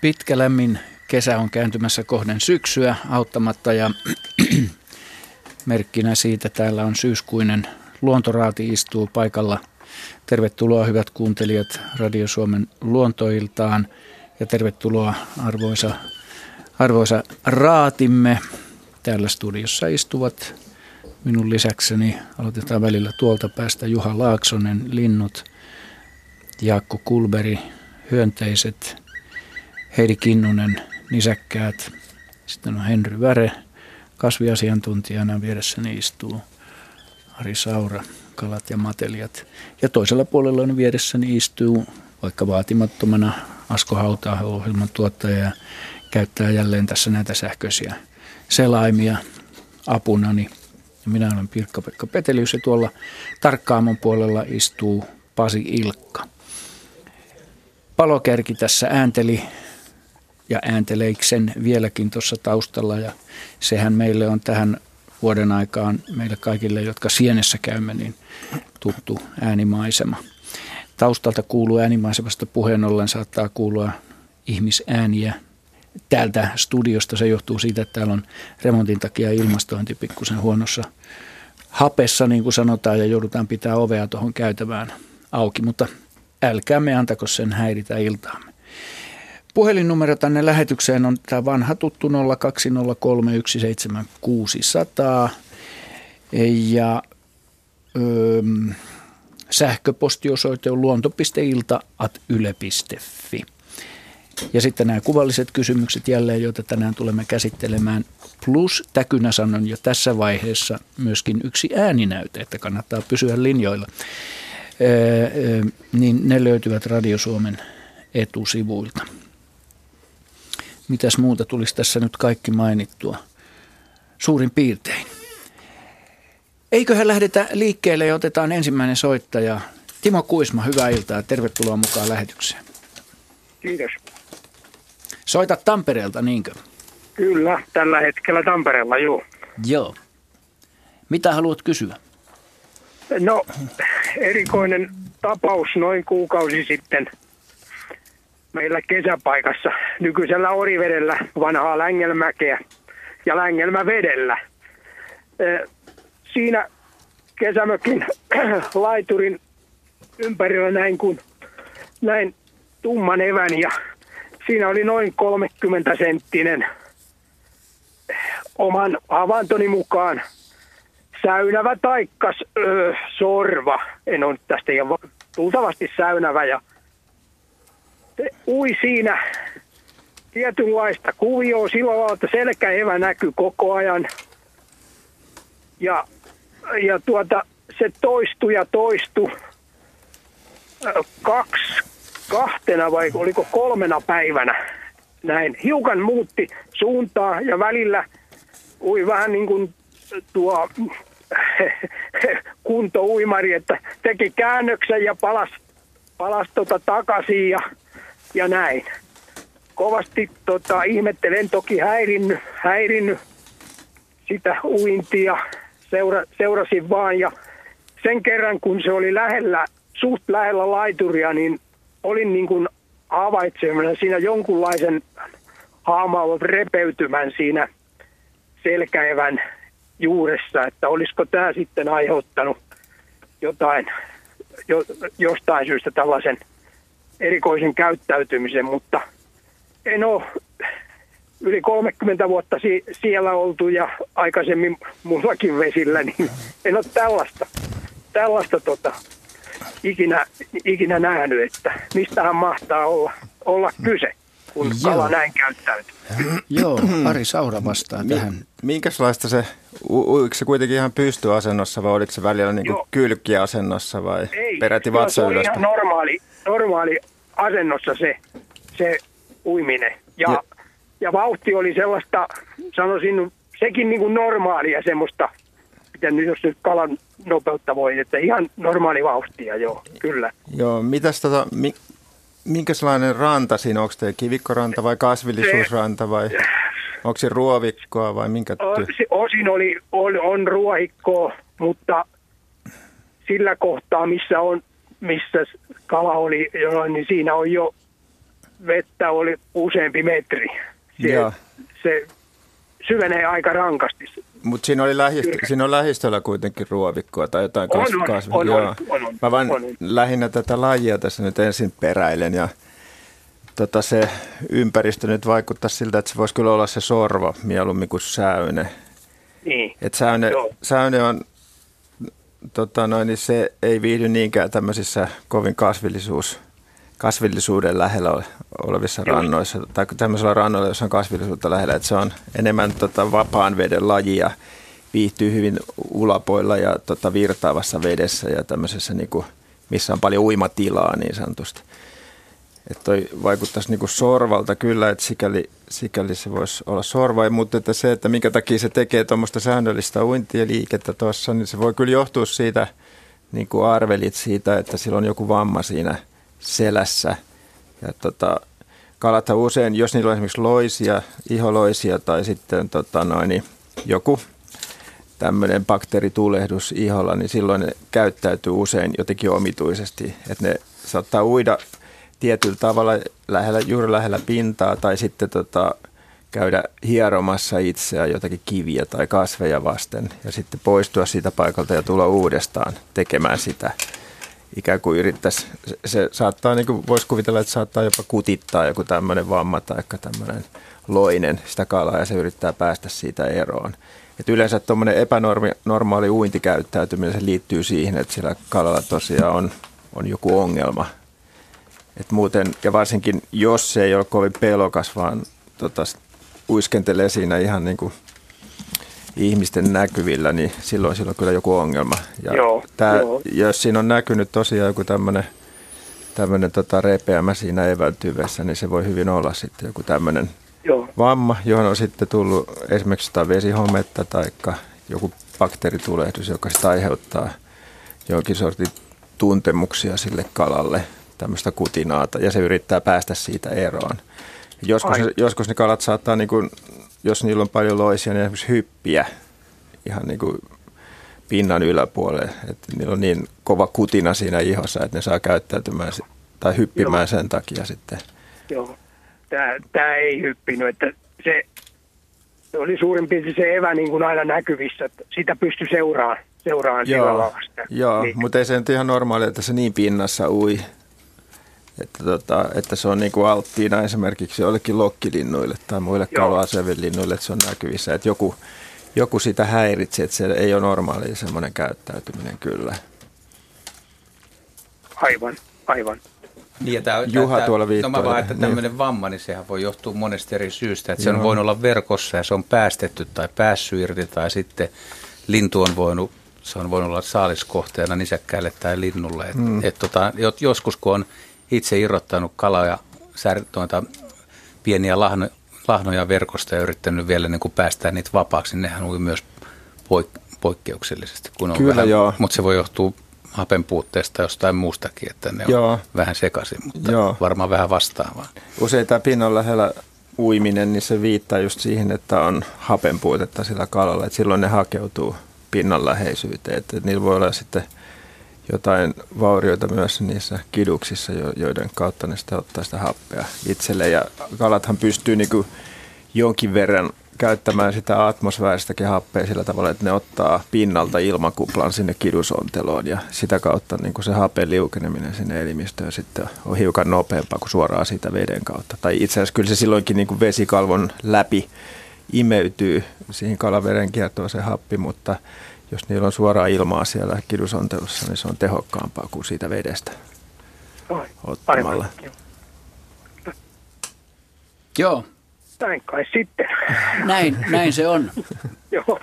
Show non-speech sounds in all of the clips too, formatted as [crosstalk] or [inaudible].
Pitkä lämmin kesä on kääntymässä kohden syksyä auttamatta ja [clears throat] merkkinä siitä täällä on syyskuinen luontoraati istuu paikalla. Tervetuloa hyvät kuuntelijat Radio Suomen luontoiltaan ja tervetuloa arvoisa, arvoisa raatimme. Täällä studiossa istuvat minun lisäkseni, aloitetaan välillä tuolta päästä Juha Laaksonen, linnut, Jaakko Kulberi, hyönteiset, Heidi Kinnunen, nisäkkäät. Sitten on Henry Väre, kasviasiantuntijana vieressäni istuu Ari Saura, kalat ja matelijat. Ja toisella puolella on vieressäni istuu vaikka vaatimattomana Asko hauta ohjelman tuottaja ja käyttää jälleen tässä näitä sähköisiä selaimia apunani. Ja minä olen Pirkka-Pekka Petelius ja tuolla tarkkaamon puolella istuu Pasi Ilkka. Palokärki tässä äänteli ja äänteleiksen vieläkin tuossa taustalla ja sehän meille on tähän vuoden aikaan meille kaikille, jotka sienessä käymme, niin tuttu äänimaisema. Taustalta kuuluu äänimaisemasta puheen ollen saattaa kuulua ihmisääniä. Täältä studiosta se johtuu siitä, että täällä on remontin takia ilmastointi pikkusen huonossa hapessa, niin kuin sanotaan, ja joudutaan pitää ovea tuohon käytävään auki, mutta älkäämme antako sen häiritä iltaamme. Puhelinnumero tänne lähetykseen on tämä vanha tuttu 020317600 ja öö, sähköpostiosoite on luonto.ilta.yle.fi. Ja sitten nämä kuvalliset kysymykset jälleen, joita tänään tulemme käsittelemään. Plus täkynä sanon jo tässä vaiheessa myöskin yksi ääninäyte, että kannattaa pysyä linjoilla. Öö, niin ne löytyvät Radio Suomen etusivuilta. Mitäs muuta tulisi tässä nyt kaikki mainittua? Suurin piirtein. Eiköhän lähdetä liikkeelle ja otetaan ensimmäinen soittaja. Timo Kuisma, hyvää iltaa ja tervetuloa mukaan lähetykseen. Kiitos. Soita Tampereelta, niinkö? Kyllä, tällä hetkellä Tampereella, joo. Joo. Mitä haluat kysyä? No, erikoinen tapaus noin kuukausi sitten meillä kesäpaikassa, nykyisellä Orivedellä, vanhaa Längelmäkeä ja Längelmävedellä. Siinä kesämökin [clears throat] laiturin ympärillä näin kuin näin tumman evän ja siinä oli noin 30 senttinen oman havaintoni mukaan säynävä taikkas ö, sorva. En ole tästä ihan tultavasti säynävä ja ui siinä tietynlaista kuvioa sillä lailla, että selkäevä näkyy koko ajan. Ja, ja tuota, se toistui ja toistui kaksi, kahtena vai oliko kolmena päivänä näin. Hiukan muutti suuntaa ja välillä ui vähän niin kuin tuo [laughs] kuntouimari, että teki käännöksen ja palasi palas tota takaisin ja ja näin. Kovasti tota, ihmettelen toki häirinnyt, häirinnyt sitä uintia, seura, seurasin vaan ja sen kerran kun se oli lähellä, suht lähellä laituria, niin olin niin kuin havaitsemana siinä jonkunlaisen haamaavan repeytymän siinä selkäevän juuressa, että olisiko tämä sitten aiheuttanut jotain, jo, jostain syystä tällaisen erikoisen käyttäytymisen, mutta en ole yli 30 vuotta si- siellä oltu ja aikaisemmin mullakin vesillä, niin en ole tällaista, tällaista tota, ikinä, ikinä nähnyt, että mistähän mahtaa olla, olla kyse, kun Joo. kala näin käyttäytyy. Joo, Ari Saura vastaa tähän. Minkälaista se, uiko se kuitenkin ihan pystyasennossa vai oliko se välillä niin kylkkiasennossa vai Ei, peräti vatsa ylös? ihan normaali, normaali asennossa se, se uiminen. Ja, ja. ja vauhti oli sellaista, sanoisin, sekin niin kuin normaalia semmoista, miten nyt, jos nyt kalan nopeutta voi, että ihan normaali vauhtia, joo, kyllä. Joo, mitäs tota, mi, minkälainen ranta siinä, onko se kivikkoranta vai kasvillisuusranta vai onko se ruovikkoa vai minkä ty- Osin oli, on, on ruohikkoa, mutta sillä kohtaa, missä on missä kala oli, niin siinä on jo vettä oli useampi metri. Se, se syvenee aika rankasti. Mutta siinä, oli lähistö, siinä on lähistöllä kuitenkin ruovikkoa tai jotain on, kasvia. On, on, on, on, Mä vaan on, on. lähinnä tätä lajia tässä nyt ensin peräilen ja tota se ympäristö nyt vaikuttaa siltä, että se voisi kyllä olla se sorva mieluummin kuin säyne. Niin. Et säyne, säyne on, tota noin, niin se ei viihdy niinkään tämmöisissä kovin kasvillisuus, kasvillisuuden lähellä olevissa Joo. rannoissa, tai tämmöisellä rannoilla, jossa on kasvillisuutta lähellä, että se on enemmän tota vapaan veden lajia, viihtyy hyvin ulapoilla ja tota virtaavassa vedessä ja tämmöisessä, niin kuin, missä on paljon uimatilaa niin sanotusti. Että toi vaikuttaisi niinku sorvalta kyllä, että sikäli, sikäli se voisi olla sorva, mutta että se, että minkä takia se tekee tuommoista säännöllistä uintia liikettä tuossa, niin se voi kyllä johtua siitä, niin kuin arvelit siitä, että sillä on joku vamma siinä selässä. Ja tota, kalathan usein, jos niillä on esimerkiksi loisia, iholoisia tai sitten tota noin, joku tämmöinen bakteeritulehdus iholla, niin silloin ne käyttäytyy usein jotenkin omituisesti, että ne saattaa uida tietyllä tavalla lähellä, juuri lähellä pintaa tai sitten tota, käydä hieromassa itseään jotakin kiviä tai kasveja vasten ja sitten poistua siitä paikalta ja tulla uudestaan tekemään sitä. Ikään kuin yrittäisi, se saattaa, niin voisi kuvitella, että saattaa jopa kutittaa joku tämmöinen vamma tai tämmöinen loinen sitä kalaa ja se yrittää päästä siitä eroon. Et yleensä tuommoinen epänormaali uintikäyttäytyminen se liittyy siihen, että sillä kalalla tosiaan on, on joku ongelma – et muuten, ja varsinkin jos se ei ole kovin pelokas, vaan tota, uiskentelee siinä ihan niin kuin ihmisten näkyvillä, niin silloin, silloin kyllä joku ongelma. Ja joo, tää, joo. Jos siinä on näkynyt tosiaan joku tämmöinen tämmöinen tota repeämä siinä evältyvessä, niin se voi hyvin olla sitten joku tämmöinen vamma, johon on sitten tullut esimerkiksi sitä vesihometta tai joku bakteeritulehdus, joka sitä aiheuttaa jonkin sortin tuntemuksia sille kalalle – tämmöistä kutinaata ja se yrittää päästä siitä eroon. Joskus, ne, joskus ne kalat saattaa, niin kuin, jos niillä on paljon loisia, niin esimerkiksi hyppiä ihan niin kuin pinnan yläpuolelle. Että niillä on niin kova kutina siinä ihossa, että ne saa käyttäytymään tai hyppimään Joo. sen takia sitten. Joo, tämä, tämä ei hyppinyt, että se, se oli suurin piirtein se evä niin kuin aina näkyvissä, että sitä pystyi seuraamaan, seuraamaan Joo, joo niin. mutta ei se nyt ihan normaali, että se niin pinnassa ui. Että, tota, että se on niin kuin alttiina esimerkiksi joillekin lokkilinnuille tai muille kaloasevinlinnuille, että se on näkyvissä. Että joku, joku sitä häiritsee, että se ei ole normaali semmoinen käyttäytyminen kyllä. Aivan, aivan. Niin, ja tämä, Juha tämä, tuolla viittoilla. No mä vaan, että tämmöinen niin. vamma, niin sehän voi johtua monesta eri syystä. Että se on voinut olla verkossa ja se on päästetty tai päässyt irti tai sitten lintu on voinut, se on voinut olla saaliskohteena nisäkkäälle tai linnulle. Et, mm. et tota, joskus kun on itse irrottanut kaloja, tuota, pieniä lahno, lahnoja verkosta ja yrittänyt vielä niin kuin päästää niitä vapaaksi, niin nehän ui myös poik- poikkeuksellisesti. Kun on Kyllä vähän, joo. Mutta se voi johtua hapen puutteesta jostain muustakin, että ne joo. on vähän sekaisin, mutta joo. varmaan vähän vastaavaa. Usein tämä pinnan lähellä uiminen, niin se viittaa just siihen, että on hapen puutetta sillä kalalla, että silloin ne hakeutuu pinnan läheisyyteen, että niillä voi olla sitten – jotain vaurioita myös niissä kiduksissa, joiden kautta ne sitten ottaa sitä happea itselle. Ja kalathan pystyy niin kuin jonkin verran käyttämään sitä atmosfääristäkin happea sillä tavalla, että ne ottaa pinnalta ilmakuplan sinne kidusonteloon ja sitä kautta niin kuin se hapen liukeneminen sinne elimistöön sitten on hiukan nopeampaa kuin suoraan siitä veden kautta. Tai itse asiassa kyllä se silloinkin niin kuin vesikalvon läpi imeytyy siihen kalaveren kiertoon se happi, mutta jos niillä on suoraa ilmaa siellä kidusontelussa, niin se on tehokkaampaa kuin siitä vedestä ottamalla. Joo. Näin kai sitten. Näin, näin se on. [laughs] Joo.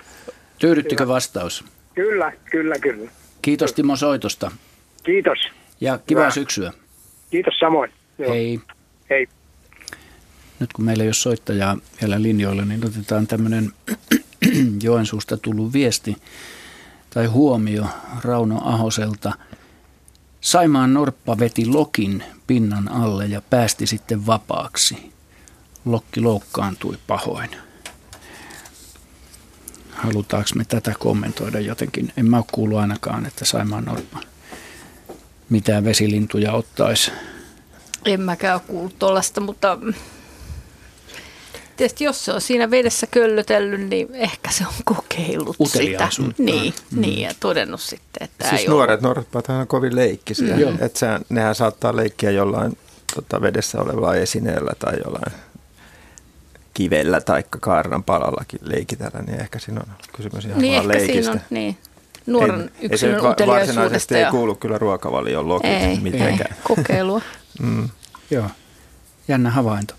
Tyydyttikö kyllä. vastaus? Kyllä, kyllä, kyllä. Kiitos Timo soitosta. Kiitos. Ja kivaa Hyvä. syksyä. Kiitos samoin. Joo. Hei. Hei. Nyt kun meillä ei ole soittajaa vielä linjoilla, niin otetaan tämmöinen [clears throat] Joensuusta tullut viesti tai huomio Rauno Ahoselta. Saimaan norppa veti lokin pinnan alle ja päästi sitten vapaaksi. Lokki loukkaantui pahoin. Halutaanko me tätä kommentoida jotenkin? En mä ole kuullut ainakaan, että Saimaan norppa mitään vesilintuja ottaisi. En mäkään kuullut tuollaista, mutta tietysti jos se on siinä vedessä köllötellyt, niin ehkä se on kokeillut sitä. Niin, mm. niin, ja todennut sitten, että siis ei nuoret, ole. nuoret on kovin leikkisiä. Mm. Että sehän, nehän saattaa leikkiä jollain tota, vedessä olevalla esineellä tai jollain kivellä tai kaarnan palallakin leikitellä, niin ehkä siinä on kysymys ihan niin vaan leikistä. Siinä on, niin. Nuoren ei, yksilön ei se varsinaisesti ja... ei kuulu kyllä ruokavalioon logit ei, mitenkään. Ei, kokeilua. [laughs] mm. Joo, jännä havainto.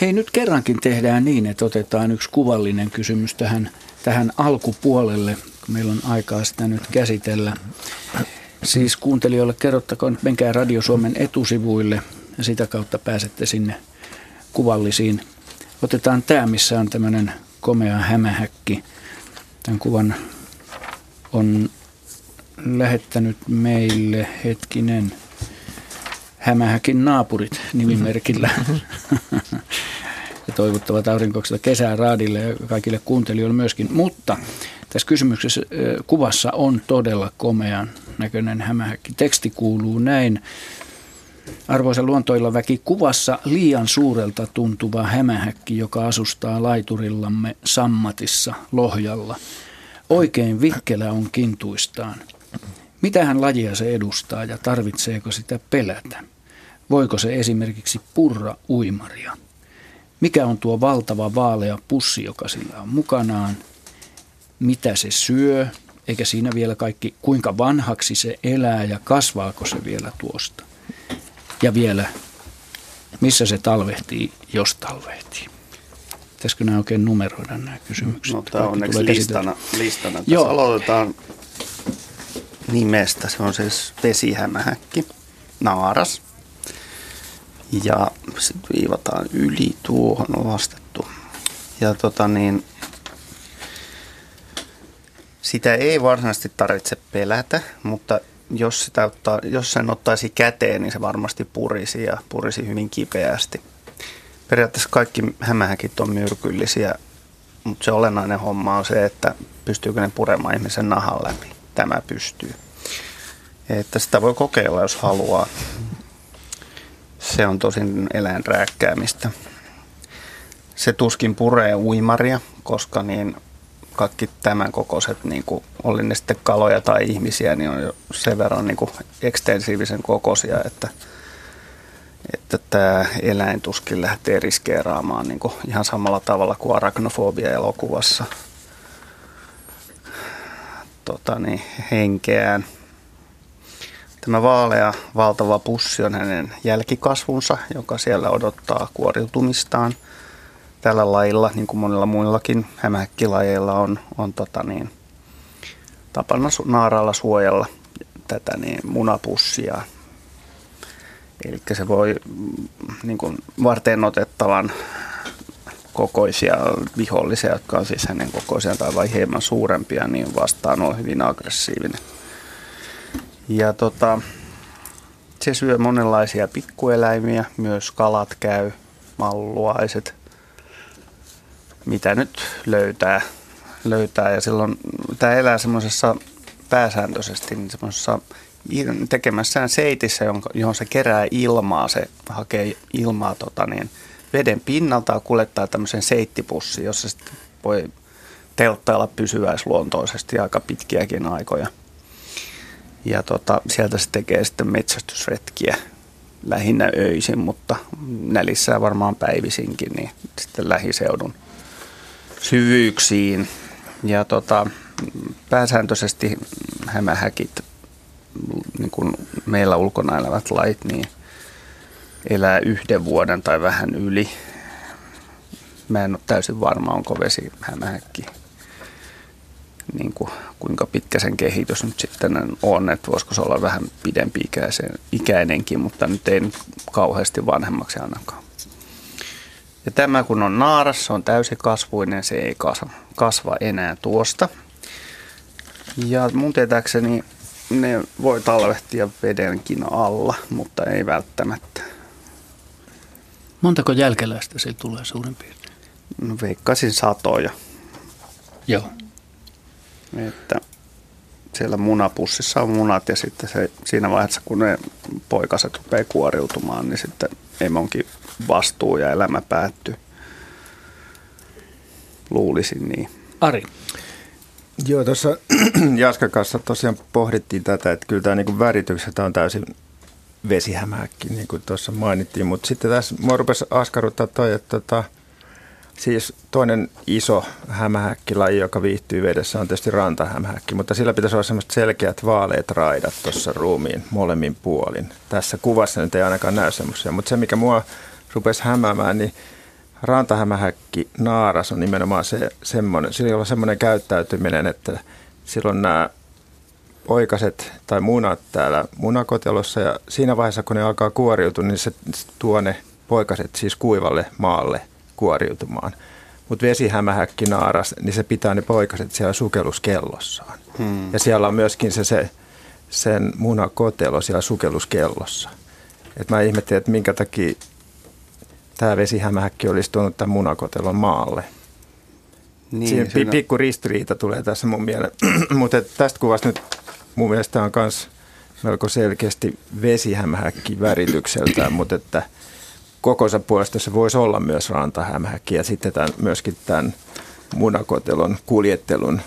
Hei, nyt kerrankin tehdään niin, että otetaan yksi kuvallinen kysymys tähän, tähän alkupuolelle, kun meillä on aikaa sitä nyt käsitellä. Siis kuuntelijoille kerrottakoon, että menkää Radio Suomen etusivuille ja sitä kautta pääsette sinne kuvallisiin. Otetaan tämä, missä on tämmöinen komea hämähäkki. Tämän kuvan on lähettänyt meille hetkinen – Hämähäkin naapurit nimimerkillä. ja toivottavat aurinkoksella kesää raadille ja kaikille kuuntelijoille myöskin. Mutta tässä kysymyksessä kuvassa on todella komean näköinen hämähäkki. Teksti kuuluu näin. Arvoisa luontoilla väki, kuvassa liian suurelta tuntuva hämähäkki, joka asustaa laiturillamme Sammatissa, Lohjalla. Oikein vikkelä on kintuistaan. Mitähän lajia se edustaa ja tarvitseeko sitä pelätä? Voiko se esimerkiksi purra uimaria? Mikä on tuo valtava vaalea pussi, joka sillä on mukanaan? Mitä se syö? Eikä siinä vielä kaikki, kuinka vanhaksi se elää ja kasvaako se vielä tuosta? Ja vielä, missä se talvehtii, jos talvehtii? Pitäisikö nämä oikein numeroida nämä kysymykset? No, tämä on onneksi listana. listana. Tässä Joo. aloitetaan nimestä. Se on siis vesihämähäkki, naaras. Ja sitten viivataan yli tuohon on vastettu. Ja tota niin, sitä ei varsinaisesti tarvitse pelätä, mutta jos, sitä ottaa, jos sen ottaisi käteen, niin se varmasti purisi ja purisi hyvin kipeästi. Periaatteessa kaikki hämähäkit on myrkyllisiä, mutta se olennainen homma on se, että pystyykö ne puremaan ihmisen nahan läpi. Tämä pystyy. Että sitä voi kokeilla, jos haluaa. Se on tosin eläinrääkkäämistä. Se tuskin puree uimaria, koska niin kaikki tämän kokoiset, niin kuin, oli ne sitten kaloja tai ihmisiä, niin on jo sen verran niin kuin ekstensiivisen kokoisia, että, että tämä eläin tuskin lähtee riskeeraamaan niin kuin ihan samalla tavalla kuin arachnofobia-elokuvassa tota niin, henkeään. Tämä vaalea valtava pussi on hänen jälkikasvunsa, joka siellä odottaa kuoriutumistaan. Tällä lailla, niin kuin monilla muillakin hämähäkkilajeilla on, on tota niin, tapana naaraalla suojella tätä niin, munapussia. Eli se voi niin kuin varten otettavan kokoisia vihollisia, jotka on siis hänen kokoisia tai vai hieman suurempia, niin vastaan on hyvin aggressiivinen. Ja tota, se syö monenlaisia pikkueläimiä, myös kalat käy, malluaiset, mitä nyt löytää. löytää. Ja silloin tämä elää semmoisessa pääsääntöisesti niin semmoisessa tekemässään seitissä, johon se kerää ilmaa, se hakee ilmaa tota niin, veden pinnalta ja kuljettaa tämmöisen seittipussiin, jossa sitten voi telttailla pysyväisluontoisesti aika pitkiäkin aikoja – ja tota, sieltä se tekee sitten metsästysretkiä lähinnä öisin, mutta nälissä varmaan päivisinkin, niin sitten lähiseudun syvyyksiin. Ja tota, pääsääntöisesti hämähäkit, niin kuin meillä ulkona elävät lait, niin elää yhden vuoden tai vähän yli. Mä en ole täysin varma, onko vesi hämähäkki niin kuin, kuinka pitkä sen kehitys nyt sitten on, että voisiko se olla vähän pidempi ikäinenkin, mutta nyt ei nyt kauheasti vanhemmaksi ainakaan. Ja tämä kun on naaras, se on täysikasvuinen, se ei kasva, kasva enää tuosta. Ja mun tietääkseni ne voi talvehtia vedenkin alla, mutta ei välttämättä. Montako jälkeläistä se tulee suurin piirtein? No veikkaisin satoja. Joo. Että siellä munapussissa on munat ja sitten se, siinä vaiheessa, kun ne poikaset rupeaa kuoriutumaan, niin sitten emonkin vastuu ja elämä päättyy. Luulisin niin. Ari. Joo, tuossa [clears throat] Jaskan kanssa tosiaan pohdittiin tätä, että kyllä tämä niin värityksestä on täysin vesihämähäkki, niin kuin tuossa mainittiin. Mutta sitten tässä mua rupesi askarruttaa toi, että tota, siis toinen iso hämähäkkilaji, joka viihtyy vedessä, on tietysti rantahämähäkki, mutta sillä pitäisi olla semmoiset selkeät vaaleat raidat tuossa ruumiin molemmin puolin. Tässä kuvassa nyt ei ainakaan näy semmoisia, mutta se mikä mua rupesi hämäämään, niin rantahämähäkki naaras on nimenomaan se, semmoinen, sillä on semmoinen käyttäytyminen, että silloin nämä poikaset tai munat täällä munakotelossa ja siinä vaiheessa, kun ne alkaa kuoriutua, niin se tuo ne poikaset siis kuivalle maalle kuoriutumaan. Mutta vesihämähäkki naaras, niin se pitää ne poikaset siellä sukelluskellossaan. Hmm. Ja siellä on myöskin se, se sen munakotelo siellä sukelluskellossa. Et mä ihmettelin, että minkä takia tämä vesihämähäkki olisi tuonut tämän munakotelon maalle. Niin, Siinä siinä... pikku ristiriita tulee tässä mun mieleen. [clears throat] Mutta tästä kuvasta nyt mun mielestä on myös melko selkeästi vesihämähäkki väritykseltään, mutta että kokonsa puolesta se voisi olla myös rantahämähäkki ja sitten tämän, myöskin tämän munakotelon kuljettelun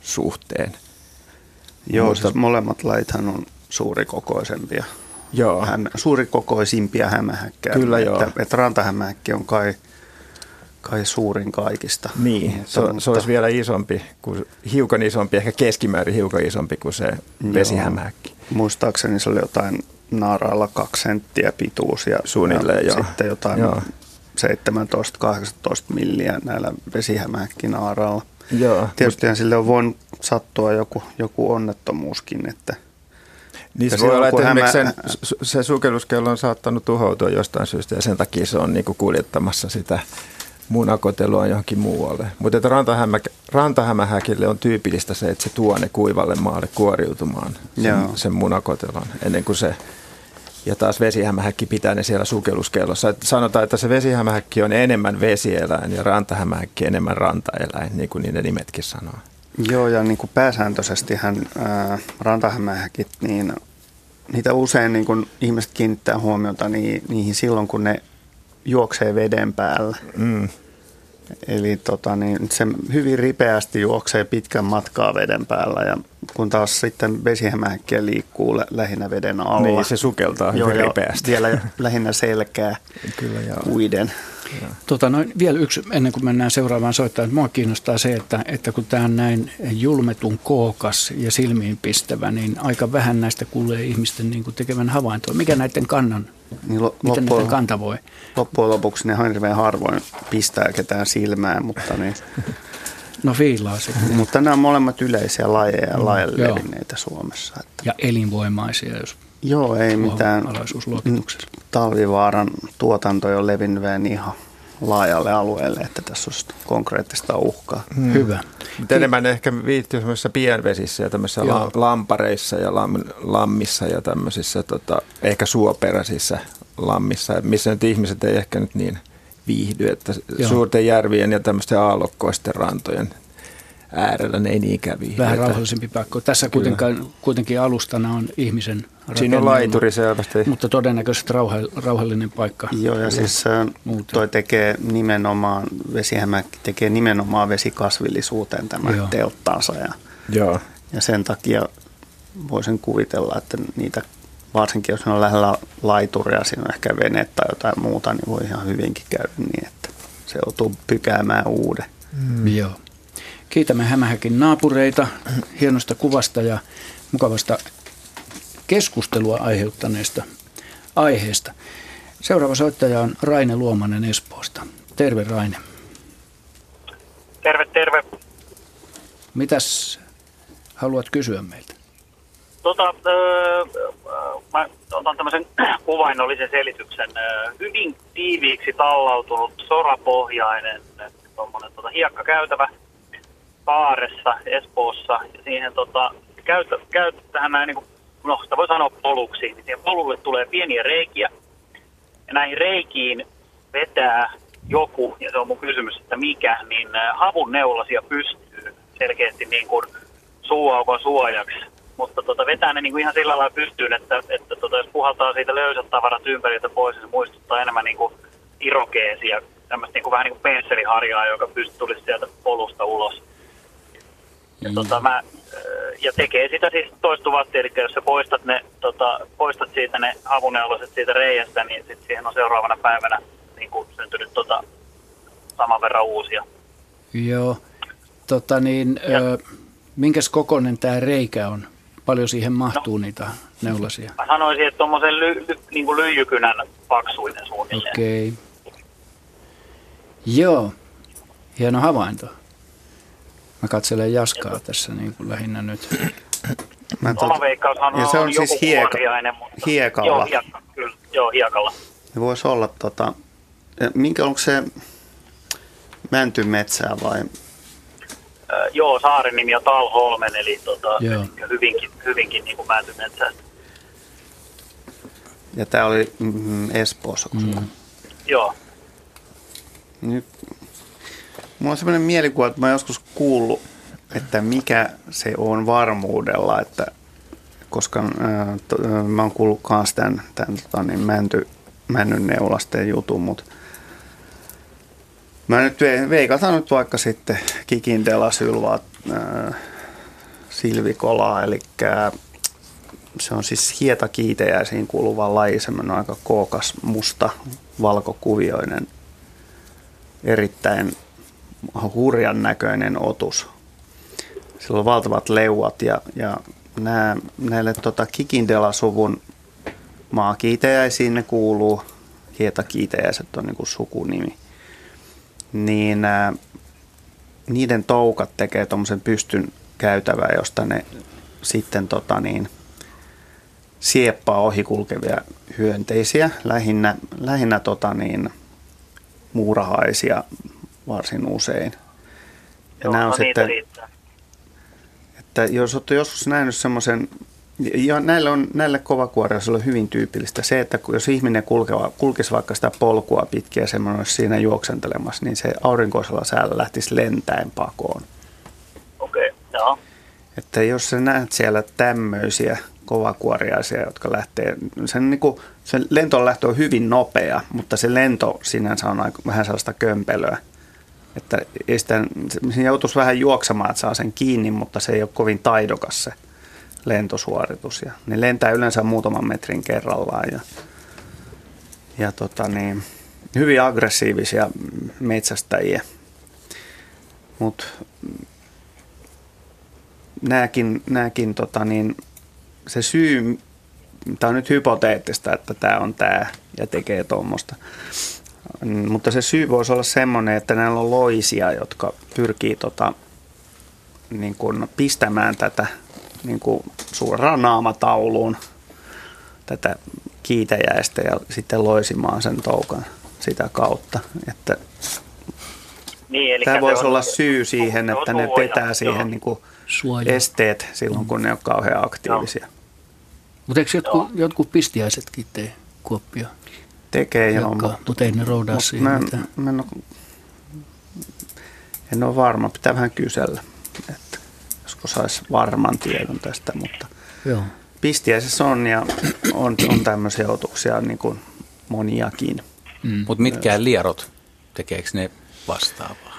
suhteen. Joo, mutta, siis molemmat laithan on suurikokoisempia. Joo. Häm, suurikokoisimpia hämähäkkejä. Kyllä että, joo. Että rantahämähäkki on kai kai suurin kaikista. Niin, mutta, se, mutta... se olisi vielä isompi, kuin, hiukan isompi, ehkä keskimäärin hiukan isompi kuin se vesihämähäkki. Muistaakseni se oli jotain naaraalla kaksi senttiä pituus ja, Suunnilleen, ja joo. sitten jotain joo. 17-18 milliä näillä vesihämähäkkinaaraalla. Joo, Tietysti mutta... sille on voinut sattua joku, joku onnettomuuskin, että niin se voi olla, että hämä... sen, se sukelluskello on saattanut tuhoutua jostain syystä ja sen takia se on niin kuin kuljettamassa sitä munakotelua johonkin muualle. Mutta että rantahämä, rantahämähäkille on tyypillistä se, että se tuo ne kuivalle maalle kuoriutumaan sen, sen munakotelon ennen kuin se ja taas vesihämähäkki pitää ne siellä sukelluskellossa. Että sanotaan, että se vesihämähäkki on enemmän vesieläin ja rantahämähäkki enemmän rantaeläin, niin kuin niiden nimetkin sanoo. Joo, ja niin kuin pääsääntöisesti hän, ää, rantahämähäkit, niin niitä usein niin kuin ihmiset kiinnittää huomiota niin, niihin silloin, kun ne juoksee veden päällä. Mm. Eli tota, niin se hyvin ripeästi juoksee pitkän matkaa veden päällä ja kun taas sitten vesihämähäkkiä liikkuu lä- lähinnä veden alla. Niin, se sukeltaa hyvin joo, ripeästi. Vielä lähinnä selkää Kyllä, joo. uiden. Tota, noin, vielä yksi, ennen kuin mennään seuraavaan soittamaan. Mua kiinnostaa se, että, että kun tämä on näin julmetun kookas ja silmiinpistävä, niin aika vähän näistä kuulee ihmisten niin kuin tekevän havaintoa. Mikä näiden kannan, niin lo, miten näiden kanta voi? Loppujen lopuksi ne hirveän harvoin pistää ketään silmään, mutta niin... No fiilaa sitten. Mutta nämä on molemmat yleisiä lajeja ja mm, laajalle levinneitä Suomessa. Että. Ja elinvoimaisia, jos Joo, ei mitään. Talvivaaran tuotanto on levinnyt ihan laajalle alueelle, että tässä on konkreettista uhkaa. Hmm. Hyvä. Mutta enemmän ehkä viittyy semmoisissa pienvesissä ja tämmöisissä Joo. lampareissa ja lam, lammissa ja tämmöisissä tota, ehkä suoperäisissä lammissa, missä nyt ihmiset ei ehkä nyt niin viihdy, että Joo. suurten järvien ja tämmöisten aallokkoisten rantojen äärellä ne ei niinkään viihdy. Vähän rauhallisempi paikka. Tässä kuitenkin, kuitenkin alustana on ihmisen rakenne. Siinä on laituri selvästi. Mutta todennäköisesti rauhallinen paikka. Joo, ja siis muuta. toi tekee nimenomaan, vesihämäkki tekee nimenomaan vesikasvillisuuteen tämän Joo. telttaansa. Ja, Joo. ja sen takia voisin kuvitella, että niitä varsinkin jos ne on lähellä laituria, siinä on ehkä vene tai jotain muuta, niin voi ihan hyvinkin käydä niin, että se joutuu pykäämään uuden. Mm. Joo. Kiitämme Hämähäkin naapureita hienosta kuvasta ja mukavasta keskustelua aiheuttaneesta aiheesta. Seuraava soittaja on Raine Luomanen Espoosta. Terve Raine. Terve, terve. Mitäs haluat kysyä meiltä? Tota, öö, mä otan tämmöisen [clears throat] kuvainnollisen selityksen. Hyvin tiiviiksi tallautunut sorapohjainen tota, hiekkakäytävä – Saaressa, Espoossa, ja siihen tota, käytetään näin, niin kuin, no sitä voi sanoa poluksi, niin siihen polulle tulee pieniä reikiä, ja näihin reikiin vetää joku, ja se on mun kysymys, että mikä, niin havun neulasia pystyy selkeästi niin kuin suuaukon suojaksi. Mutta tota, vetää ne niin kuin ihan sillä lailla pystyyn, että, että tota, jos puhaltaa siitä löysät tavarat ympäriltä pois, niin se muistuttaa enemmän niin kuin irokeesia, tämmöistä niin kuin, vähän niin kuin pensseliharjaa, joka pystyy tulisi sieltä polusta ulos. Ja, mm. tota, mä, ja tekee sitä siis toistuvasti, eli jos sä poistat, ne, tota, poistat siitä ne avuneuloset siitä reiästä, niin sit siihen on seuraavana päivänä niin kuin syntynyt tota, saman verran uusia. Joo. Tota niin, ö, minkäs kokoinen tämä reikä on? Paljon siihen mahtuu no, niitä neulasia? Mä sanoisin, että tuommoisen ly, ly, niin lyijykynän paksuinen suunnilleen. Okei. Okay. Joo, hieno havainto. Mä katselen Jaskaa tässä niin kuin lähinnä nyt. Mä tot... Oma veikkaushan on, ja se on siis hieka, mutta... hiekalla. Joo, hiekka, kyllä. Joo, hiekalla. Se voisi olla, tota, minkä onko se mäntymetsää vai? Äh, joo, saaren nimi on Talholmen, eli tota, hyvinkin, hyvinkin niin kuin mäntymetsää. Ja tämä oli mm, Espoossa, mm. Joo. Nyt Mulla on sellainen mielikuva, että mä joskus kuullut, että mikä se on varmuudella, että koska to, ää, mä oon kuullut myös tämän, tämän tota, niin mänty, männyn neulasten jutun, mutta mä nyt veikataan nyt vaikka sitten kikindela sylvaa silvikolaa, eli se on siis hietakiitejäisiin kuuluva laji, semmoinen aika kookas, musta, valkokuvioinen, erittäin hurjan näköinen otus. Sillä on valtavat leuat ja, ja nämä, näille tota, Kikindela-suvun maakiitejäisiin ne kuuluu, hietakiitejäiset on niin sukunimi, niin ää, niiden toukat tekee tuommoisen pystyn käytävää, josta ne sitten tota niin, sieppaa ohikulkevia hyönteisiä, lähinnä, lähinnä tota niin, muurahaisia varsin usein. Ja Joo, nämä on no sitten, että jos olette joskus nähnyt semmoisen, ja näille, on, näille kovakuoriaisille on hyvin tyypillistä se, että jos ihminen kulkeva, kulkisi vaikka sitä polkua pitkin ja semmoinen olisi siinä juoksentelemassa, niin se aurinkoisella säällä lähtisi lentäen pakoon. Okei, okay, joo. Että jos sä näet siellä tämmöisiä kovakuoriaisia, jotka lähtee, sen, niin kuin, sen lentolähtö on hyvin nopea, mutta se lento sinänsä on aika, vähän sellaista kömpelöä. Että sitä, se joutuisi vähän juoksemaan, että saa sen kiinni, mutta se ei ole kovin taidokas se lentosuoritus. Ja ne lentää yleensä muutaman metrin kerrallaan ja, ja tota niin, hyvin aggressiivisia metsästäjiä. Mutta nämäkin, nämäkin tota niin, se syy, tämä on nyt hypoteettista, että tämä on tämä ja tekee tuommoista. Mutta se syy voisi olla semmoinen, että näillä on loisia, jotka pyrkii tota, niin kuin pistämään tätä niin kuin suoraan naamatauluun tätä kiitäjäistä ja sitten loisimaan sen toukan sitä kautta. Että niin, eli tämä voisi on, olla syy siihen, että ne petää siihen niin kuin esteet silloin, kun ne on kauhean aktiivisia. Mutta eikö jotkut, jotkut pistiäisetkin tee kuoppia? Tekee joo. Mutta, mutta ei ne roudaa siihen mä, mitään. Mä en, ole, en ole varma, pitää vähän kysellä, että josko saisi varman tiedon tästä, mutta joo. pistiäisessä on ja on, on tämmöisiä otuksia niin kuin moniakin. Mm. Mutta mitkään lierot, tekeekö ne vastaavaa?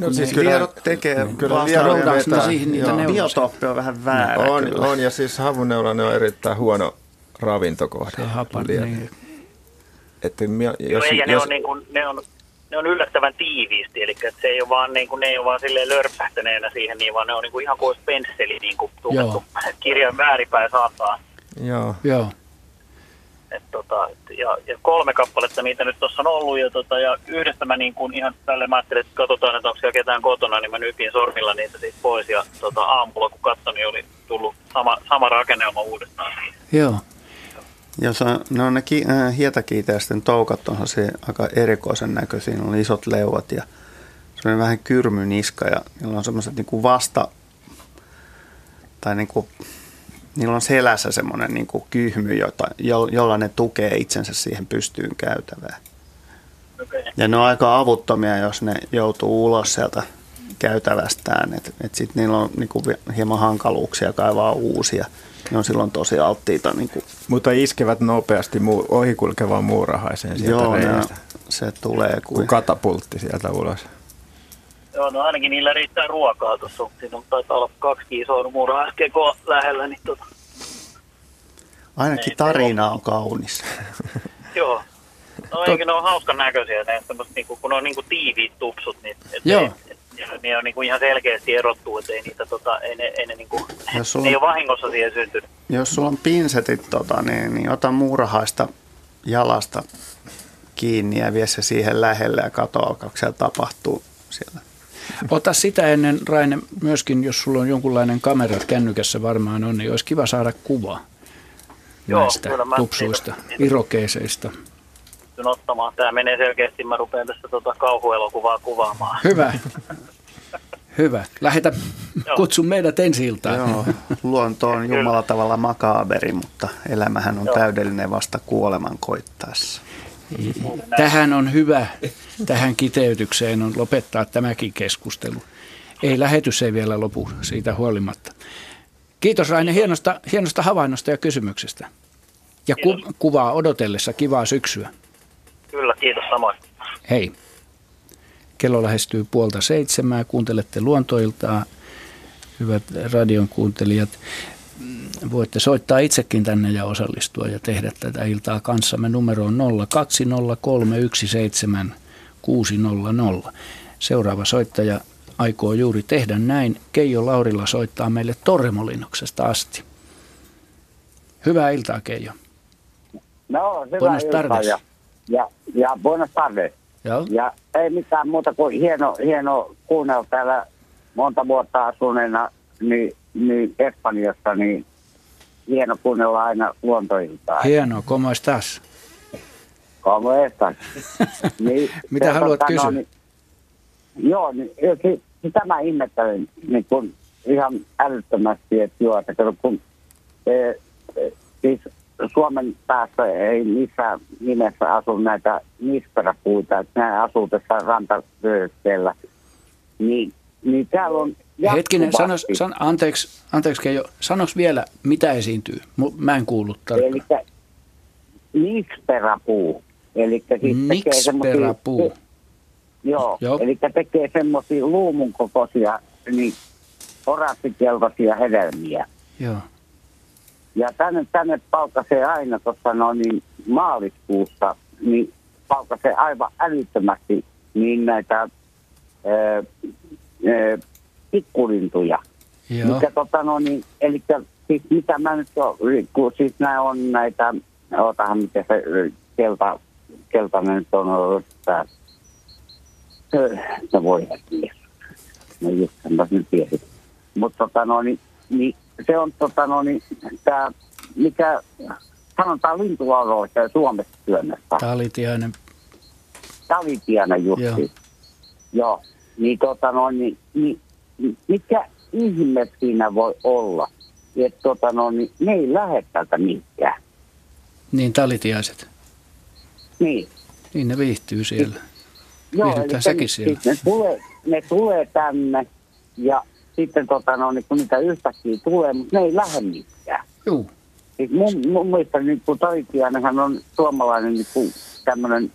No siis kyllä lierot tekee niin. kyllä vasta vetää. siihen niitä Biotooppi on vähän väärä no, on, kyllä. on, ja siis havuneulainen on erittäin huono ravintokohde. Se hapan, niin. Että jos, Joo, ja jos, ne, on niin kuin, ne, on, ne on yllättävän tiiviisti, eli että se ei ole vaan, niin kuin, ne ei ole vaan silleen lörpähtäneenä siihen, niin vaan ne on niin kuin ihan kuin pensseli niin kuin tukettu [laughs] kirjan väärinpäin saattaa. Joo. Joo. Et tota, ja, ja, kolme kappaletta niitä nyt tuossa on ollut, ja, tota, ja yhdestä mä niin kuin ihan tälle mä ajattelin, että katsotaan, että onko siellä ketään kotona, niin mä nypin sormilla niitä siitä pois, ja tota, aamulla kun katsoin, niin oli tullut sama, sama rakennelma uudestaan. Joo. Jos on, ne on ne ki, äh, hietakiiteisten toukat onhan se aika erikoisen näköisiä, on isot leuat ja se on vähän kyrmyniska ja niillä on semmoiset niin vasta, tai niin kuin, niillä on selässä semmoinen niin kuin kyhmy, jota, jo, jolla ne tukee itsensä siihen pystyyn käytävään. Okay. Ja ne on aika avuttomia, jos ne joutuu ulos sieltä käytävästään, että et sitten niillä on niinku hieman hankaluuksia kaivaa uusia. Ne on silloin tosi alttiita. Niinku. Mutta iskevät nopeasti muu, ohikulkevaan muurahaiseen sieltä Joo, ne, se tulee kuin... kuin katapultti sieltä ulos. Joo, no ainakin niillä riittää ruokaa tuossa. Siinä taitaa olla kaksi isoa muurahaiskekoa lähellä, niin tota... Ainakin tarina on kaunis. [laughs] Joo. No eikä ne on hauskan näköisiä, ne niinku, kun ne on niinku tiiviit tupsut, niin et, Joo. Et, ne on niinku ihan selkeästi erottuu, että ei niitä tota, ei ne, ei ne, niinku, sulla, ne ei ole vahingossa siihen syntynyt. Jos sulla on pinsetit, tota, niin, niin ota muurahaista jalasta kiinni ja vie se siihen lähelle ja katso, alkaako siellä tapahtuu siellä. Ota sitä ennen, Raine, myöskin jos sulla on jonkunlainen kamera kännykässä varmaan on, niin olisi kiva saada kuva Joo, näistä tupsuista, irokeiseista pystyn ottamaan. Tämä menee selkeästi, mä rupean tässä tota kauhuelokuvaa kuvaamaan. Hyvä. Hyvä. Lähetä, kutsu meidät ensi iltaan. Joo, luonto on Jumala tavalla makaaberi, mutta elämähän on Joo. täydellinen vasta kuoleman koittaessa. Tähän on hyvä, tähän kiteytykseen on lopettaa tämäkin keskustelu. Ei lähetys ei vielä lopu siitä huolimatta. Kiitos Raine hienosta, hienosta havainnosta ja kysymyksestä. Ja ku, kuvaa odotellessa kivaa syksyä. Kiitos samoin. Hei. Kello lähestyy puolta seitsemää. Kuuntelette luontoiltaa, hyvät radion kuuntelijat. Voitte soittaa itsekin tänne ja osallistua ja tehdä tätä iltaa kanssamme. Numero on 020317600. Seuraava soittaja aikoo juuri tehdä näin. Keijo Laurilla soittaa meille Torremolinoksesta asti. Hyvää iltaa, Keijo. No, hyvää iltaa. Ja ja, ja buenas tardes. Joo. Ja ei mitään muuta kuin hieno, hieno kuunnella täällä monta vuotta asuneena niin, niin Espanjassa, niin hieno kuunnella aina luontoiltaa. Hieno, como estás? Como estás? [laughs] niin, Mitä haluat tota, kysyä? No, niin, joo, niin, siis, sitä mä ihmettelen niin kun ihan älyttömästi, että joo, että kun e, e, siis Suomen päässä ei missään nimessä asu näitä nisperäpuita, että ne asuu tässä rantavyöhykkeellä. Niin, niin täällä on Hetkinen, sanos, san, anteeksi, anteeksi Keijo, sanoks vielä, mitä esiintyy? Mä en kuullut tarkkaan. Eli nisperäpuu. Eli siis Niksperäpuu. Joo, joo. eli tekee semmoisia luumun kokoisia, niin orassikeltaisia hedelmiä. Joo. Ja tänne, tänne palkasee aina tuossa no, niin maaliskuussa, niin palkasee aivan älyttömästi niin näitä pikkulintuja. Joo. Mikä tota no niin, eli siis mitä mä nyt on, kun siis nämä on näitä, otahan miten se kelta, keltainen nyt on, että no voi no just mä nyt tiesin. Mutta tota no niin, niin se on tota, no, niin, tämä, mikä sanotaan lintulauroista Suomessa työnnöstä. Talitiainen. Talitiainen justi. Joo. Joo. Niin, tota, no, niin, niin, mikä ihme siinä voi olla, että tota, no, niin, ne ei lähde täältä mihinkään. Niin, talitiaiset. Niin. Niin ne viihtyy siellä. Joo, eli säkin siellä. Ne tulee, ne tulee tänne ja sitten tota, no, niin kun niitä yhtäkkiä tulee, mutta ne ei lähde mihinkään. Joo. Siis mun, mun mielestä niin kuin Toitiainenhan on suomalainen niin kuin tämmöinen,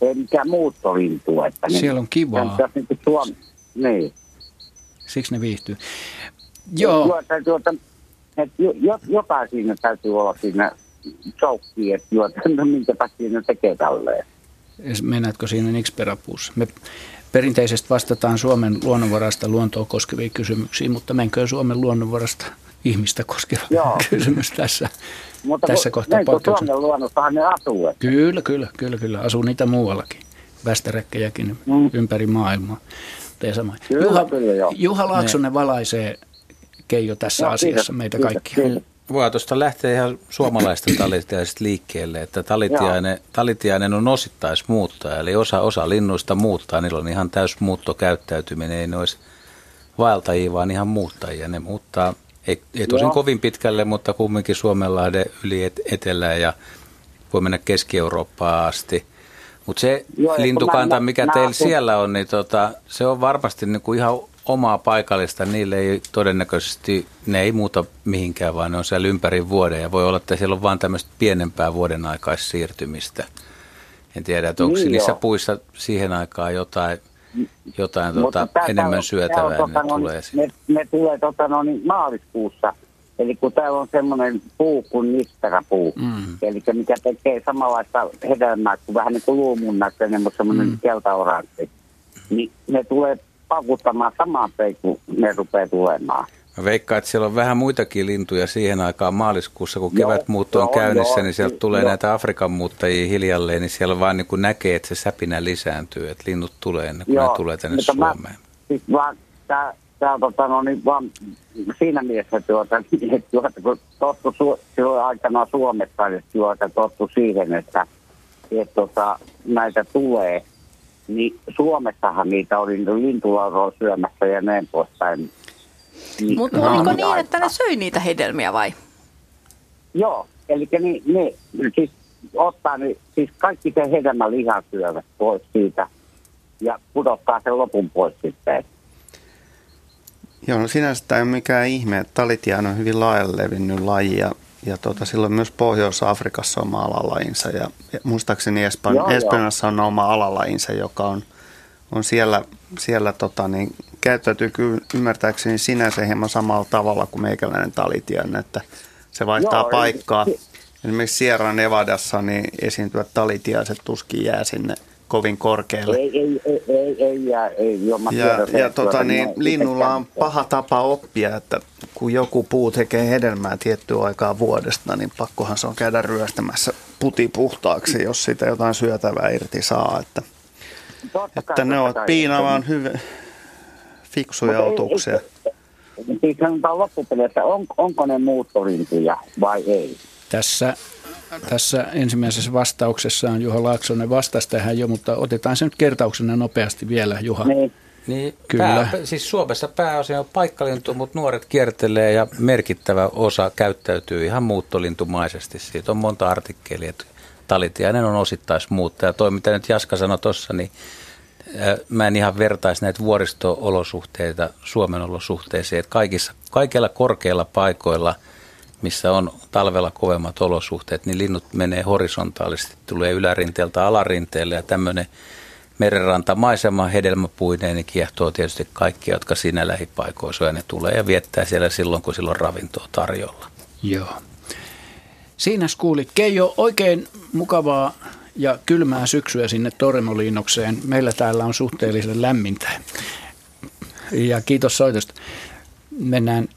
ei mikään muuttolintu. Että niin, Siellä on kivaa. Tämän, niin, kuin Suom... niin. Siksi ne viihtyy. Joo. Täytyy, että, että jo, jotain siinä täytyy olla siinä choukkiin, että että minkä takia ne tekee tälleen. Mennäänkö siinä Nixperapuussa? Me Perinteisesti vastataan Suomen luonnonvarasta luontoa koskeviin kysymyksiin, mutta menköön Suomen luonnonvarasta ihmistä koskeva Joo. [laughs] kysymys tässä, mutta tässä kohtaa Suomen luonnossahan ne asuu. Että. Kyllä, kyllä, kyllä, kyllä. Asuu niitä muuallakin. Västäräkkejäkin mm. ympäri maailmaa. Kyllä, Juha, kyllä. Juha Laaksonen valaisee Keijo tässä no, asiassa kiitos, meitä kiitos, kaikkia. Kiitos. Voi tuosta lähtee ihan suomalaista [clears throat] talitiaisesta liikkeelle, että talitiainen, talitiainen on osittaismuuttaja, eli osa, osa linnuista muuttaa, niillä on ihan täys muuttokäyttäytyminen, ei ne olisi vaeltajia, vaan ihan muuttajia. Ne muuttaa, ei, ei tosin Joo. kovin pitkälle, mutta kumminkin Suomenlahden yli et, etelään ja voi mennä Keski-Eurooppaan asti. Mutta se Joo, lintukanta, mikä mä, teillä mä, siellä on, niin tota, se on varmasti niinku ihan omaa paikallista. Niille ei todennäköisesti, ne ei muuta mihinkään, vaan ne on siellä ympäri vuoden. Ja voi olla, että siellä on vain tämmöistä pienempää vuoden aikaissiirtymistä. En tiedä, että onko niin niissä jo. puissa siihen aikaan jotain, jotain tota, enemmän syötävää, ne, tota, tulee ne, ne tulee tota, no, niin maaliskuussa – Eli kun täällä on semmoinen puu kuin nisteräpuu, mm. eli mikä tekee samanlaista hedelmää kuin vähän niin kuin luumun näköinen, mutta semmoinen mm. keltaoranssi, niin ne tulee pakuttamaan samaan tein, kun ne rupeaa tulemaan. Mä veikkaan, että siellä on vähän muitakin lintuja siihen aikaan maaliskuussa, kun kevätmuutto on käynnissä, joo, niin sieltä tulee joo. näitä Afrikan muuttajia hiljalleen, niin siellä vaan niin kuin näkee, että se säpinä lisääntyy, että linnut tulee ennen kuin joo, ne tulee tänne Suomeen. Mä, siis vaan tämä tämä tota, no, niin vaan siinä mielessä, tuota, [laughs] että tuota, kun tottu su, silloin aikana Suomessa, niin tuota, tottu siihen, että että tuota, näitä tulee, niin Suomessahan niitä oli lintulauroa syömässä ja näin poispäin. Niin, Mutta oliko niin, niin, että ne söi niitä hedelmiä vai? Joo, eli ne, ne siis ottaa, niin, siis kaikki se hedelmä lihan syövät pois siitä ja pudottaa sen lopun pois sitten. Joo, no sinänsä tämä ei ole mikään ihme, että talitiaan on hyvin laajalle levinnyt laji ja, ja tuota, silloin myös Pohjois-Afrikassa oma alalajinsa ja, ja muistaakseni Espan, joo, Espanjassa joo. on oma alalajinsa, joka on, on siellä, siellä tota, niin, käyttäytyy kyllä ymmärtääkseni sinänsä hieman samalla tavalla kuin meikäläinen talitian, että se vaihtaa joo, paikkaa. Esimerkiksi Sierra Nevadassa niin esiintyvät talitiaiset tuskin jää sinne kovin korkealle. Ei, ei, ei, ei, ei, jää, ei joo, ja, ja tota, niin, linnulla on paha tapa oppia, että kun joku puu tekee hedelmää tiettyä aikaa vuodesta, niin pakkohan se on käydä ryöstämässä puti puhtaaksi, jos sitä jotain syötävää irti saa. Että, että ne ovat piinavan hyvin fiksuja otuksia. Siis sanotaan loppupeleissä, on, onko ne muuttolintuja vai ei? Tässä tässä ensimmäisessä vastauksessaan Juha Laaksonen vastasi tähän jo, mutta otetaan se nyt kertauksena nopeasti vielä, Juha. Niin. Niin, Kyllä. Pää, siis Suomessa pääosin on paikkalintu, mutta nuoret kiertelee ja merkittävä osa käyttäytyy ihan muuttolintumaisesti. Siitä on monta artikkelia, että talitiainen on osittaismuuttaja. Toi, mitä nyt Jaska sanoi tuossa, niin mä en ihan vertaisi näitä vuoristo-olosuhteita Suomen olosuhteisiin, että kaikissa, kaikilla korkeilla paikoilla – missä on talvella kovemmat olosuhteet, niin linnut menee horisontaalisesti, tulee ylärinteeltä alarinteelle ja tämmöinen merenrantamaisema hedelmäpuineen niin kiehtoo tietysti kaikki, jotka siinä lähipaikoissa ja ne tulee ja viettää siellä silloin, kun silloin ravintoa tarjolla. Joo. Siinä kuuli Keijo oikein mukavaa ja kylmää syksyä sinne Torremoliinokseen. Meillä täällä on suhteellisen lämmintä. Ja kiitos soitosta. Mennään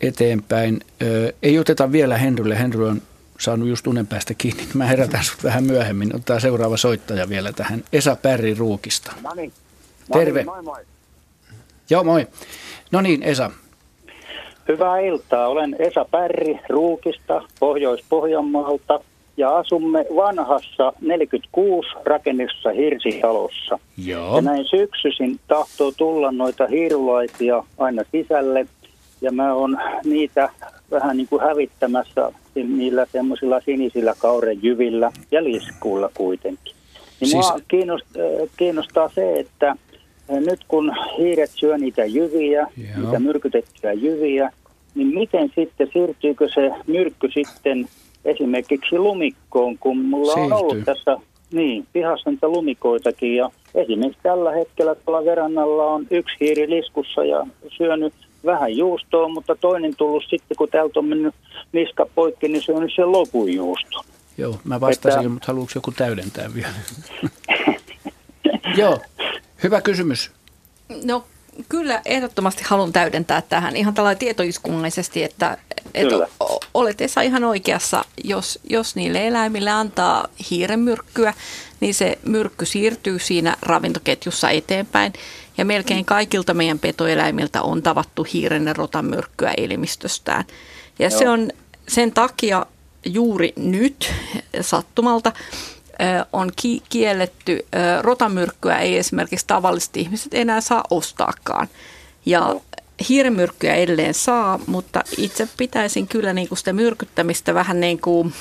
eteenpäin. Ö, ei oteta vielä Henrylle. Henry on saanut just unen päästä kiinni. Mä herätän sut vähän myöhemmin. Ottaa seuraava soittaja vielä tähän. Esa Pärri Ruukista. No niin. Terve. Moi moi. Joo, moi. No niin, Esa. Hyvää iltaa. Olen Esa Pärri Ruukista, Pohjois-Pohjanmaalta ja asumme vanhassa 46 rakennussa hirsitalossa. Joo. Ja näin syksyisin tahtoo tulla noita hiirulaisia aina sisälle ja mä oon niitä vähän niin kuin hävittämässä niillä semmoisilla sinisillä kaurenjyvillä ja liskuilla kuitenkin. Niin siis... mua kiinnostaa, kiinnostaa se, että nyt kun hiiret syö niitä jyviä, Joo. niitä myrkytettyjä jyviä, niin miten sitten, siirtyykö se myrkky sitten esimerkiksi lumikkoon, kun mulla Siirtyy. on ollut tässä niin, pihassa niitä lumikoitakin ja esimerkiksi tällä hetkellä tuolla verannalla on yksi hiiri liskussa ja syönyt vähän juustoa, mutta toinen tullut sitten, kun täältä on mennyt niska poikki, niin se on sen lopun juusto. Joo, mä vastasin, että... mutta haluatko joku täydentää vielä? [laughs] Joo, hyvä kysymys. No kyllä ehdottomasti haluan täydentää tähän ihan tällä tietoiskunnallisesti, että, että olet Esa ihan oikeassa, jos, jos niille eläimille antaa hiiremyrkkyä, niin se myrkky siirtyy siinä ravintoketjussa eteenpäin. Ja melkein kaikilta meidän petoeläimiltä on tavattu hiiren ja rotamyrkkyä elimistöstään. Ja Joo. se on sen takia juuri nyt sattumalta on kielletty. Rotamyrkkyä ei esimerkiksi tavalliset ihmiset enää saa ostaakaan. Ja hiirimyrkkyä edelleen saa, mutta itse pitäisin kyllä niin kuin sitä myrkyttämistä vähän niin kuin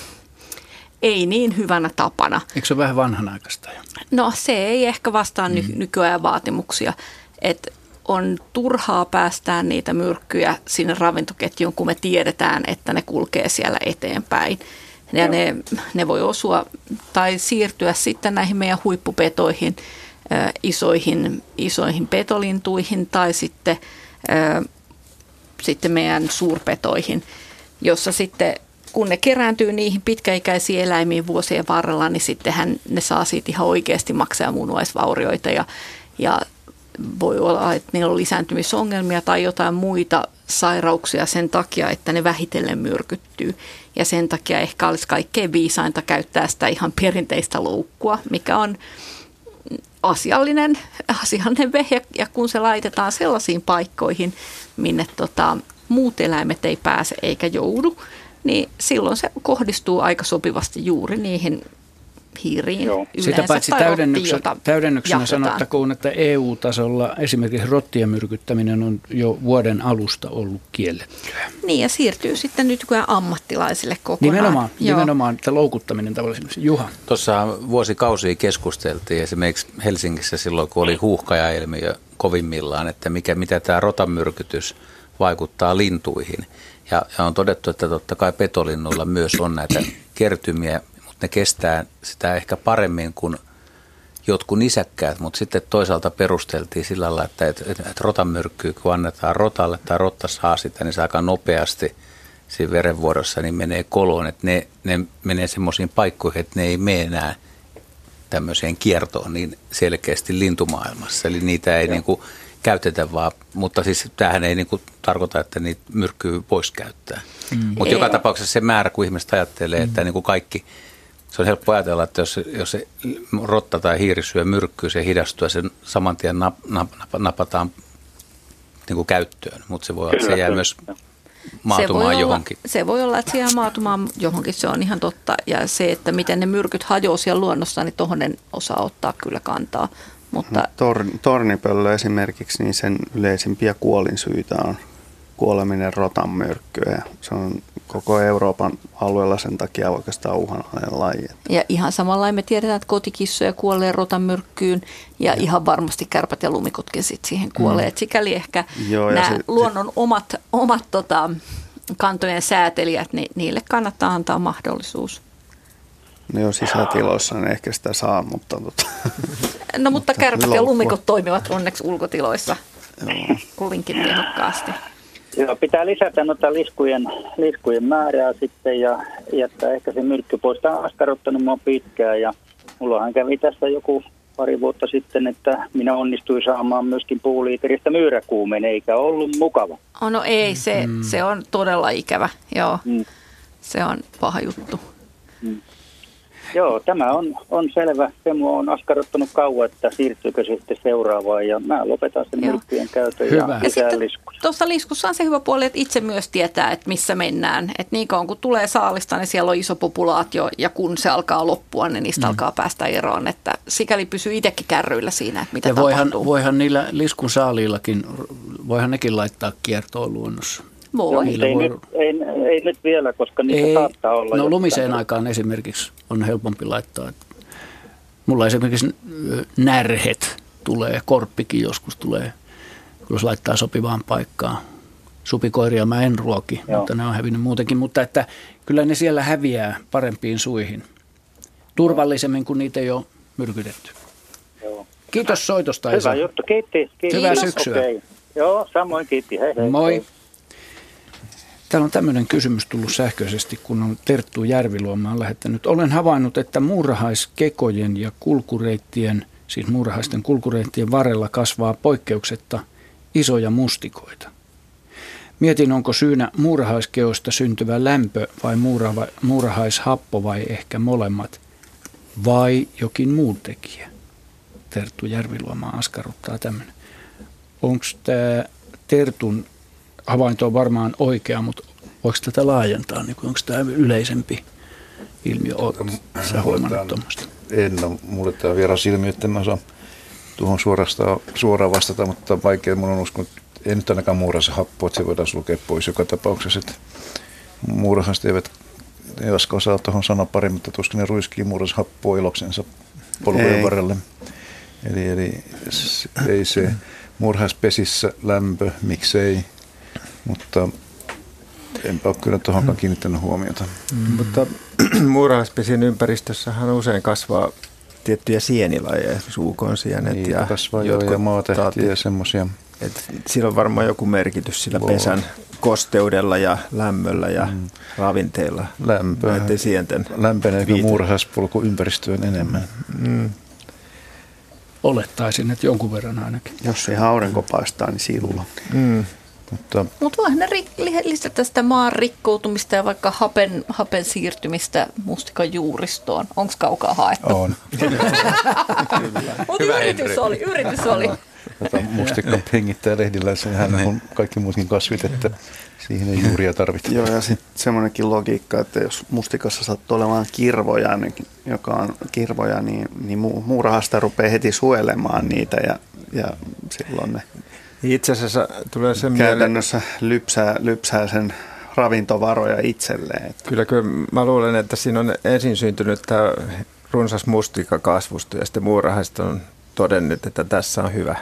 ei niin hyvänä tapana. Eikö se ole vähän vanhanaikaista jo? No se ei ehkä vastaa ny- mm. nykyään vaatimuksia. Et on turhaa päästää niitä myrkkyjä sinne ravintoketjuun, kun me tiedetään, että ne kulkee siellä eteenpäin. Ja ne, ne voi osua tai siirtyä sitten näihin meidän huippupetoihin, äh, isoihin, isoihin petolintuihin tai sitten, äh, sitten meidän suurpetoihin, jossa sitten kun ne kerääntyy niihin pitkäikäisiin eläimiin vuosien varrella, niin sittenhän ne saa siitä ihan oikeasti maksaa munuaisvaurioita ja, ja voi olla, että niillä on lisääntymisongelmia tai jotain muita sairauksia sen takia, että ne vähitellen myrkyttyy. Ja sen takia ehkä olisi kaikkein viisainta käyttää sitä ihan perinteistä loukkua, mikä on asiallinen, asiallinen vehe, ja kun se laitetaan sellaisiin paikkoihin, minne tota, muut eläimet ei pääse eikä joudu, niin silloin se kohdistuu aika sopivasti juuri niihin hiiriin Joo. yleensä. Sitä paitsi täydennyksenä, täydennyksenä sanottakoon, että EU-tasolla esimerkiksi rottien myrkyttäminen on jo vuoden alusta ollut kiellettyä. Niin ja siirtyy sitten nyt nykyään ammattilaisille kokonaan. Nimenomaan, Joo. nimenomaan että loukuttaminen tavallaan. Juha. Tuossa vuosikausia keskusteltiin esimerkiksi Helsingissä silloin, kun oli huuhkajailmiö kovimmillaan, että mikä, mitä tämä rotamyrkytys vaikuttaa lintuihin. Ja, ja on todettu, että totta kai petolinnuilla myös on näitä kertymiä, mutta ne kestää sitä ehkä paremmin kuin jotkut nisäkkäät, mutta sitten toisaalta perusteltiin sillä lailla, että, että, että rotamyrkkyä kun annetaan rotalle tai rotta saa sitä, niin se aika nopeasti siinä verenvuorossa niin menee koloon, että ne, ne menee semmoisiin paikkoihin, että ne ei mene enää tämmöiseen kiertoon niin selkeästi lintumaailmassa. Eli niitä ei niin kuin käytetä vaan, mutta siis tämähän ei niin kuin tarkoita, että niitä myrkkyy pois käyttää. Mm. Mutta joka tapauksessa se määrä, kun ihmiset ajattelee, että mm. niin kuin kaikki, se on helppo ajatella, että jos, jos se rotta tai hiiri syö myrkkyä, se hidastuu ja sen saman tien nap, nap, nap, napataan niin kuin käyttöön, mutta se voi olla, että se jää myös maatumaan se johonkin. Olla, se voi olla, että se jää maatumaan johonkin, se on ihan totta. Ja se, että miten ne myrkyt hajoaa siellä luonnossa, niin tuohon en osaa ottaa kyllä kantaa. Mutta... No, tor, tornipöllö esimerkiksi, niin sen yleisimpiä kuolinsyitä on kuoleminen rotan myrkkyä. Se on koko Euroopan alueella sen takia oikeastaan uhanalainen laji. Ja ihan samalla me tiedetään, että kotikissoja kuolee rotan myrkkyyn ja, ja ihan varmasti kärpät ja lumikotkin sit siihen kuolee. Mm. Et sikäli ehkä Joo, nämä se, luonnon omat, omat tota, kantojen säätelijät, niin niille kannattaa antaa mahdollisuus. Ne on sisätiloissa, ne ehkä sitä saa, mutta... Tota, no mutta kärpät ja lumikot toimivat onneksi ulkotiloissa kovinkin tehokkaasti. Joo, pitää lisätä noita liskujen, liskujen määrää sitten ja jättää ehkä se myrkky pois. Tämä on askarruttanut mua pitkään ja mullahan kävi tässä joku pari vuotta sitten, että minä onnistuin saamaan myöskin puuliiteristä myyräkuumeen, eikä ollut mukava. Oh, no ei, se, mm. se on todella ikävä, joo. Mm. Se on paha juttu. Mm. Joo, tämä on, on selvä. Se mua on askarruttanut kauan, että siirtyykö se sitten seuraavaan ja mä lopetan sen myrkkyjen käytön hyvä. ja, ja Tuossa liskussa on se hyvä puoli, että itse myös tietää, että missä mennään. Että niin kauan kun tulee saalista, niin siellä on iso populaatio ja kun se alkaa loppua, niin niistä mm. alkaa päästä eroon. Että sikäli pysyy itsekin kärryillä siinä, että mitä ja voihan, voihan niillä liskun saaliillakin, voihan nekin laittaa kiertoon luonnossa. Voi. Ei, voi... nyt, ei, ei nyt vielä, koska niitä ei, saattaa olla. No lumiseen aikaan esimerkiksi on helpompi laittaa. Mulla esimerkiksi närhet tulee, korppikin joskus tulee, jos laittaa sopivaan paikkaan. Supikoiria mä en ruoki, Joo. mutta ne on hävinnyt muutenkin. Mutta että kyllä ne siellä häviää parempiin suihin. Turvallisemmin, kun niitä ei ole myrkytetty. Joo. Kiitos soitosta, Esa. Hyvä juttu, kiitti. kiitti. Hyvää syksyä. Okay. Joo, samoin kiitti. Hei, hei. Moi. Täällä on tämmöinen kysymys tullut sähköisesti, kun on Terttu Järviluoma lähettänyt. Olen havainnut, että muurahaiskekojen ja kulkureittien, siis muurahaisten kulkureittien varrella kasvaa poikkeuksetta isoja mustikoita. Mietin, onko syynä muurahaiskeosta syntyvä lämpö vai muura- muurahaishappo vai ehkä molemmat vai jokin muu tekijä. Terttu Järviluoma askarruttaa tämmöinen. Onko tämä Tertun havainto on varmaan oikea, mutta voiko tätä laajentaa? Niin onko tämä yleisempi ilmiö? Oletko sä huomannut tuommoista? En, no, mulle tämä on vieras ilmiö, että mä osaan tuohon suorastaan, suoraan vastata, mutta vaikea mun on uskon, että ei nyt ainakaan muurassa happoa, että se voidaan sulkea pois joka tapauksessa. Että muurahaiset eivät Evaska osaa tuohon sanapari, mutta tuskin ne ruiskii muurhas happoo iloksensa polkujen varrelle. Eli, eli ei se murhaispesissä lämpö, miksei, mutta enpä ole kyllä tuohonkaan kiinnittänyt huomiota. Mm. Mutta [clears throat] muurahaispesien ympäristössähän usein kasvaa tiettyjä sienilajeja, esimerkiksi niin, ja kasvaa jotkut ja maatähtiä ja semmoisia. Sillä on varmaan joku merkitys sillä Voi. pesän kosteudella ja lämmöllä ja mm. ravinteilla. Lämpö. sienten Lämpeneekö muurahaispolku ympäristöön enemmän? Mm. Olettaisin, että jonkun verran ainakin. Jos ei aurinko paistaa, niin silloin. Mm. Mutta Mut voihan ne lisätä sitä maan rikkoutumista ja vaikka hapen, hapen siirtymistä mustikan juuristoon. Onko kaukaa haettu? On. [laughs] Mutta yritys oli, yritys oli. Tota, mustikka hengittää lehdillä, sehän on kaikki muutkin kasvit, että siihen ei juuria tarvitse. Joo, ja sitten semmoinenkin logiikka, että jos mustikassa sattuu olemaan kirvoja, niin, joka on kirvoja, niin, niin muurahasta rupeaa heti suojelemaan niitä ja, ja silloin ne itse asiassa tulee se Käytännössä mieleen... lypsää, lypsää sen ravintovaroja itselleen. Kyllä, kyllä mä luulen, että siinä on ensin syntynyt tämä runsas mustikakasvusto ja sitten muurahaiset on todennut, että tässä on hyvä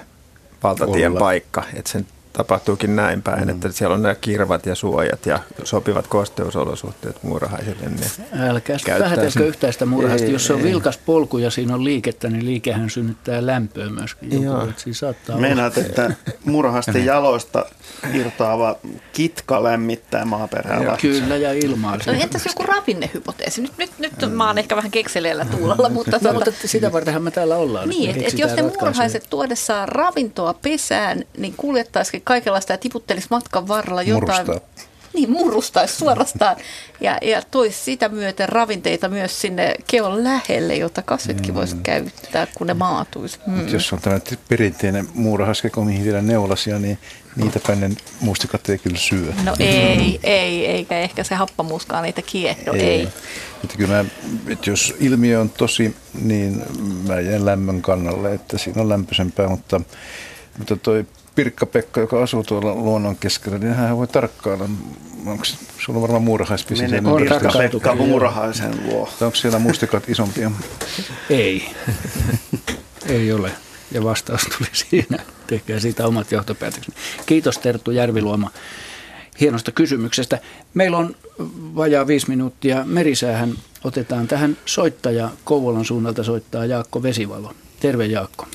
valtatien Olla. paikka, että sen tapahtuukin näin päin, mm. että siellä on nämä kirvat ja suojat ja sopivat kosteusolosuhteet muurahaisille. Niin Älkää vähätelkö yhtään sitä muurahaista. Jos se on vilkas polku ja siinä on liikettä, niin liikehän synnyttää lämpöä myöskin. Joku, että siinä saattaa Meinaat, olla. että muurahaisten jaloista irtaava kitka lämmittää maaperää ja, Kyllä, ja ilmaa. No, entäs joku ravinnehypoteesi? Nyt, nyt, nyt mm. mä oon ehkä vähän kekseleellä tuulalla. Mutta, no, tuota, mutta sitä vartenhan me täällä ollaan. Niin, että et jos ne muurahaiset tuodessaan ravintoa pesään, niin kuljettaisikin kaikenlaista ja tiputtelisi matkan varrella jotain. Murustaa. Niin, murustaisi suorastaan ja, ja toisi sitä myöten ravinteita myös sinne keon lähelle, jota kasvitkin mm. voisivat käyttää, kun ne maatuisi. Mm. Jos on tämmöinen perinteinen muurahaskeko, mihin vielä neulasia, niin niitä päin mustikat ei kyllä syö. No ei, ei, eikä ehkä se happamuuskaan niitä kiehdo, ei. ei. Että kyllä mä, että jos ilmiö on tosi, niin mä jään lämmön kannalle, että siinä on lämpöisempää, mutta, mutta toi Pirkka-Pekka, joka asuu tuolla luonnon keskellä, niin hän voi tarkkailla. Onko sulla on varmaan muurahaispisi? Mene Pirkka-Pekka muurahaisen luo. Onko siellä mustikat isompia? Ei. [laughs] Ei ole. Ja vastaus tuli siinä. Tehkää siitä omat johtopäätökset. Kiitos Terttu Järviluoma hienosta kysymyksestä. Meillä on vajaa viisi minuuttia. Merisäähän otetaan tähän soittaja. Kouvolan suunnalta soittaa Jaakko Vesivalo. Terve Jaakko.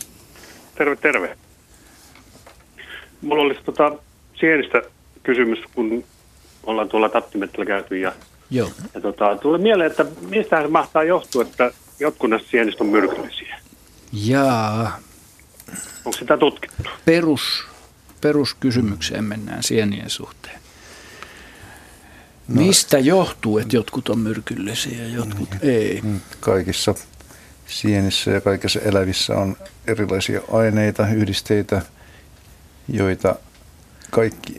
Terve, terve. Mulla olisi tota sienistä kysymys, kun ollaan tuolla tappimettällä käyty ja, Joo. ja tota, tuli mieleen, että mistä se mahtaa johtua, että jotkut näistä sienistä on myrkyllisiä? Jaa. Onko sitä tutkittu? Perus, peruskysymykseen mennään sienien suhteen. No, Mistä johtuu, että jotkut on myrkyllisiä ja jotkut niin, ei? Kaikissa sienissä ja kaikissa elävissä on erilaisia aineita, yhdisteitä – joita kaikki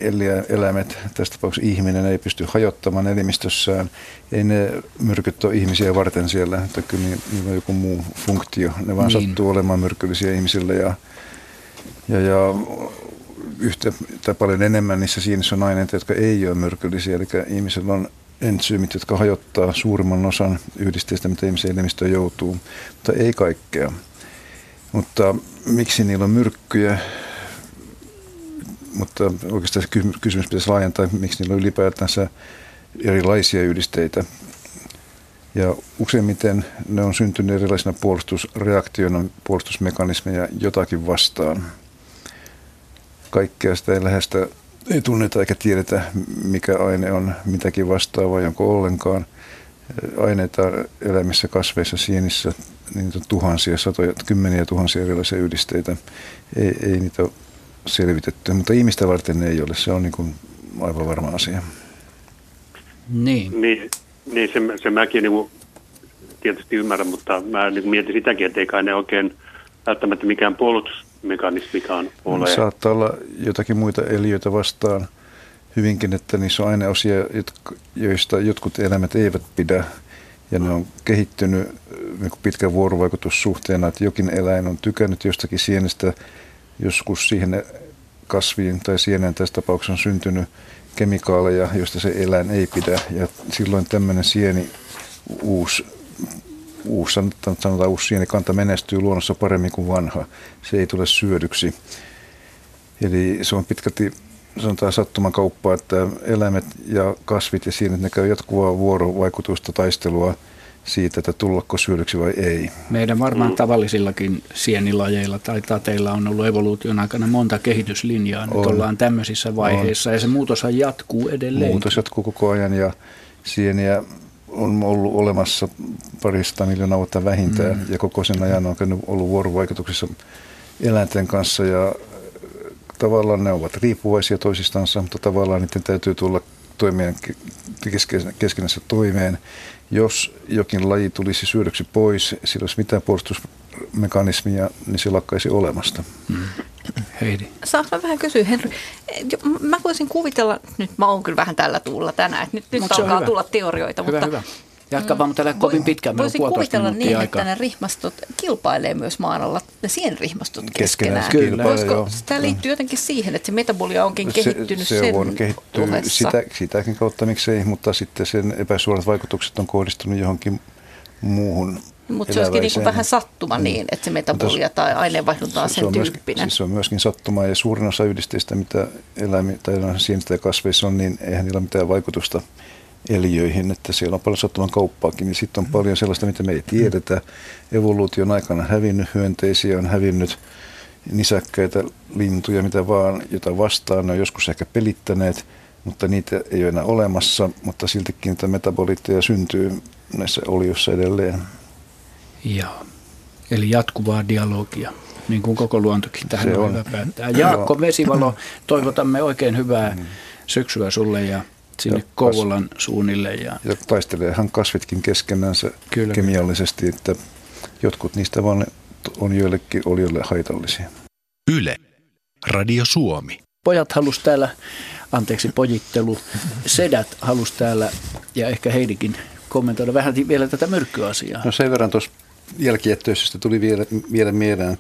eläimet, tässä tapauksessa ihminen, ei pysty hajottamaan elimistössään. Ei ne myrkyt ole ihmisiä varten siellä, että kyllä niillä on joku muu funktio. Ne vaan niin. sattuu olemaan myrkyllisiä ihmisille ja, ja, ja yhtä tai paljon enemmän niissä sienissä on aineita, jotka ei ole myrkyllisiä. Eli ihmisellä on entsyymit, jotka hajottaa suurimman osan yhdisteistä, mitä ihmisen elimistöön joutuu, mutta ei kaikkea. Mutta miksi niillä on myrkkyjä? Mutta oikeastaan se kysymys pitäisi laajentaa, miksi niillä on ylipäätänsä erilaisia yhdisteitä. Ja useimmiten ne on syntynyt erilaisina puolustusreaktioina, puolustusmekanismeja jotakin vastaan. Kaikkea sitä ei lähestä ei tunneta eikä tiedetä, mikä aine on mitäkin vastaava, vai onko ollenkaan. Aineita eläimissä, kasveissa, sienissä, niitä on tuhansia, satoja, kymmeniä tuhansia erilaisia yhdisteitä. Ei, ei niitä selvitetty, mutta ihmistä varten ne ei ole. Se on niin kuin aivan varma asia. Niin. Niin, niin se, se mäkin niin tietysti ymmärrän, mutta mä niin mietin sitäkin, että ei kai ne oikein välttämättä mikään puolustusmekanismikaan ole. No, saattaa olla jotakin muita eliöitä vastaan hyvinkin, että niissä on aineosia, joista jotkut eläimet eivät pidä. Ja ne on kehittynyt niin pitkän vuorovaikutussuhteena, että jokin eläin on tykännyt jostakin sienestä joskus siihen kasviin tai sieneen tässä tapauksessa on syntynyt kemikaaleja, joista se eläin ei pidä. Ja silloin tämmöinen sieni uusi uusi, sanotaan uusi sienikanta menestyy luonnossa paremmin kuin vanha. Se ei tule syödyksi. Eli se on pitkälti sanotaan sattuman kauppaa, että eläimet ja kasvit ja sienet, ne käy jatkuvaa vuorovaikutusta taistelua siitä, että tullako syödyksi vai ei. Meidän varmaan tavallisillakin sienilajeilla tai tateilla on ollut evoluution aikana monta kehityslinjaa. Nyt on. ollaan tämmöisissä vaiheissa on. ja se muutoshan jatkuu edelleen. Muutos jatkuu koko ajan ja sieniä on ollut olemassa parista miljoonaa vuotta vähintään mm. ja koko sen ajan on ollut vuorovaikutuksissa eläinten kanssa ja tavallaan ne ovat riippuvaisia toisistansa, mutta tavallaan niiden täytyy tulla toimien keskenässä toimeen. Jos jokin laji tulisi syödöksi pois, sillä olisi mitään puolustusmekanismia, niin se lakkaisi olemasta. Mm. Heidi. Saanko vähän kysyä, Henry? Mä voisin kuvitella, nyt mä oon kyllä vähän tällä tuulla tänään, että nyt, nyt alkaa hyvä. tulla teorioita. Hyvä, mutta, hyvä. Jatka vaan, mutta kovin pitkään. Voisin kuvitella niin, aikaa. että ne rihmastot kilpailee myös maan alla, ne sienrihmastot keskenään. Kyllä, Voisiko joo. tämä liittyy jotenkin siihen, että se metabolia onkin kehittynyt se, se on kehittynyt sitä, sitäkin kautta, miksei, mutta sitten sen epäsuorat vaikutukset on kohdistunut johonkin muuhun mutta se olisikin niin kuin vähän sattuma mm. niin, että se metabolia Mutta tai aineenvaihdunta on sen on tyyppinen. Myöskin, siis se on myöskin sattuma ja suurin osa yhdisteistä, mitä eläimiä tai sienistä ja kasveissa on, niin eihän niillä ole mitään vaikutusta eliöihin, että siellä on paljon sattuman kauppaakin, niin sitten on paljon sellaista, mitä me ei tiedetä. Evoluution aikana hävinnyt hyönteisiä, on hävinnyt nisäkkäitä, lintuja, mitä vaan, jota vastaan. Ne on joskus ehkä pelittäneet, mutta niitä ei ole enää olemassa, mutta siltikin niitä metaboliitteja syntyy näissä olioissa edelleen. Joo. Eli jatkuvaa dialogia, niin kuin koko luontokin tähän Se on hyvä päättää. Jaakko Vesivalo, toivotamme oikein hyvää mm. syksyä sulle ja sinne ja Kouvolan kas- suunnille. Ja, ja taisteleehan kasvitkin keskenänsä kyllä, kemiallisesti, että jotkut niistä vaan on joillekin olijoille haitallisia. Yle. Radio Suomi. Pojat halus täällä, anteeksi pojittelu, sedät halus täällä ja ehkä Heidikin kommentoida vähän vielä tätä myrkkyasiaa. No sen verran tuossa jälkijättöisyydestä tuli vielä, vielä mieleen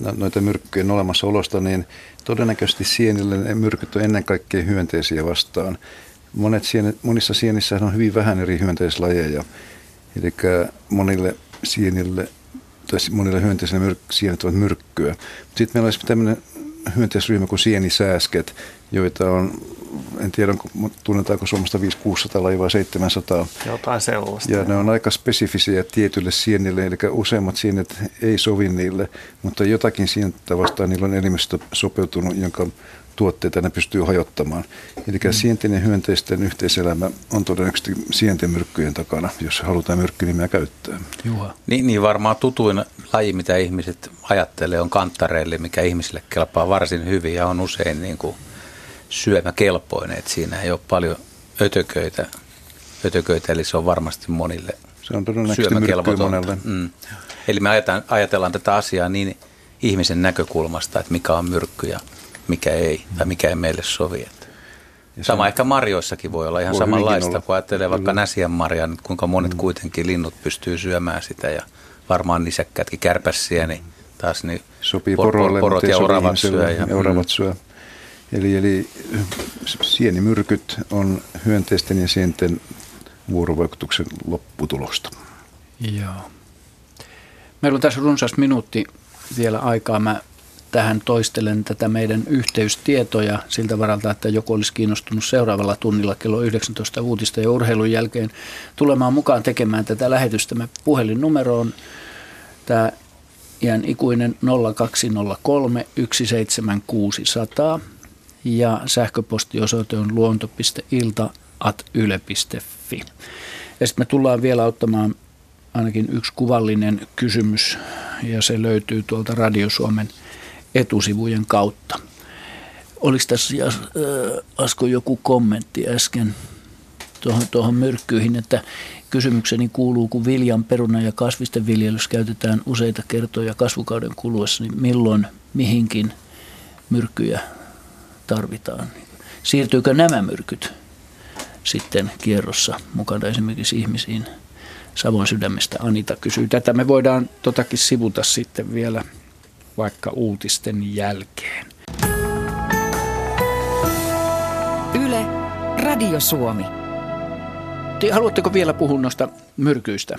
no, noita myrkkyjen olemassaolosta, niin todennäköisesti sienille ne myrkyt on ennen kaikkea hyönteisiä vastaan. Monet sienet, monissa sienissä on hyvin vähän eri hyönteislajeja, eli monille sienille tai monille hyönteisille myr- sienet ovat myrkkyä. Sitten meillä olisi tämmöinen hyönteisryhmä kuin sienisääsket, joita on en tiedä, tunnetaanko Suomesta 500-600 lajia vai 700. Jotain sellaista. Ja ne on aika spesifisiä tietylle sienille, eli useimmat sienet ei sovi niille, mutta jotakin sientä vastaan niillä on elimistö sopeutunut, jonka tuotteita ne pystyy hajottamaan. Eli mm. sienten ja hyönteisten yhteiselämä on todennäköisesti sienten myrkkyjen takana, jos halutaan myrkkynimiä käyttää. Juha. Niin, niin varmaan tutuin laji, mitä ihmiset ajattelee, on kantarelli, mikä ihmisille kelpaa varsin hyvin ja on usein niin kuin – syömäkelpoinen, että siinä ei ole paljon ötököitä, ötököitä eli se on varmasti monille se on todennäköisesti monelle. Mm. Eli me ajatellaan, ajatellaan tätä asiaa niin ihmisen näkökulmasta, että mikä on myrkky ja mikä ei, tai mikä ei meille sovi. Että Sama on, ehkä marjoissakin voi olla ihan voi samanlaista, kun ajattelee vaikka näsien marjaa, niin kuinka monet mm. kuitenkin linnut pystyy syömään sitä ja varmaan nisäkkätkin kärpässiä, niin taas niin Sopii por, poroille, porot ja oravat syö. Ja, ja oravat mm. syö. Eli, eli sienimyrkyt on hyönteisten ja sienten vuorovaikutuksen lopputulosta. Joo. Meillä on tässä runsas minuutti vielä aikaa. Mä tähän toistelen tätä meidän yhteystietoja siltä varalta, että joku olisi kiinnostunut seuraavalla tunnilla kello 19 uutista ja urheilun jälkeen tulemaan mukaan tekemään tätä lähetystä. Me puhelinnumero on tämä iän ikuinen 0203 17600 ja sähköpostiosoite on luonto.ilta.yle.fi. Ja sitten me tullaan vielä ottamaan ainakin yksi kuvallinen kysymys ja se löytyy tuolta Radio Suomen etusivujen kautta. Oliko tässä äh, Asko joku kommentti äsken tuohon, tuohon myrkkyihin, että kysymykseni kuuluu, kun viljan, peruna ja kasvisten viljelys käytetään useita kertoja kasvukauden kuluessa, niin milloin mihinkin myrkkyjä tarvitaan. Siirtyykö nämä myrkyt sitten kierrossa mukana esimerkiksi ihmisiin? Savon sydämestä Anita kysyy tätä. Me voidaan totakin sivuta sitten vielä vaikka uutisten jälkeen. Yle, Radio Suomi. Te, haluatteko vielä puhua noista myrkyistä?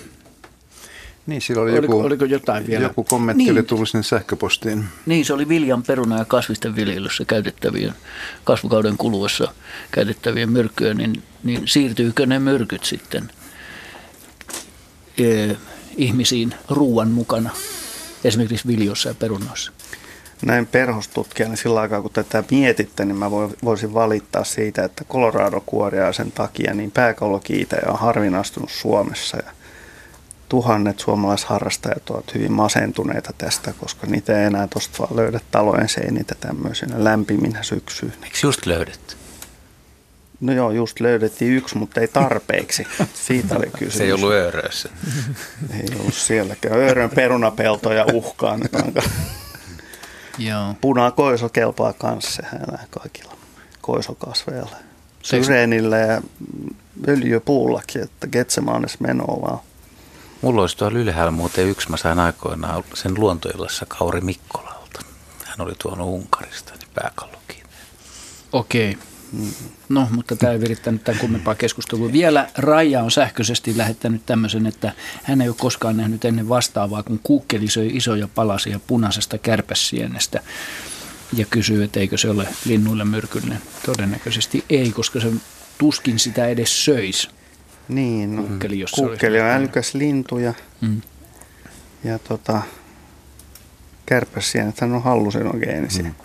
Niin, sillä oli oliko, joku, oliko jotain vielä? joku kommentti niin. oli tullut sinne sähköpostiin. Niin, se oli viljan, peruna ja kasvisten viljelyssä käytettävien, kasvukauden kuluessa käytettävien myrkkyjä, niin, niin siirtyykö ne myrkyt sitten e, ihmisiin ruuan mukana, esimerkiksi viljossa ja perunoissa? Näin perhostutkijana sillä aikaa, kun tätä mietitte, niin mä voisin valittaa siitä, että Colorado sen takia niin pääkallokiitä on harvinaistunut Suomessa. Ja tuhannet suomalaisharrastajat ovat hyvin masentuneita tästä, koska niitä ei enää tuosta vaan löydä talojen seinitä tämmöisenä lämpiminä syksyyn. Eikö just löydetty? No joo, just löydettiin yksi, mutta ei tarpeeksi. Siitä oli kysymys. Se ei ollut Öörössä. ei ollut sielläkään. Öörön perunapeltoja uhkaa nyt Joo. Punakoiso kelpaa kanssa, sehän elää kaikilla koisokasveilla. Syreenillä ja öljypuullakin, että Getsemaanes menoa vaan. Mulla olisi tuolla ylhäällä muuten yksi, mä sain aikoinaan sen luontoillassa Kauri Mikkolalta. Hän oli tuonut Unkarista, niin pääkallokin. Okei. Okay. No, mutta tämä ei virittänyt tämän kummempaa keskustelua. Vielä Raija on sähköisesti lähettänyt tämmöisen, että hän ei ole koskaan nähnyt ennen vastaavaa, kun kuukkeli söi isoja palasia punaisesta kärpäsienestä ja kysyy, että eikö se ole linnuille myrkyllinen. Todennäköisesti ei, koska se tuskin sitä edes söisi. Niin, no, kuukkeli, jos kuukkeli on älykäs lintu ja, mm. ja tota, kärpäsienet on hallusinogeenisia. Mm.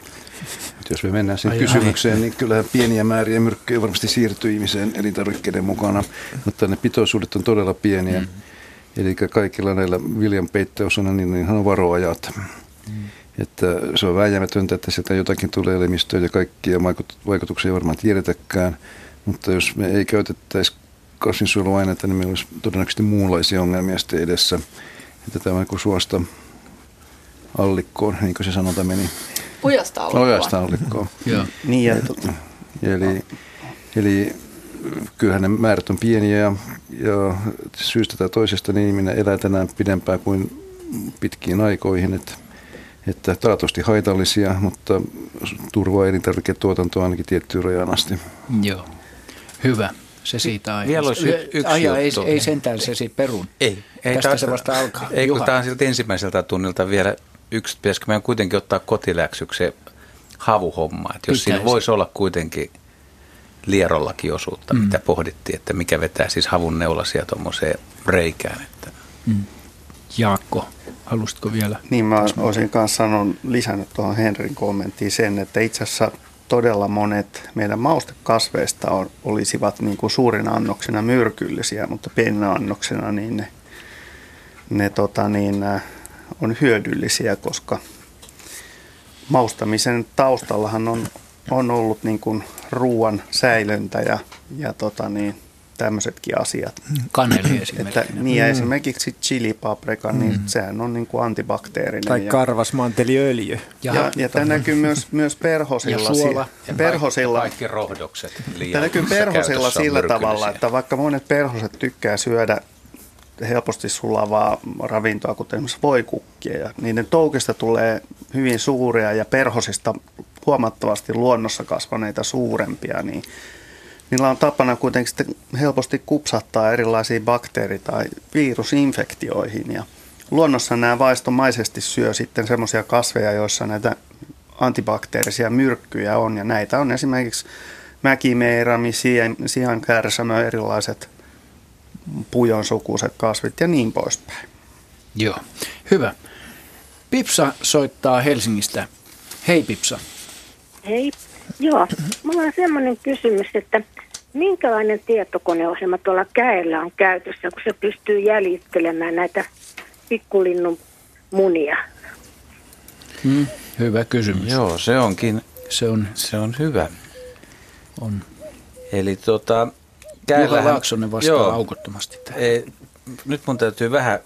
Jos me mennään siihen kysymykseen, niin kyllähän pieniä määriä myrkkyjä varmasti siirtyy ihmiseen elintarvikkeiden mukana, mutta ne pitoisuudet on todella pieniä. Mm. Eli kaikilla näillä viljanpeitteosana niin, niin on varoajat. Mm. Että se on vääjäämätöntä, että sieltä jotakin tulee elimistöä ja kaikkia vaikutuksia ei varmaan tiedetäkään. Mutta jos me ei käytettäisi kasvinsuojeluaineita, niin meillä olisi todennäköisesti muunlaisia ongelmia sitten edessä. Että tämä kuin suosta allikkoon, niin kuin se sanota meni. Ojasta allikkoon. Ojasta allikkoon. Joo. Niin ja, eli, eli kyllähän ne määrät on pieniä ja, ja syystä tai toisesta niin ihminen elää tänään pidempään kuin pitkiin aikoihin, että, että taatusti haitallisia, mutta turvaa elintarviketuotantoa ainakin tiettyyn rajaan asti. Joo, hyvä. Se siitä aiheesta. Vielä olisi y- yksi Aja, ei, ei sentään se siitä perun. Ei. ei Tästä taas, se vasta alkaa. Ei, kun tämä on siltä ensimmäiseltä tunnilta vielä yksi, pitäisikö meidän kuitenkin ottaa kotiläksyksi se havuhomma. Että jos Pitäisi. siinä voisi olla kuitenkin lierollakin osuutta, mm. mitä pohdittiin, että mikä vetää siis havun neulasia tuommoiseen reikään. Että. Mm. Jaakko, halusitko vielä? Niin mä olisin kanssa sanon, lisännyt tuohon Henrin kommenttiin sen, että itse asiassa todella monet meidän maustekasveista on, olisivat niin kuin suurina annoksina myrkyllisiä, mutta pieninä annoksina niin ne, ne tota niin, on hyödyllisiä, koska maustamisen taustallahan on, on ollut niin kuin ruoan säilöntä ja, ja tota niin, tämmöisetkin asiat. Kaneli esimerkiksi. Että, niin ja mm. esimerkiksi chilipaprika, niin mm. sehän on niin kuin antibakteerinen. Tai ja, karvasmanteliöljy. Ja, ja, ja tämä näkyy myös, myös perhosilla. Ja suola. Ja perhosilla. Kaikki, kaikki rohdokset. Tämä näkyy perhosilla sillä tavalla, että vaikka monet perhoset tykkää syödä helposti sulavaa ravintoa, kuten esimerkiksi voikukkia. Ja niiden toukista tulee hyvin suuria ja perhosista huomattavasti luonnossa kasvaneita suurempia, niin niillä on tapana kuitenkin sitten helposti kupsattaa erilaisiin bakteeri- tai virusinfektioihin. Ja luonnossa nämä vaistomaisesti syö sitten semmoisia kasveja, joissa näitä antibakteerisia myrkkyjä on, ja näitä on esimerkiksi mäkimeirami, sian kärsämö, erilaiset pujon sukuiset kasvit ja niin poispäin. Joo, hyvä. Pipsa soittaa Helsingistä. Hei Pipsa. Hei. Joo, mulla on semmoinen kysymys, että minkälainen tietokoneohjelma tuolla käellä on käytössä, kun se pystyy jäljittelemään näitä pikkulinnun munia? Hmm, hyvä kysymys. Joo, se onkin. Se on, se on hyvä. On. Eli tota, Juha Laaksonen vastaa joo, aukottomasti tähän. Ei, nyt mun täytyy vähän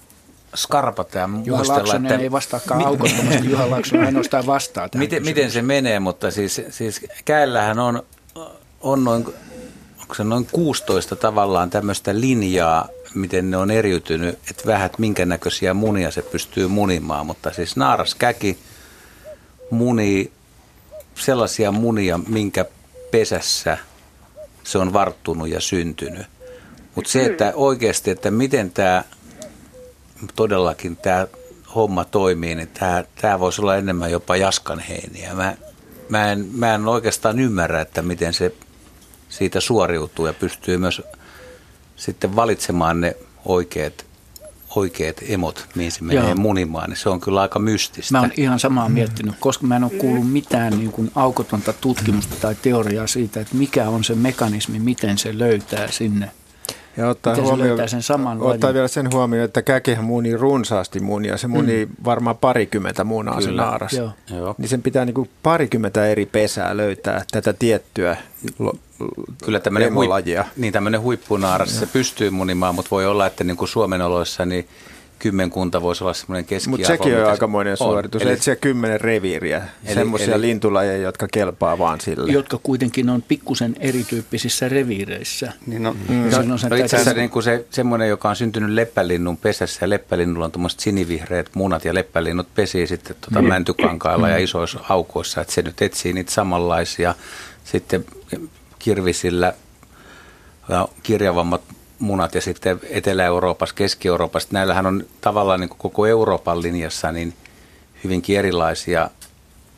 skarpata ja Juha muistella, Laaksonen että... ei vastaakaan mi- aukottomasti, Juha Laaksonen [laughs] ainoastaan vastaa tähän miten, miten se menee, mutta siis, siis käällähän on, on noin, onko se noin 16 tavallaan tämmöistä linjaa, miten ne on eriytynyt, että vähän minkä näköisiä munia se pystyy munimaan, mutta siis naaraskäki munii sellaisia munia, minkä pesässä – se on varttunut ja syntynyt. Mutta se, että oikeasti, että miten tämä todellakin tämä homma toimii, niin tämä, tämä voisi olla enemmän jopa jaskanheiniä. Mä, mä, en, mä en oikeastaan ymmärrä, että miten se siitä suoriutuu ja pystyy myös sitten valitsemaan ne oikeat, oikeat emot, mihin se menee Joo. munimaan, niin se on kyllä aika mystistä. Mä oon ihan samaa miettinyt, koska mä en ole kuullut mitään niin kuin aukotonta tutkimusta tai teoriaa siitä, että mikä on se mekanismi, miten se löytää sinne – ja ottaa, huomioon, sen saman ottaa vielä sen huomioon, että käkihän muni runsaasti munia. Se muni mm. varmaan parikymmentä munaa Kyllä. se naaras. Joo. Joo. Niin sen pitää niin kuin parikymmentä eri pesää löytää tätä tiettyä lo, Kyllä tämmöinen, huip- niin, tämmöinen huippunaaras, se pystyy munimaan, mutta voi olla, että niin kuin Suomen oloissa niin – kymmenkunta voisi olla semmoinen keskiarvo. Mutta sekin on aikamoinen suoritus. Eli... Etsiä kymmenen reviiriä, semmoisia lintulajeja, jotka kelpaa vaan sille. Jotka kuitenkin on pikkusen erityyppisissä reviireissä. Niin no, mm. no, no, no itse asiassa niin kuin se, semmoinen, joka on syntynyt leppälinnun pesässä ja leppälinnulla on tuommoiset sinivihreät munat ja leppälinnut pesii sitten tuota mm. mäntykankailla ja isoissa aukoissa, että se nyt etsii niitä samanlaisia. Sitten kirvisillä ja kirjavammat munat ja sitten Etelä-Euroopassa, Keski-Euroopassa. Näillähän on tavallaan niin koko Euroopan linjassa niin hyvinkin erilaisia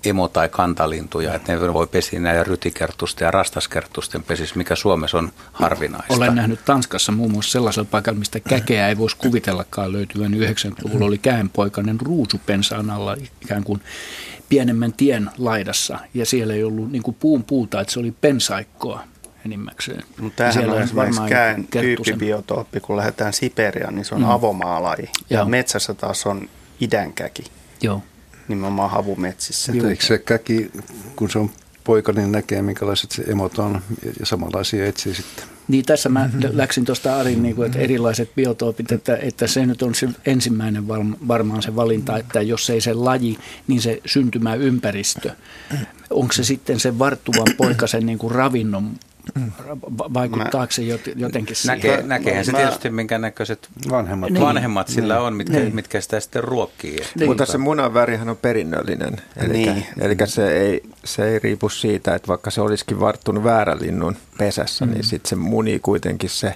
emo- tai kantalintuja, että ne voi pesiä näiden rytikertusten ja rastaskertusten pesis, mikä Suomessa on harvinaista. Olen nähnyt Tanskassa muun muassa sellaisella paikalla, mistä käkeä ei voisi kuvitellakaan löytyvän. 90-luvulla oli käenpoikainen ruusupensaan alla ikään kuin pienemmän tien laidassa ja siellä ei ollut niin puun puuta, että se oli pensaikkoa enimmäkseen. Mutta tämähän on esimerkiksi käen tyyppibiotooppi, kun lähdetään Siperiaan, niin se on mm. avomaalaji. Ja Joo. metsässä taas on idänkäki. Joo. Nimenomaan havumetsissä. Joo. Eikö se käki, kun se on poika, niin näkee minkälaiset se emot on ja samanlaisia etsii sitten. Niin tässä mä läksin tuosta Arin, niin kuin, että erilaiset biotoopit, että, että se nyt on se ensimmäinen varmaan se valinta, että jos ei se laji, niin se syntymäympäristö. Onko se sitten se varttuvan poikasen niin kuin ravinnon vaikuttaako se jotenkin siihen? Näkee, näkeehän se tietysti, minkä näköiset vanhemmat, niin, vanhemmat sillä niin, on, mitkä, niin. mitkä sitä sitten ruokkii. Niin. Mutta se munan värihän on perinnöllinen, eli, niin. eli se, ei, se ei riipu siitä, että vaikka se olisikin varttunut väärän linnun pesässä, mm. niin sitten se muni kuitenkin se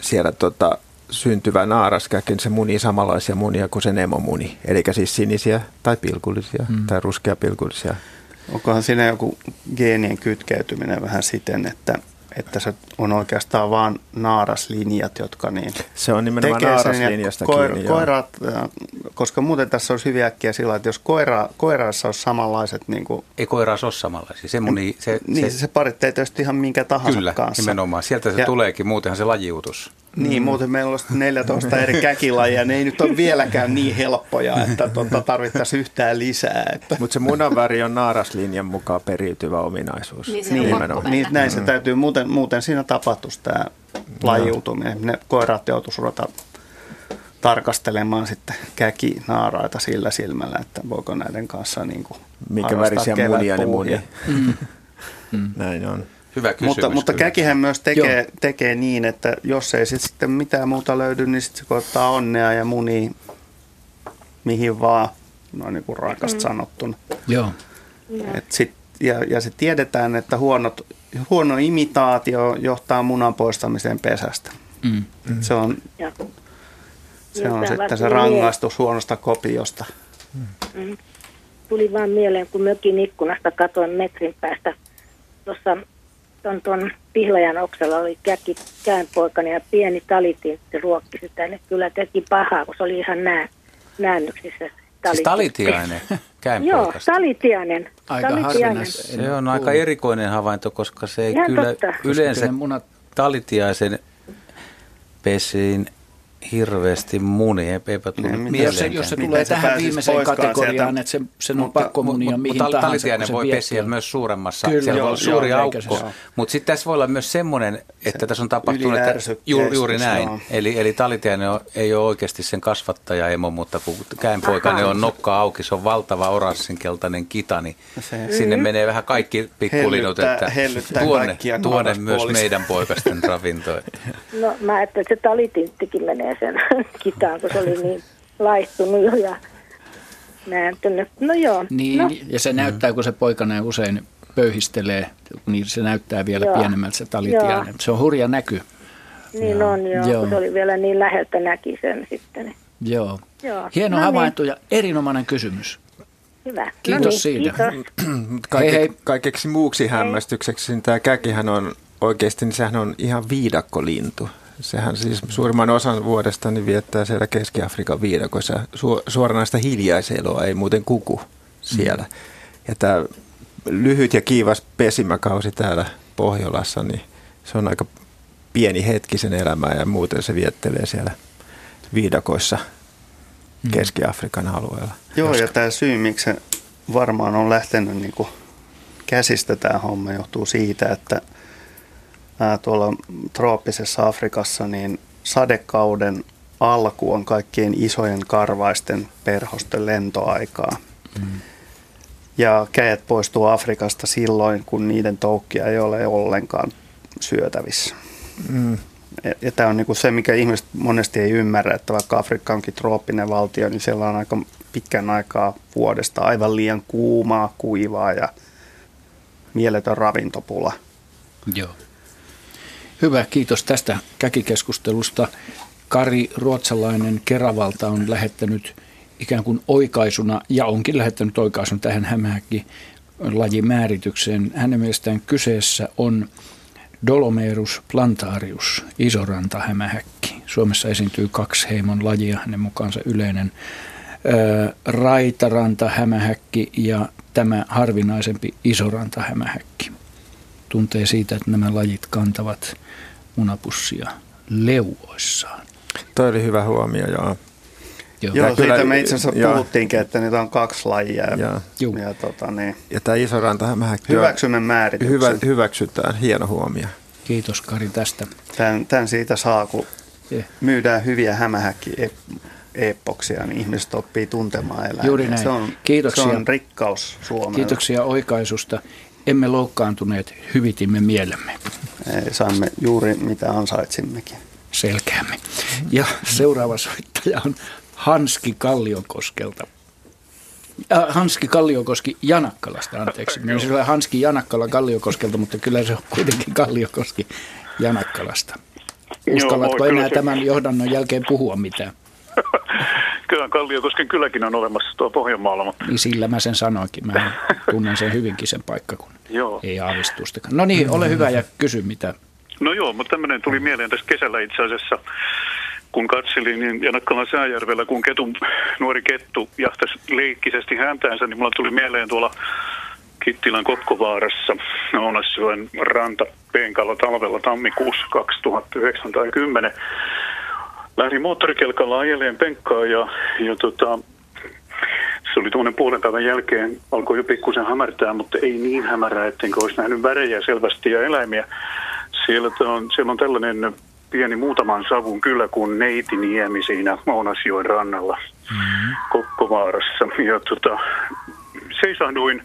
siellä tota, syntyvä naaraskäkin, se munii samanlaisia munia kuin se emomuni, eli siis sinisiä tai pilkullisia mm. tai ruskeapilkullisia Onkohan siinä joku geenien kytkeytyminen vähän siten, että, että se on oikeastaan vain naaraslinjat, jotka niin Se on nimenomaan naaraslinjasta koir, kiinni, koirat, koska muuten tässä olisi hyviä äkkiä sillä, että jos koira, koiraissa olisi samanlaiset... Niin kuin, Ei koiraissa ole samanlaisia. Se, muni, se, niin, se, se parittaa tietysti ihan minkä tahansa kyllä, kanssa. nimenomaan. Sieltä se ja, tuleekin, muutenhan se lajiutus. Niin, mm. muuten meillä olisi 14 eri käkilajia, ne ei nyt ole vieläkään niin helppoja, että tuota, tarvittaisiin yhtään lisää. Että. Mutta se munanväri on naaraslinjan mukaan periytyvä ominaisuus. Niin, se niin, niin näin se mm. täytyy, muuten, muuten siinä tapahtuisi tämä lajiutuminen. Ne koirat joutuisi ruveta tarkastelemaan sitten käkinaaraita sillä silmällä, että voiko näiden kanssa niin kuin Mikä värisiä munia ne munia. Mm. Mm. Näin on. Hyvä kysymys. Mutta, mutta käkihän myös tekee, tekee niin, että jos ei sit sitten mitään muuta löydy, niin sitten se koittaa onnea ja muni mihin vaan, noin niin kuin raakasta mm. sanottuna. Joo. Et sit, ja, ja se tiedetään, että huonot, huono imitaatio johtaa munan poistamiseen pesästä. Mm. Mm. Se on, ja. se on sitten se rangaistus huonosta kopiosta. Mm. Tuli vaan mieleen, kun mökin ikkunasta katoin metrin päästä tuossa tuon, tuon Pihlajan oksalla oli käki käänpoikani ja pieni talitintti ruokki sitä. Ne kyllä teki pahaa, kun se oli ihan nää, näännyksissä. Siis talitiainen Joo, talitiainen. Aika talitiainen. Se on aika erikoinen havainto, koska se ei ihan kyllä totta. yleensä talitiaisen pesiin hirveästi muni, eipä tule niin, Jos se, jos se tulee tähän viimeiseen kategoriaan, että se, sen on pakko munia mihin mutta tahansa. Talitiainen voi pesiä myös suuremmassa, Kyllä, siellä joo, voi olla suuri joo, aukko. Mutta sitten tässä voi olla myös semmoinen, että se tässä on tapahtunut, että juuri, juuri näin. Joo. Eli, eli talitiainen ei ole oikeasti sen kasvattaja emo, mutta kun käenpoikainen on nokka auki, se on valtava oranssinkeltainen kita, niin se, sinne menee vähän kaikki pikkulinut, että tuonne, tuonne myös meidän poikasten ravintoon. [laughs] No mä että se talitinttikin menee sen [laughs] kitaan, kun se oli niin laihtunut jo ja nääntynyt. No joo. Niin, no. ja se näyttää, kun se poikana usein pöyhistelee, niin se näyttää vielä joo. pienemmältä se talitiainen. Se on hurja näky. Niin joo. on, joo, joo. se oli vielä niin läheltä näki sen sitten. Joo. joo. Hieno no niin. havainto niin. ja erinomainen kysymys. Hyvä. Kiitos no niin, siitä. Kiitos. Kaike, hei, hei. Kaikeksi muuksi hämmästykseksi, niin tämä käkihän on oikeasti, niin sehän on ihan viidakkolintu. Sehän siis suurimman osan vuodesta niin viettää siellä Keski-Afrikan viidakoissa. Su- suoranaista hiljaiseloa ei muuten kuku siellä. Mm. Ja tämä lyhyt ja kiivas pesimäkausi täällä Pohjolassa, niin se on aika pieni hetki sen elämää ja muuten se viettelee siellä viidakoissa mm. Keski-Afrikan alueella. Joo, Koska... ja tämä syy, miksi se varmaan on lähtenyt niin kuin käsistä tämä homma, johtuu siitä, että tuolla trooppisessa Afrikassa niin sadekauden alku on kaikkien isojen karvaisten perhosten lentoaikaa. Mm. Ja käet poistuu Afrikasta silloin, kun niiden toukkia ei ole ollenkaan syötävissä. Mm. Ja, ja tämä on niinku se, mikä ihmiset monesti ei ymmärrä, että vaikka Afrikka onkin trooppinen valtio, niin siellä on aika pitkän aikaa vuodesta aivan liian kuumaa, kuivaa ja mieletön ravintopula. Joo. Hyvä, kiitos tästä käkikeskustelusta. Kari Ruotsalainen Keravalta on lähettänyt ikään kuin oikaisuna, ja onkin lähettänyt oikaisun tähän hämähäkki lajimääritykseen. Hänen mielestään kyseessä on Dolomerus plantarius, isoranta hämähäkki. Suomessa esiintyy kaksi heimon lajia, hänen mukaansa yleinen raitaranta hämähäkki ja tämä harvinaisempi isoranta hämähäkki. Tuntee siitä, että nämä lajit kantavat munapussia leuoissaan. Toi oli hyvä huomio, joo. Joo, joo kyllä, siitä me itse asiassa ja, puhuttiinkin, että niitä on kaksi lajia. Ja, ja, tota, niin, ja tämä iso ranta Hyväksymme määrityksen. Hyvä, hyväksytään, hieno huomio. Kiitos Kari tästä. Tämän, tämän siitä saa, kun yeah. myydään hyviä hämähäkki epoksia, niin ihmiset oppii tuntemaan eläimiä. Juuri näin. Se on, Kiitoksia. Se on rikkaus Suomelle. Kiitoksia oikaisusta. Emme loukkaantuneet, hyvitimme mielemme. Saimme juuri mitä ansaitsimmekin. Selkeämme. Ja seuraava soittaja on Hanski Kalliokoskelta. Äh, Hanski Kalliokoski Janakkalasta, anteeksi. Minä olisin Hanski Janakkala Kalliokoskelta, mutta kyllä se on kuitenkin Kalliokoski Janakkalasta. Uskallatko Joo, enää tämän johdannon jälkeen puhua mitään? [laughs] Kyllä Kalliokosken kylläkin on olemassa tuo Pohjanmaalla. Mutta... Niin sillä mä sen sanoinkin. Mä tunnen sen hyvinkin sen paikkakunnan. Joo. Ei aavistustakaan. No niin, ole hyvä ja kysy mitä. No joo, mutta tämmöinen tuli mieleen tässä kesällä itse asiassa kun katselin niin Janakkalan sääjärvellä, kun ketun, nuori kettu jahtasi leikkisesti häntäänsä, niin mulla tuli mieleen tuolla Kittilän Kokkovaarassa Ounasjoen ranta Peenkalla talvella tammikuussa 2009 tai 10. Lähdin moottorikelkalla ajeleen penkkaa ja, ja tota, se oli tuonne puolen päivän jälkeen, alkoi jo pikkusen hämärtää, mutta ei niin hämärää, ettenkö olisi nähnyt värejä selvästi ja eläimiä. Siellä on, siellä on tällainen pieni muutaman savun kyllä kuin Neitiniemi siinä Ounasjoen rannalla mm-hmm. Kokkovaarassa. Ja tota, seisahduin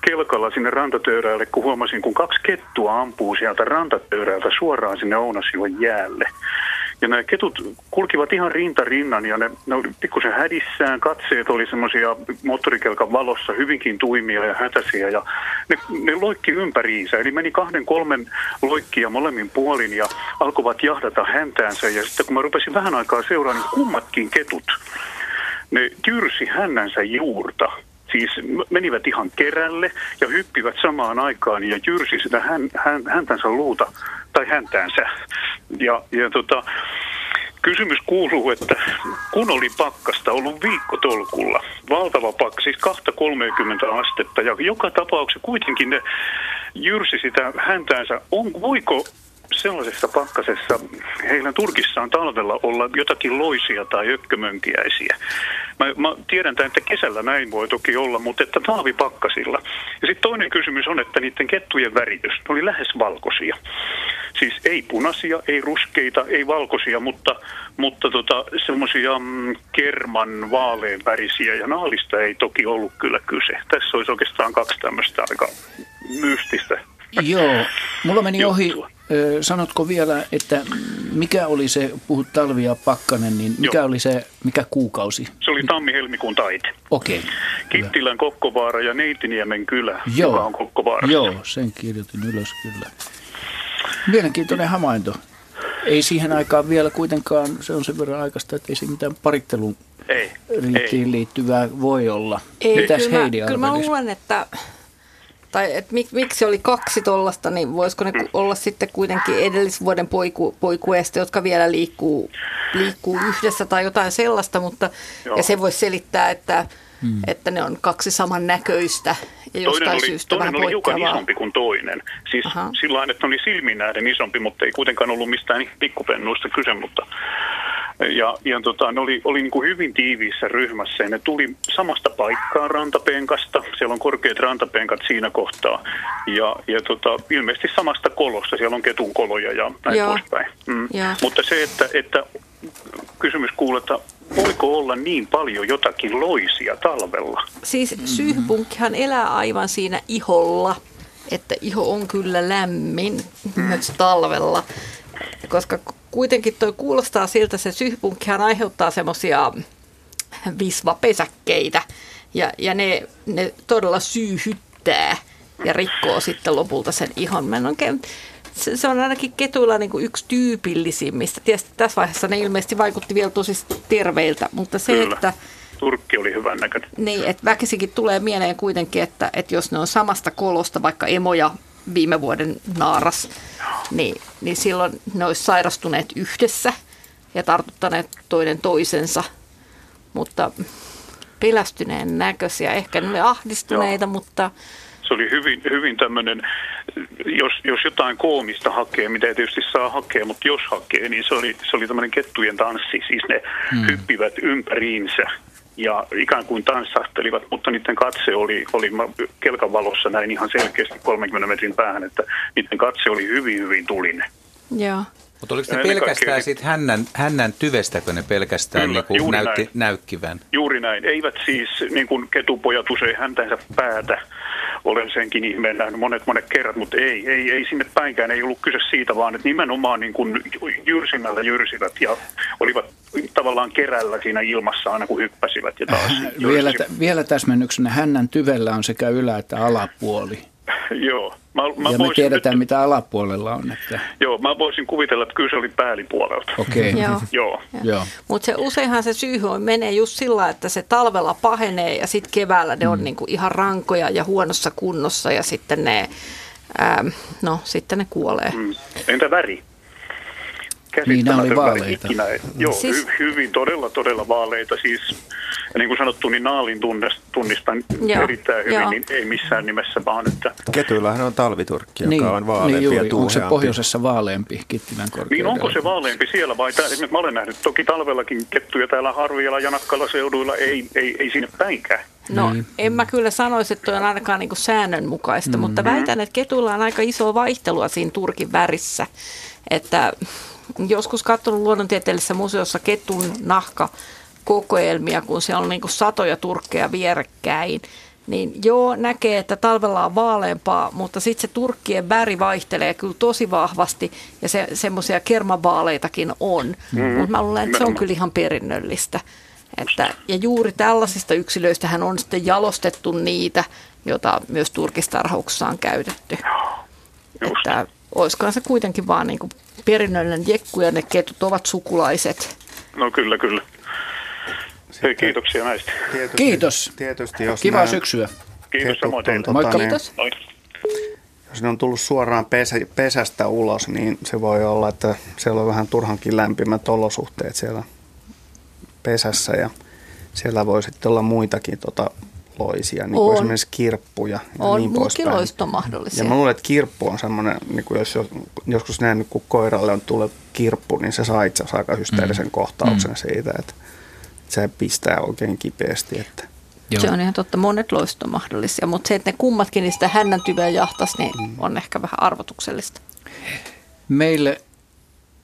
kelkalla sinne rantatöyrälle, kun huomasin, kun kaksi kettua ampuu sieltä rantatöyräältä suoraan sinne Ounasjoen jäälle. Ja nämä ketut kulkivat ihan rinta rinnan ja ne, ne oli pikkusen hädissään. Katseet oli semmoisia moottorikelkan valossa hyvinkin tuimia ja hätäisiä ja ne, ne loikki ympäriinsä. Eli meni kahden kolmen loikkia molemmin puolin ja alkoivat jahdata häntäänsä. Ja sitten kun mä rupesin vähän aikaa seuraamaan, niin kummatkin ketut, ne tyrsi hännänsä juurta siis menivät ihan kerälle ja hyppivät samaan aikaan ja jyrsi sitä hän, hän, häntänsä luuta tai häntäänsä. Ja, ja tota, kysymys kuuluu, että kun oli pakkasta ollut viikkotolkulla, valtava pakka, siis 2-30 astetta ja joka tapauksessa kuitenkin ne jyrsi sitä häntäänsä, on, voiko sellaisessa pakkasessa heillä Turkissaan talvella olla jotakin loisia tai ökkömönkiäisiä. Mä, mä tiedän tämän, että kesällä näin voi toki olla, mutta että talvipakkasilla. Ja sitten toinen kysymys on, että niiden kettujen väritys ne oli lähes valkoisia. Siis ei punaisia, ei ruskeita, ei valkoisia, mutta, mutta tota, semmoisia mm, kerman vaalean värisiä ja naalista ei toki ollut kyllä kyse. Tässä olisi oikeastaan kaksi tämmöistä aika mystistä Joo, mulla meni ohi sanotko vielä, että mikä oli se, puhut talvi ja pakkanen, niin mikä Joo. oli se, mikä kuukausi? Se oli tammi-helmikuun taite. Okei. Okay. Kittilän Kokkovaara ja Neitiniemen kylä, Joo. joka on Kokkovaarassa. Joo, sen kirjoitin ylös kyllä. Mielenkiintoinen havainto. Ei siihen aikaan vielä kuitenkaan, se on sen verran aikaista, että ei siinä mitään parittelun ei, ei. liittyvää voi olla. Ei, Mitäs kyllä, Heidi mä, kyllä mä luulen, että tai että mik, miksi oli kaksi tollasta, niin voisiko ne mm. olla sitten kuitenkin edellisvuoden poiku, poikueesta, jotka vielä liikkuu, liikkuu yhdessä tai jotain sellaista, mutta Joo. ja se voisi selittää, että, hmm. että ne on kaksi samannäköistä ja toinen oli, syystä toinen oli hiukan isompi kuin toinen. Siis sillä että oli silmin nähden isompi, mutta ei kuitenkaan ollut mistään pikkupennuista kyse, mutta ja, ja tota, ne oli, oli niin kuin hyvin tiiviissä ryhmässä ja ne tuli samasta paikkaa rantapenkasta. Siellä on korkeat rantapenkat siinä kohtaa. Ja, ja tota, ilmeisesti samasta kolosta. Siellä on ketun koloja ja näin Joo. poispäin. Mm. Mutta se, että, että kysymys kuuluu, että voiko olla niin paljon jotakin loisia talvella? Siis syyhpunkkihan elää aivan siinä iholla, että iho on kyllä lämmin mm. myös talvella. Koska kuitenkin toi kuulostaa siltä, se syhpunkkihan aiheuttaa semmoisia visvapesäkkeitä ja, ja ne, ne todella syyhyttää ja rikkoo sitten lopulta sen ihon. Mä en oikein, se, se on ainakin ketuilla niin kuin yksi tyypillisimmistä. Tietysti tässä vaiheessa ne ilmeisesti vaikutti vielä tosi terveiltä, mutta se, Kyllä. että Turkki oli hyvän näköinen. Niin, että väkisikin tulee mieleen kuitenkin, että, että jos ne on samasta kolosta, vaikka emoja viime vuoden naaras, niin, niin silloin ne olisi sairastuneet yhdessä ja tartuttaneet toinen toisensa, mutta pelästyneen näköisiä. Ehkä ne oli ahdistuneita, Joo. mutta... Se oli hyvin, hyvin tämmöinen, jos, jos jotain koomista hakee, mitä ei tietysti saa hakea, mutta jos hakee, niin se oli, se oli tämmöinen kettujen tanssi. Siis ne hmm. hyppivät ympäriinsä ja ikään kuin tanssahtelivat, mutta niiden katse oli, oli kelkan valossa näin ihan selkeästi 30 metrin päähän, että niiden katse oli hyvin, hyvin tulinen. Joo. Mutta oliko ne pelkästään kaikki... siitä hännän, hännän tyvestäkö ne pelkästään Kyllä, niin kuin näytti, näin. näykkivän? Juuri näin. Eivät siis, niin kuin ketupojat usein häntänsä päätä, olen senkin ihmeen nähnyt monet monet kerrat, mutta ei, ei, ei sinne päinkään, ei ollut kyse siitä, vaan että nimenomaan niin kuin jyrsimällä jyrsivät ja olivat tavallaan kerällä siinä ilmassa aina kun hyppäsivät ja taas vielä, vielä täsmennyksenä, hännän tyvellä on sekä ylä- että alapuoli. [laughs] Joo. Mä, mä ja me tiedetään, nyt, mitä alapuolella on. Että... Joo, mä voisin kuvitella, että kyllä se oli päällipuolelta. Okei. Okay. [laughs] Joo. Joo. Joo. Mutta se, useinhan se syy menee just sillä, että se talvella pahenee ja sitten keväällä ne mm. on niinku ihan rankoja ja huonossa kunnossa ja sitten ne, ähm, no, sitten ne kuolee. Mm. Entä väri? Niin, oli vaaleita. Ikinä. Joo, siis... hy- hyvin todella, todella vaaleita. Siis, ja niin kuin sanottu, niin naalin tunnistan Joo, erittäin hyvin, joo. niin ei missään nimessä vaan, että... Ketuillahan on talviturkki, joka niin, on vaaleampi niin juuri, ja Onko se pohjoisessa vaaleampi Kittilän Niin onko se vaaleampi siellä vai tää, mä olen nähnyt toki talvellakin kettuja täällä Harvialla ja Nakkala seuduilla, ei, ei, ei sinne päinkään. No, niin. en mä kyllä sanoisi, että on ainakaan niin säännönmukaista, mm. mutta väitän, että ketuilla on aika iso vaihtelua siinä turkin värissä. Että joskus katsonut luonnontieteellisessä museossa ketun nahka kokoelmia, kun siellä on niin kuin satoja turkkeja vierekkäin, niin joo, näkee, että talvella on vaaleampaa, mutta sitten se turkkien väri vaihtelee kyllä tosi vahvasti ja se, semmoisia kermavaaleitakin on. Mm-hmm. Mutta mä luulen, että se on kyllä ihan perinnöllistä. Että, ja juuri tällaisista yksilöistä hän on sitten jalostettu niitä, joita myös turkistarhauksessa on käytetty. Just. Että olisikohan se kuitenkin vaan niin kuin perinnöllinen jekku ja ne ketut ovat sukulaiset. No kyllä, kyllä. Hei, kiitoksia näistä. Tietysti, Kiitos. Tietysti, jos Kivaa syksyä. Kiitos samoin teille. Tota, Moikka. Niin, Kiitos. Jos ne on tullut suoraan pesä, pesästä ulos, niin se voi olla, että siellä on vähän turhankin lämpimät olosuhteet siellä pesässä ja siellä voi sitten olla muitakin tota, loisia, niin kuin esimerkiksi kirppuja ja on, niin poispäin. on mahdollisia. Ja mä luulen, että kirppu on semmoinen, niin kuin jos joskus näin, kun koiralle on tullut kirppu, niin se saa itse asiassa aika hysteerisen mm. kohtauksen mm. siitä, että se pistää oikein kipeästi. Että. Joo. Se on ihan totta, monet loistot on mahdollisia, mutta se, että ne kummatkin niistä hännän tyveä jahtas, niin mm. on ehkä vähän arvotuksellista. Meille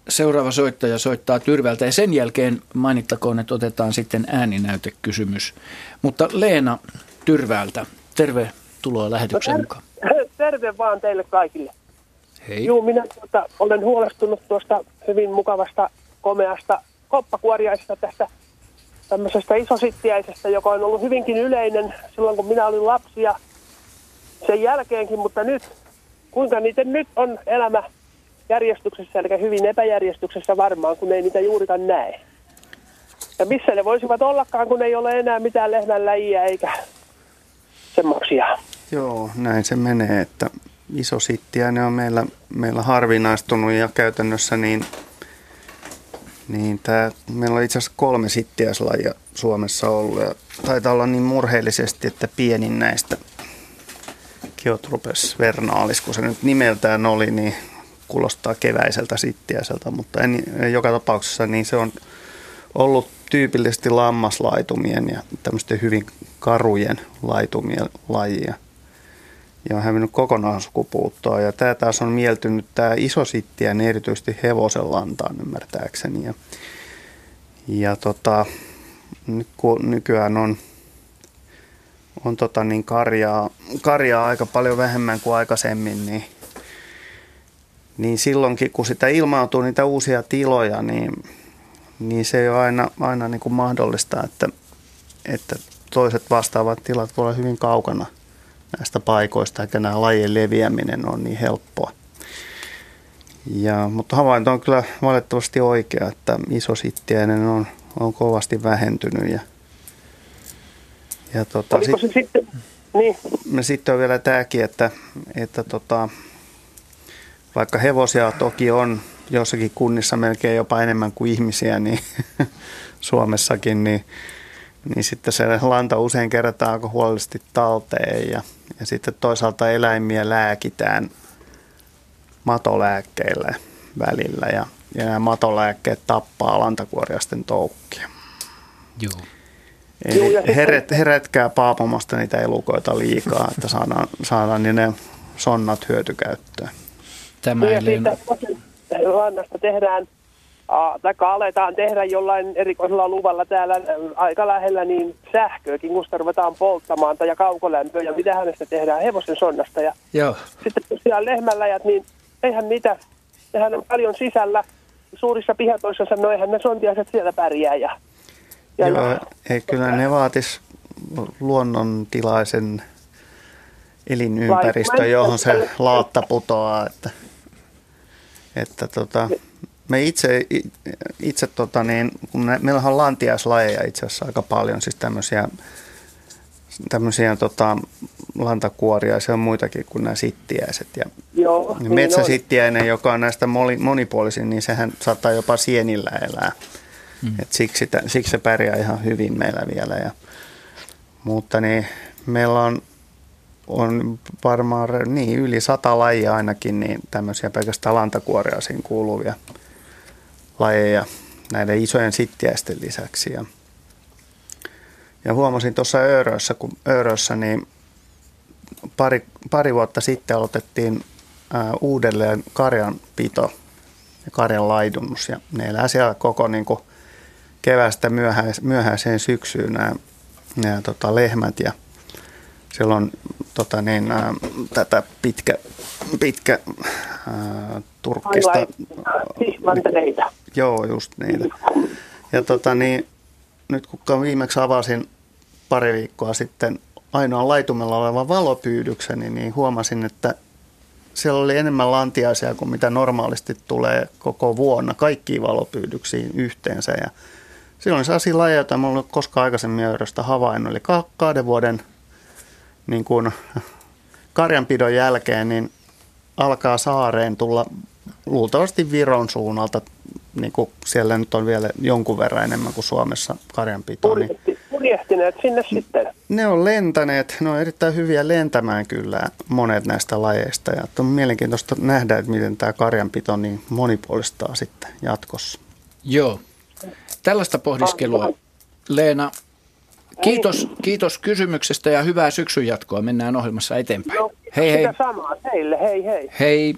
seuraava soittaja soittaa Tyrvältä ja sen jälkeen mainittakoon, että otetaan sitten ääninäytekysymys. Mutta Leena Tyrvältä, tervetuloa lähetyksen mukaan. Terve vaan teille kaikille. Hei. Juu, minä tuota, olen huolestunut tuosta hyvin mukavasta, komeasta koppakuoriaisesta tästä tämmöisestä isosittiäisestä, joka on ollut hyvinkin yleinen silloin, kun minä olin lapsi ja sen jälkeenkin, mutta nyt, kuinka niitä nyt on elämä järjestyksessä, eli hyvin epäjärjestyksessä varmaan, kun ei niitä juurikaan näe. Ja missä ne voisivat ollakaan, kun ei ole enää mitään lehmän läjiä eikä semmoisia. Joo, näin se menee, että iso on meillä, meillä harvinaistunut ja käytännössä niin, niin tää, meillä on itse asiassa kolme sittiäislajia Suomessa ollut ja taitaa olla niin murheellisesti, että pienin näistä Kiotrupes vernaalis, kun se nyt nimeltään oli, niin kuulostaa keväiseltä sittiäiseltä, mutta en, joka tapauksessa niin se on ollut tyypillisesti lammaslaitumien ja tämmöisten hyvin karujen laitumien lajia. Ja on hävinnyt kokonaan sukupuuttoa. Ja tämä taas on mieltynyt, tämä iso sittiä, niin erityisesti hevosen lantaan ymmärtääkseni. Ja, ja tota, nykyään on, on tota niin karjaa, karjaa aika paljon vähemmän kuin aikaisemmin, niin, niin silloinkin kun sitä ilmaantuu niitä uusia tiloja, niin niin se ei ole aina, aina niin kuin mahdollista, että, että toiset vastaavat tilat voi olla hyvin kaukana näistä paikoista, eikä nämä lajien leviäminen on niin helppoa. Ja, mutta havainto on kyllä valitettavasti oikea, että isosittiäinen on, on kovasti vähentynyt. Ja, ja tota, sit, se sitten? Niin. Sitten on vielä tämäkin, että, että tota, vaikka hevosia toki on jossakin kunnissa melkein jopa enemmän kuin ihmisiä, niin [laughs] Suomessakin, niin, niin sitten se lanta usein kerätään aika huolellisesti talteen ja, ja sitten toisaalta eläimiä lääkitään matolääkkeillä välillä ja, ja nämä matolääkkeet tappaa lantakuoriasten toukkia. Joo. Eli heret, herätkää paapomasta niitä elukoita liikaa, että saadaan, saadaan ne sonnat hyötykäyttöön. Tämä ei lannasta tehdään, tai aletaan tehdä jollain erikoisella luvalla täällä aika lähellä niin sähköäkin, kun sitä ruvetaan polttamaan tai kaukolämpöä ja mitä hänestä tehdään hevosen sonnasta. Ja Joo. sitten tosiaan lehmäläjät, niin eihän niitä, nehän on paljon sisällä suurissa pihatoissa sanoo, eihän ne sontiaiset siellä pärjää. Ja, ja Joo, ja, ei, kyllä ne vaatis luonnontilaisen elinympäristö, johon se laatta putoaa. Että että tota, me itse, itse tota niin, kun me, meillä on lantiaislajeja itse asiassa aika paljon, siis tämmöisiä, tämmöisiä tota, lantakuoria, se on muitakin kuin nämä sittiäiset. Ja Joo, niin metsäsittiäinen, joka on näistä monipuolisin, niin sehän saattaa jopa sienillä elää. Mm. Et siksi, siksi se pärjää ihan hyvin meillä vielä. Ja, mutta niin, meillä on on varmaan niin, yli sata lajia ainakin, niin tämmöisiä pelkästään lantakuoriaisiin kuuluvia lajeja näiden isojen sittiäisten lisäksi. Ja, ja huomasin tuossa Öörössä, kun Öörössä niin pari, pari vuotta sitten aloitettiin ää, uudelleen karjanpito ja karjan laidunnus. Ja ne elää siellä koko niin kuin kevästä myöhäis, myöhäiseen syksyyn nämä, nämä tota, lehmät ja – siellä on tota niin, ä, tätä pitkä, pitkä ä, turkkista. Aivan, Joo, just niitä. Ja tota niin, nyt kun viimeksi avasin pari viikkoa sitten ainoan laitumella olevan valopyydykseni, niin huomasin, että siellä oli enemmän lantiaisia kuin mitä normaalisti tulee koko vuonna kaikkiin valopyydyksiin yhteensä. Ja silloin oli sellaisia lajeja, joita en ollut koskaan aikaisemmin havainnut. Eli kahden vuoden niin kuin karjanpidon jälkeen niin alkaa saareen tulla luultavasti Viron suunnalta, niin kuin siellä nyt on vielä jonkun verran enemmän kuin Suomessa karjanpitoa. Niin purjehtineet sinne sitten? Ne on lentäneet, ne on erittäin hyviä lentämään kyllä monet näistä lajeista. Ja on mielenkiintoista nähdä, että miten tämä karjanpito niin monipuolistaa sitten jatkossa. Joo, tällaista pohdiskelua. Leena, Kiitos, kiitos kysymyksestä ja hyvää syksyn jatkoa. Mennään ohjelmassa eteenpäin. No, hei hei. samaa teille, hei hei. Hei.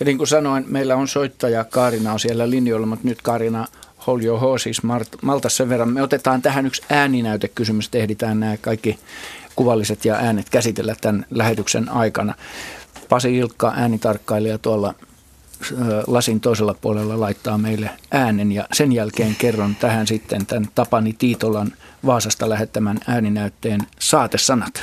Ja niin kuin sanoin, meillä on soittaja Kaarina on siellä linjoilla, mutta nyt Kaarina hold your horses Malta sen verran. Me otetaan tähän yksi ääninäytekysymys, tehdään nämä kaikki kuvalliset ja äänet käsitellä tämän lähetyksen aikana. Pasi Ilkka, äänitarkkailija tuolla lasin toisella puolella laittaa meille äänen ja sen jälkeen kerron tähän sitten tämän Tapani Tiitolan Vaasasta lähettämän ääninäytteen saatesanat.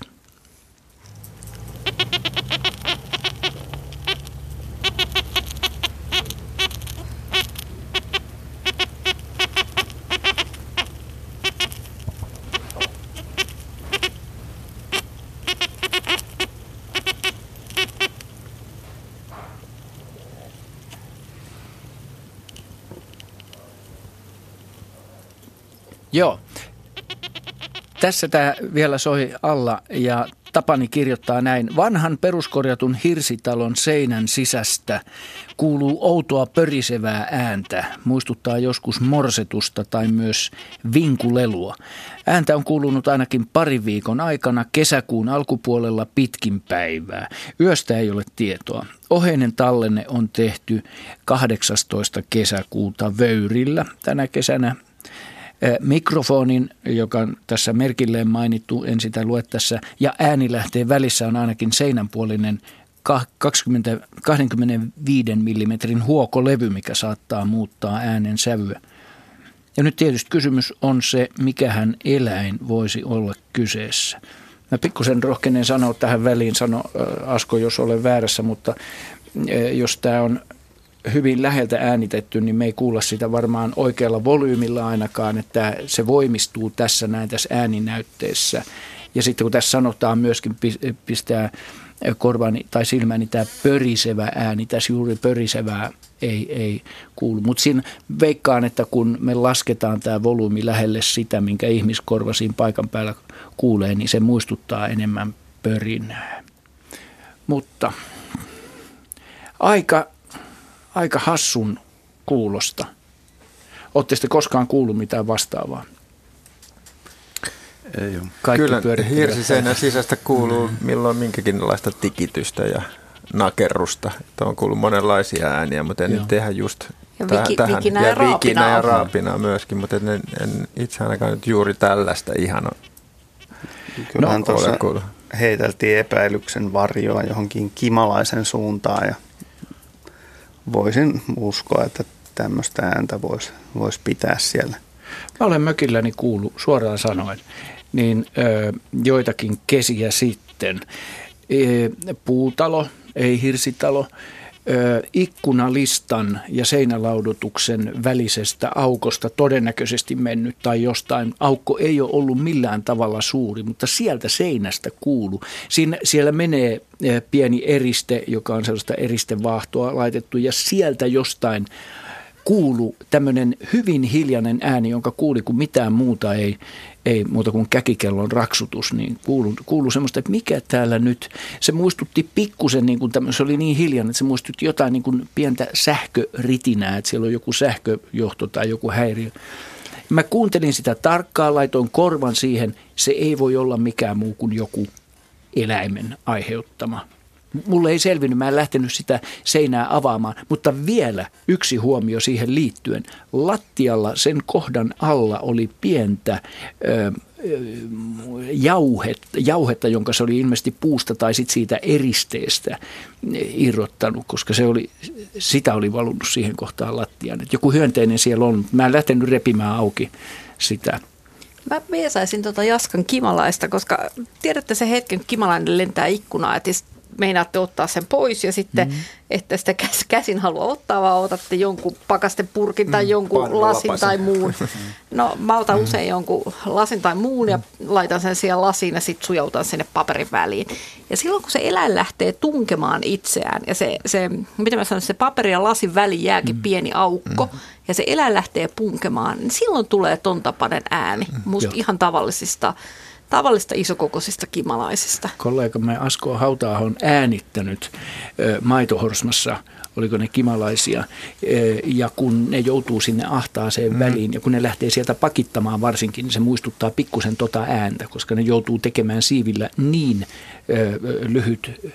Joo. Tässä tämä vielä soi alla ja Tapani kirjoittaa näin. Vanhan peruskorjatun hirsitalon seinän sisästä kuuluu outoa pörisevää ääntä. Muistuttaa joskus morsetusta tai myös vinkulelua. Ääntä on kuulunut ainakin pari viikon aikana kesäkuun alkupuolella pitkin päivää. Yöstä ei ole tietoa. Oheinen tallenne on tehty 18. kesäkuuta Vöyrillä. Tänä kesänä mikrofonin, joka on tässä merkilleen mainittu, en sitä lue tässä, ja äänilähteen välissä on ainakin seinänpuolinen 20, 25 mm huokolevy, mikä saattaa muuttaa äänen sävyä. Ja nyt tietysti kysymys on se, mikähän eläin voisi olla kyseessä. Mä pikkusen rohkenen sanoa tähän väliin, sano Asko, jos olen väärässä, mutta jos tämä on hyvin läheltä äänitetty, niin me ei kuulla sitä varmaan oikealla volyymilla ainakaan, että se voimistuu tässä näin tässä ääninäytteessä. Ja sitten kun tässä sanotaan myöskin pistää korvani tai silmäni tämä pörisevä ääni, tässä juuri pörisevää ei, ei kuulu. Mutta siinä veikkaan, että kun me lasketaan tämä volyymi lähelle sitä, minkä ihmiskorva siinä paikan päällä kuulee, niin se muistuttaa enemmän pörinää. Mutta aika aika hassun kuulosta. Oletteko sitten koskaan kuullut mitään vastaavaa? Ei ole. Kaikki Kyllä hirsiseinän sisästä kuuluu mm. milloin minkäkinlaista tikitystä ja nakerrusta. Että on kuullut monenlaisia ääniä, mutta en Joo. nyt tehdä just ja tähän. Vikinä ja, ja raapina, vikinä ja raapina myöskin, mutta en, en itse ainakaan nyt juuri tällaista ihan Kyllähän no, tuossa heiteltiin epäilyksen varjoa johonkin kimalaisen suuntaan ja voisin uskoa, että tämmöistä ääntä voisi vois pitää siellä. Mä olen mökilläni kuullut suoraan sanoen, niin ö, joitakin kesiä sitten. E, puutalo, ei hirsitalo, ikkunalistan ja seinälaudotuksen välisestä aukosta todennäköisesti mennyt tai jostain. Aukko ei ole ollut millään tavalla suuri, mutta sieltä seinästä kuulu. Siinä, siellä menee pieni eriste, joka on sellaista eristevahtoa laitettu ja sieltä jostain kuulu tämmöinen hyvin hiljainen ääni, jonka kuuli, kun mitään muuta ei, ei muuta kuin käkikellon raksutus, niin kuului, kuului semmoista, että mikä täällä nyt, se muistutti pikkusen, niin kuin se oli niin hiljainen, että se muistutti jotain niin kuin pientä sähköritinää, että siellä on joku sähköjohto tai joku häiriö. Mä kuuntelin sitä tarkkaan, laitoin korvan siihen, se ei voi olla mikään muu kuin joku eläimen aiheuttama Mulle ei selvinnyt, mä en lähtenyt sitä seinää avaamaan, mutta vielä yksi huomio siihen liittyen. Lattialla sen kohdan alla oli pientä ö, jauhetta, jauhetta, jonka se oli ilmeisesti puusta tai sit siitä eristeestä irrottanut, koska se oli, sitä oli valunut siihen kohtaan lattiaan. Et joku hyönteinen siellä on. Mä en lähtenyt repimään auki sitä. Mä viesaisin tuota Jaskan kimalaista, koska tiedätte se hetken, kun kimalainen lentää ikkunaa, että meinaatte ottaa sen pois ja sitten, mm. että sitä käsin halua ottaa, vaan otatte jonkun pakastepurkin tai mm, jonkun lasin tai muun. [laughs] No mä otan mm. usein jonkun lasin tai muun ja mm. laitan sen siihen lasiin ja sitten sujautan sinne paperin väliin. Ja silloin kun se eläin lähtee tunkemaan itseään ja se, se miten mä sanon, se paperi ja lasin väli jääkin mm. pieni aukko mm. ja se eläin lähtee punkemaan, niin silloin tulee ton tapainen ääni. Mm. Musta ihan tavallisista tavallista isokokoisista kimalaisista. Kollegamme Asko hauta on äänittänyt Maitohorsmassa oliko ne kimalaisia, ja kun ne joutuu sinne ahtaaseen mm. väliin, ja kun ne lähtee sieltä pakittamaan varsinkin, niin se muistuttaa pikkusen tota ääntä, koska ne joutuu tekemään siivillä niin lyhyt,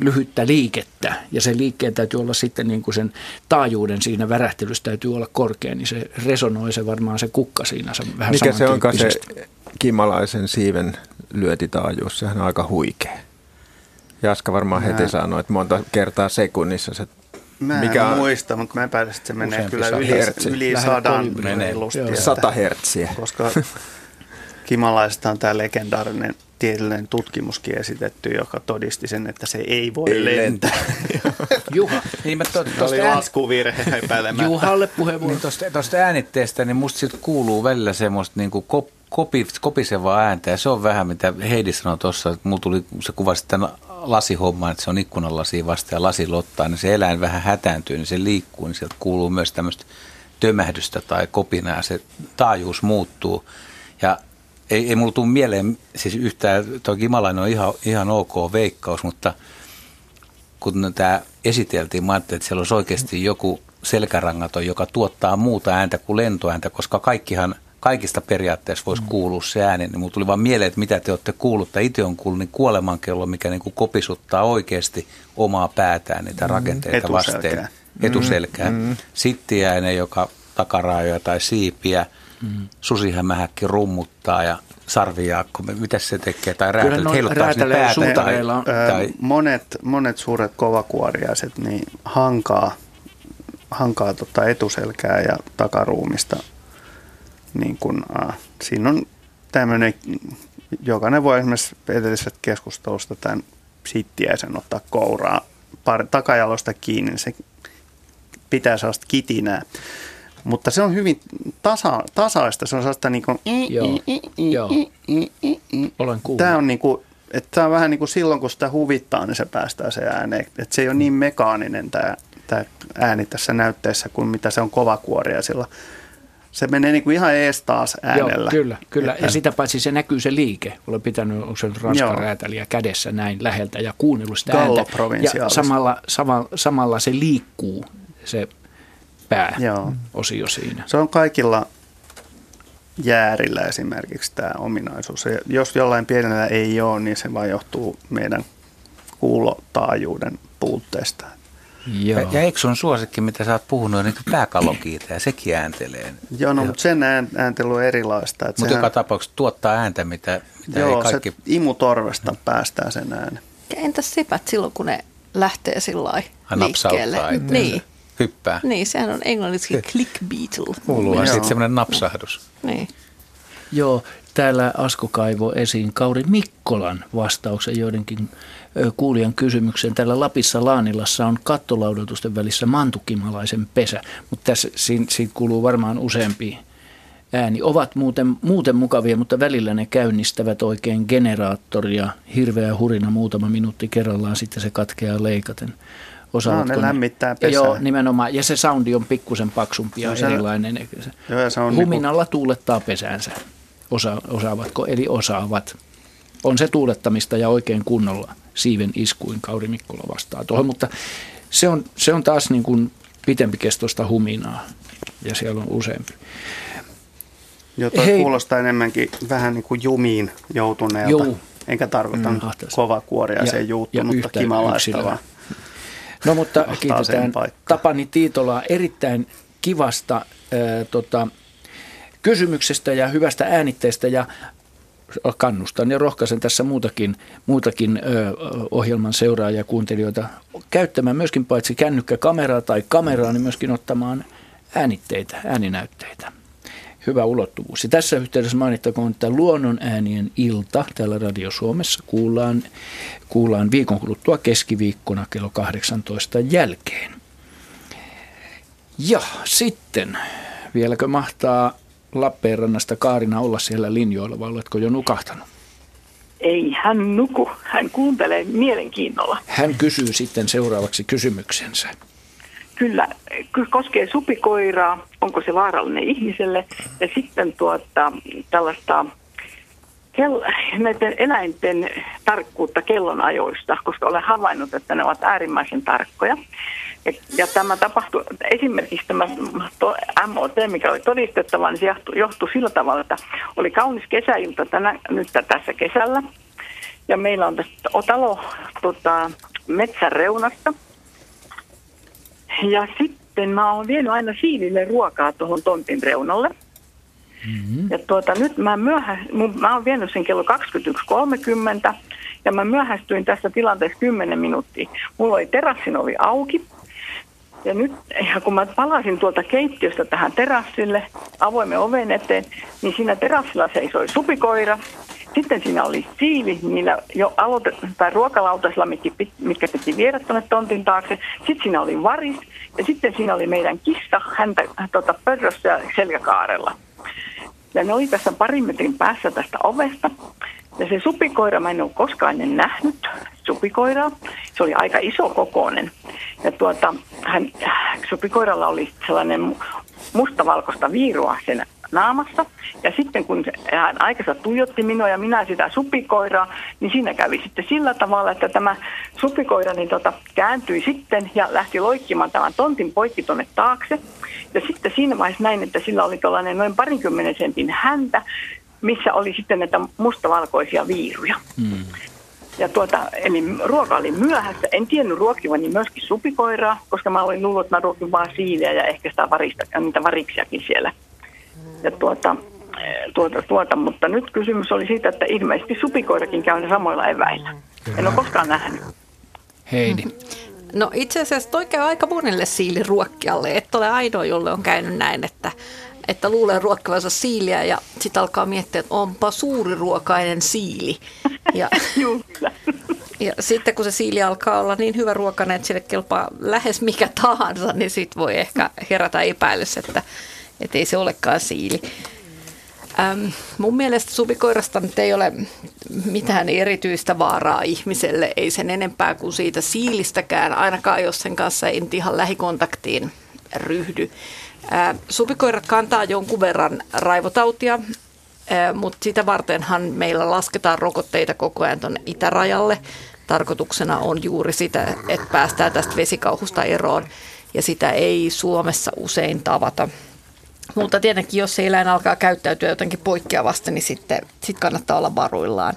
lyhyttä liikettä, ja sen liikkeen täytyy olla sitten niin kuin sen taajuuden siinä värähtelyssä täytyy olla korkea, niin se resonoi se varmaan se kukka siinä se vähän Mikä se onkaan se kimalaisen siiven lyötitaajuus, sehän on aika huikea. Jaska varmaan mä... heti sanoi, että monta kertaa sekunnissa se Mä en mikä on muista, mutta mä epäilen, että se menee kyllä yli, yli sadan menee. Sata hertsiä. Koska kimalaiset on tämä legendaarinen tieteellinen tutkimuskin esitetty, joka todisti sen, että se ei voi ei lentää. [laughs] Juha. Niin mä to, oli laskuvirhe epäilemättä. Juhalle puheenvuoro. Niin tuosta äänitteestä, niin musta siitä kuuluu välillä semmoista niin kuin kop, kopi, kopisevaa ääntä. Ja se on vähän, mitä Heidi sanoi tuossa, että mulla tuli, se kuvasi tämän lasihomman, että se on ikkunalasi vasta ja lasilottaa, niin se eläin vähän hätääntyy, niin se liikkuu, niin sieltä kuuluu myös tämmöistä tömähdystä tai kopinaa, se taajuus muuttuu. Ja ei, ei mulla tule mieleen, siis yhtään, tuo Kimalainen on ihan, ihan ok veikkaus, mutta kun tämä esiteltiin, mä ajattelin, että siellä olisi oikeasti joku selkärangaton, joka tuottaa muuta ääntä kuin lentoääntä, koska kaikkihan, kaikista periaatteessa voisi mm. kuulua se ääni. Niin mulla tuli vaan mieleen, että mitä te olette kuullut, tai itse on kuullut, niin kuolemankello, mikä niin kuin kopisuttaa oikeasti omaa päätään, niitä mm. rakenteita mm. vasten. Etuselkää. Mm. Sittiäinen, joka takaraajoja tai siipiä – Mm. Susihämähäkki rummuttaa ja sarvijaakko, mitä se tekee, tai räätälet, heiluttaa sinne päätä. Tai, tai... Monet, monet suuret kovakuoriaiset niin hankaa, hankaa tota etuselkää ja takaruumista. Niin kun, äh, siinä on tämmöinen, jokainen voi esimerkiksi edellisestä keskustelusta tämän sittiäisen ottaa kouraa pari, takajalosta kiinni, niin se pitää sellaista kitinää. Mutta se on hyvin tasa, tasaista. Se on sellaista niin kuin... Joo, Joo. olen kuullut. Tämä on, niin kuin, että tämä on vähän niin kuin silloin, kun sitä huvittaa, niin se päästää se ääneen. Että se ei ole niin mekaaninen tämä, tämä ääni tässä näytteessä kuin mitä se on kovakuoria sillä se menee niin kuin ihan ees taas äänellä. Joo, kyllä, kyllä. Että... Ja sitä paitsi se näkyy se liike. Olen pitänyt, onko se ranskan räätäliä kädessä näin läheltä ja kuunnellut sitä ääntä. Ja samalla, samalla, samalla se liikkuu, se pääosio siinä. Se on kaikilla jäärillä esimerkiksi tämä ominaisuus. Ja jos jollain pienellä ei ole, niin se vain johtuu meidän kuulotaajuuden puutteesta. Joo. Ja, ja eikö sun suosikki, mitä sä oot puhunut, niin pääkallokiitä ja sekin ääntelee? Joo, no, mutta sen ääntely on erilaista. Mutta sehän... joka tapauksessa tuottaa ääntä, mitä, mitä Joo, ei kaikki... se imutorvesta päästää sen äänen. Ja entäs sepät silloin, kun ne lähtee sillä liikkeelle? Niin hyppää. Niin, sehän on englanniksi clickbeetle. Kuuluu sitten semmoinen napsahdus. Niin. Joo, täällä Asko kaivo esiin Kauri Mikkolan vastauksen joidenkin kuulijan kysymykseen. Täällä Lapissa Laanilassa on kattolaudotusten välissä mantukimalaisen pesä, mutta tässä siinä, siitä kuuluu varmaan useampi ääni. Ovat muuten, muuten mukavia, mutta välillä ne käynnistävät oikein generaattoria, hirveä hurina muutama minuutti kerrallaan, sitten se katkeaa leikaten. Osaavatko no, ne lämmittää pesää. Joo, nimenomaan. Ja se soundi on pikkusen paksumpi ja no, erilainen. Joo, ja se on Huminalla niinku... tuulettaa pesäänsä. Osa, osaavatko, eli osaavat. On se tuulettamista ja oikein kunnolla siiven iskuin Kauri Mikkola vastaa tuohon, mutta se on, se on taas niin kuin pitempikestoista huminaa ja siellä on useampi. Joo, toi Hei. kuulostaa enemmänkin vähän niin kuin jumiin joutuneelta. Joo. Enkä tarkoita mm, kovakuoriaiseen juuttunutta kimalaista, vaan No mutta kiitetään Tapani Tiitolaa erittäin kivasta ää, tota, kysymyksestä ja hyvästä äänitteestä ja kannustan ja rohkaisen tässä muutakin, muutakin ohjelman seuraajia kuuntelijoita käyttämään myöskin paitsi kännykkäkameraa tai kameraa, niin myöskin ottamaan äänitteitä, ääninäytteitä hyvä ulottuvuus. Ja tässä yhteydessä mainittakoon, että luonnon äänien ilta täällä Radio Suomessa kuullaan, kuullaan viikon kuluttua keskiviikkona kello 18 jälkeen. Ja sitten, vieläkö mahtaa Lappeenrannasta Kaarina olla siellä linjoilla vai oletko jo nukahtanut? Ei, hän nuku. Hän kuuntelee mielenkiinnolla. Hän kysyy sitten seuraavaksi kysymyksensä. Kyllä, koskee supikoiraa, onko se vaarallinen ihmiselle. Ja sitten tuota, tällaista kell- näiden eläinten tarkkuutta kellonajoista, koska olen havainnut, että ne ovat äärimmäisen tarkkoja. Ja, ja tämä tapahtui, esimerkiksi tämä MOT, mikä oli todistettava, niin se johtui, johtui sillä tavalla, että oli kaunis kesäilta tänä, nyt tässä kesällä. Ja meillä on tässä talo tota, metsän reunasta. Ja sitten mä oon vienyt aina siilille ruokaa tuohon tontin reunalle. Mm-hmm. Ja tuota, nyt mä, myöhä, mä oon vienyt sen kello 21.30 ja mä myöhästyin tässä tilanteessa 10 minuuttia. Mulla oli terassin ovi auki. Ja nyt ja kun mä palasin tuolta keittiöstä tähän terassille avoimen oven eteen, niin siinä terassilla seisoi supikoira. Sitten siinä oli siivi niillä jo aloitettu, tai ruokalautasilla, mitkä, mitkä piti viedä tuonne tontin taakse. Sitten siinä oli varis ja sitten siinä oli meidän kissa häntä tota, pörrössä ja selkäkaarella. Ja ne oli tässä parin metrin päässä tästä ovesta. Ja se supikoira, mä en ole koskaan ennen nähnyt supikoiraa. Se oli aika iso kokoinen. Ja tuota, hän, supikoiralla oli sellainen mustavalkoista viirua sen naamassa. Ja sitten kun hän aikansa tuijotti minua ja minä sitä supikoiraa, niin siinä kävi sitten sillä tavalla, että tämä supikoira niin tota, kääntyi sitten ja lähti loikkimaan tämän tontin poikki tuonne taakse. Ja sitten siinä vaiheessa näin, että sillä oli tuollainen noin parinkymmenen sentin häntä, missä oli sitten näitä mustavalkoisia viiruja. Hmm. Ja tuota, eli ruoka oli myöhässä. En tiennyt ruokivani myöskin supikoiraa, koska mä olin luullut, että mä ruokin vaan siileä ja ehkä sitä varista, niitä variksiakin siellä. Ja tuota, tuota, tuota, mutta nyt kysymys oli siitä, että ilmeisesti supikoirakin käy samoilla eväillä. En ole koskaan nähnyt. Heidi. Hmm. No itse asiassa toi käy aika monelle siiliruokkijalle. Et ole ainoa, jolle on käynyt näin, että, että luulee ruokkivansa siiliä ja sitten alkaa miettiä, että onpa suuriruokainen siili. Ja, [laughs] ja sitten kun se siili alkaa olla niin hyvä ruokainen, että sille kelpaa lähes mikä tahansa, niin sitten voi ehkä herätä epäilys, että, että ei se olekaan siili. Ähm, mun mielestä supikoirasta nyt ei ole mitään erityistä vaaraa ihmiselle, ei sen enempää kuin siitä siilistäkään, ainakaan jos sen kanssa ei ihan lähikontaktiin ryhdy. Supikoirat kantaa jonkun verran raivotautia, mutta sitä vartenhan meillä lasketaan rokotteita koko ajan tuonne itärajalle. Tarkoituksena on juuri sitä, että päästään tästä vesikauhusta eroon ja sitä ei Suomessa usein tavata. Mutta tietenkin, jos se eläin alkaa käyttäytyä jotenkin poikkeavasti, niin sitten sit kannattaa olla varuillaan.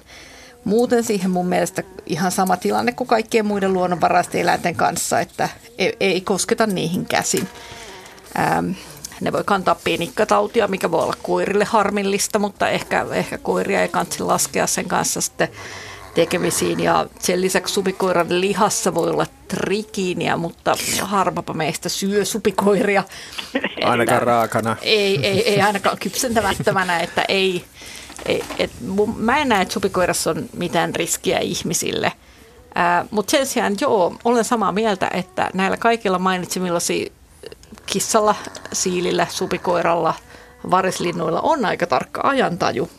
Muuten siihen mun mielestä ihan sama tilanne kuin kaikkien muiden luonnonvaraisten eläinten kanssa, että ei, ei kosketa niihin käsin. Ähm, ne voi kantaa pienikkatautia, mikä voi olla koirille harmillista, mutta ehkä, ehkä koiria ei kansi laskea sen kanssa sitten tekemisiin. Ja sen lisäksi supikoiran lihassa voi olla trikiiniä, mutta harvapa meistä syö supikoiria. [laughs] Ainakaan raakana. Ei, ei, ei ainakaan kypsentämättömänä, että ei. ei et, mä en näe, että supikoirassa on mitään riskiä ihmisille. Mutta sen sijaan, joo, olen samaa mieltä, että näillä kaikilla mainitsemillasi kissalla, siilillä, supikoiralla, varislinnuilla on aika tarkka ajantaju.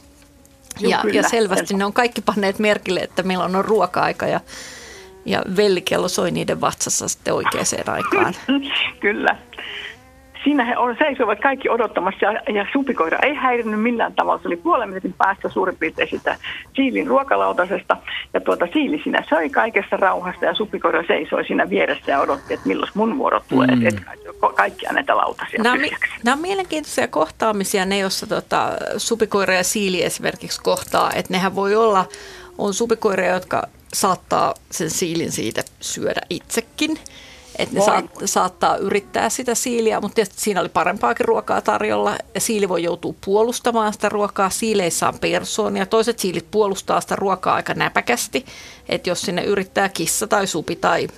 Ja, Joo, ja selvästi ne on kaikki panneet merkille, että meillä on ruoka-aika ja, ja vellikello soi niiden vatsassa sitten oikeaan aikaan. [laughs] Kyllä. Siinä he on, seisovat kaikki odottamassa ja, ja supikoira ei häirinyt millään tavalla. Se oli puolen minuutin päästä suurin piirtein sitä siilin ruokalautasesta. Ja tuota siili siinä söi kaikessa rauhassa ja supikoira seisoi siinä vieressä ja odotti, että milloin mun vuoro tulee. Mm. Että kaikkia näitä lautasia nämä, on, nämä on mielenkiintoisia kohtaamisia, ne joissa tota, supikoira ja siili esimerkiksi kohtaa. Että nehän voi olla, on supikoiria, jotka saattaa sen siilin siitä syödä itsekin – että ne saat, saattaa yrittää sitä siiliä, mutta tietysti siinä oli parempaakin ruokaa tarjolla. Ja siili voi joutua puolustamaan sitä ruokaa. Siileissä on persoonia. Toiset siilit puolustaa sitä ruokaa aika näpäkästi. Että jos sinne yrittää kissa tai supi tai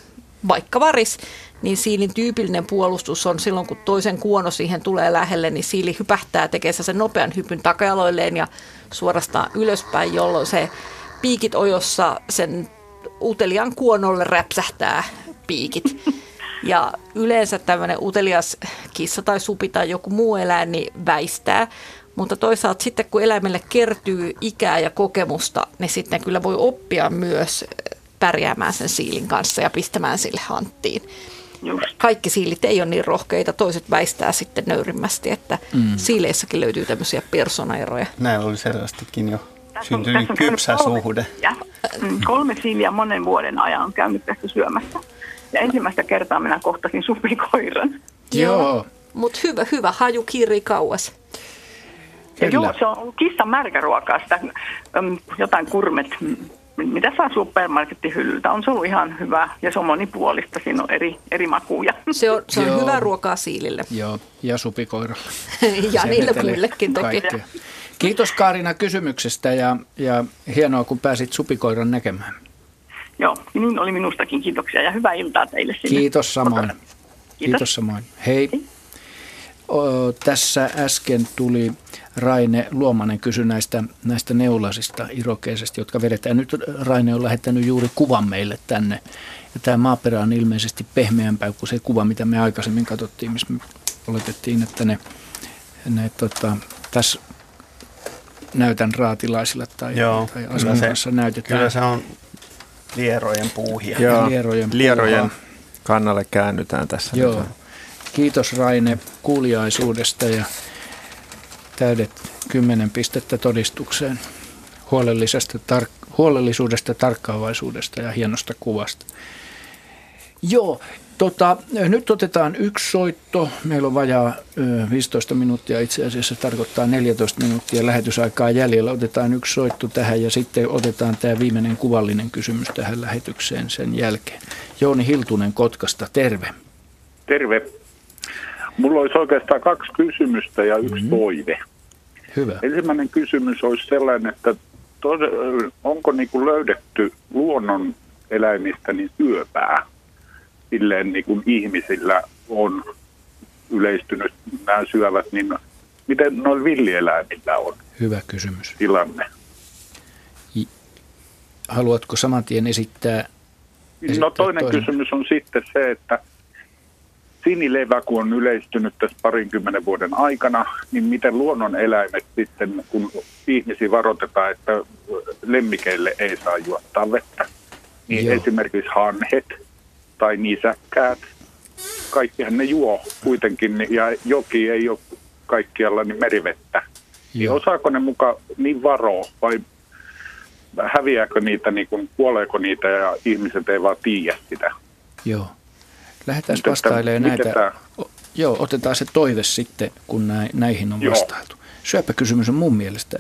vaikka varis, niin siilin tyypillinen puolustus on silloin, kun toisen kuono siihen tulee lähelle, niin siili hypähtää, tekee sen nopean hypyn takajaloilleen ja suorastaan ylöspäin, jolloin se piikit ojossa sen utelian kuonolle räpsähtää piikit. [laughs] Ja yleensä tämmöinen utelias kissa tai supi tai joku muu eläin niin väistää. Mutta toisaalta sitten kun eläimelle kertyy ikää ja kokemusta, niin sitten kyllä voi oppia myös pärjäämään sen siilin kanssa ja pistämään sille hanttiin. Just. Kaikki siilit ei ole niin rohkeita, toiset väistää sitten nöyrimmästi, että mm. siileissäkin löytyy tämmöisiä persoonaeroja. Näin oli selvästikin jo syntynyt kypsä suhde. Mm, kolme siiliä monen vuoden ajan on käynyt tässä syömässä. Ja ensimmäistä kertaa minä kohtasin supikoiran. Joo. Mutta hyvä, hyvä haju kiiri kauas. Ja joo, se on ollut kissan märkäruokaa, sitä, jotain kurmet mitä saa supermarketin hyllyltä. On se ollut ihan hyvä ja se on monipuolista. Siinä on eri, eri makuja. Se on, se on hyvä ruokaa siilille. Joo, ja supikoiralle. [laughs] ja niille muillekin toki. Kaikkea. Kiitos Kaarina kysymyksestä ja, ja hienoa, kun pääsit supikoiran näkemään. Joo, niin oli minustakin. Kiitoksia ja hyvää iltaa teille sinne. Kiitos samoin. Kiitos, Kiitos samoin. Hei. Hei. O, tässä äsken tuli Raine Luomanen kysy näistä, näistä neulasista irokeisesti, jotka vedetään. Nyt Raine on lähettänyt juuri kuvan meille tänne. Ja tämä maaperä on ilmeisesti pehmeämpää kuin se kuva, mitä me aikaisemmin katsottiin, missä me oletettiin, että ne, ne tota, tässä näytän raatilaisille tai, Joo, tai asukkaassa näytetään. Kyllä se on lierojen puuhia. Joo, lierojen, lierojen kannalle käännytään tässä. Joo. Nyt. Kiitos Raine kuuliaisuudesta ja täydet kymmenen pistettä todistukseen huolellisesta tar- huolellisuudesta, tarkkaavaisuudesta ja hienosta kuvasta. Joo, tota, nyt otetaan yksi soitto. Meillä on vajaa ö, 15 minuuttia, itse asiassa tarkoittaa 14 minuuttia lähetysaikaa jäljellä. Otetaan yksi soitto tähän ja sitten otetaan tämä viimeinen kuvallinen kysymys tähän lähetykseen sen jälkeen. Jouni Hiltunen Kotkasta, terve. Terve. Mulla olisi oikeastaan kaksi kysymystä ja yksi mm. toive. Hyvä. Ensimmäinen kysymys olisi sellainen, että onko niin kuin löydetty luonnon eläimistä niin syöpää? Silleen niin kuin ihmisillä on yleistynyt nämä syövät, niin miten noilla villieläimillä on Hyvä kysymys. tilanne? Haluatko saman tien esittää? esittää no toinen, toinen kysymys on sitten se, että sinilevä, kun on yleistynyt tässä parinkymmenen vuoden aikana, niin miten luonnon eläimet sitten, kun ihmisiä varoitetaan, että lemmikeille ei saa juottaa vettä, niin Joo. esimerkiksi hanhet tai nisäkkäät, kaikkihan ne juo kuitenkin, ja joki ei ole kaikkialla niin merivettä. Niin Joo. Niin osaako ne muka niin varoa vai häviääkö niitä, niin kuin, kuoleeko niitä ja ihmiset ei vaan tiedä sitä? Joo. Lähdetään vastailemaan näitä. Tämä? Joo, otetaan se toive sitten, kun näihin on Joo. vastailtu. Syöpäkysymys on mun mielestä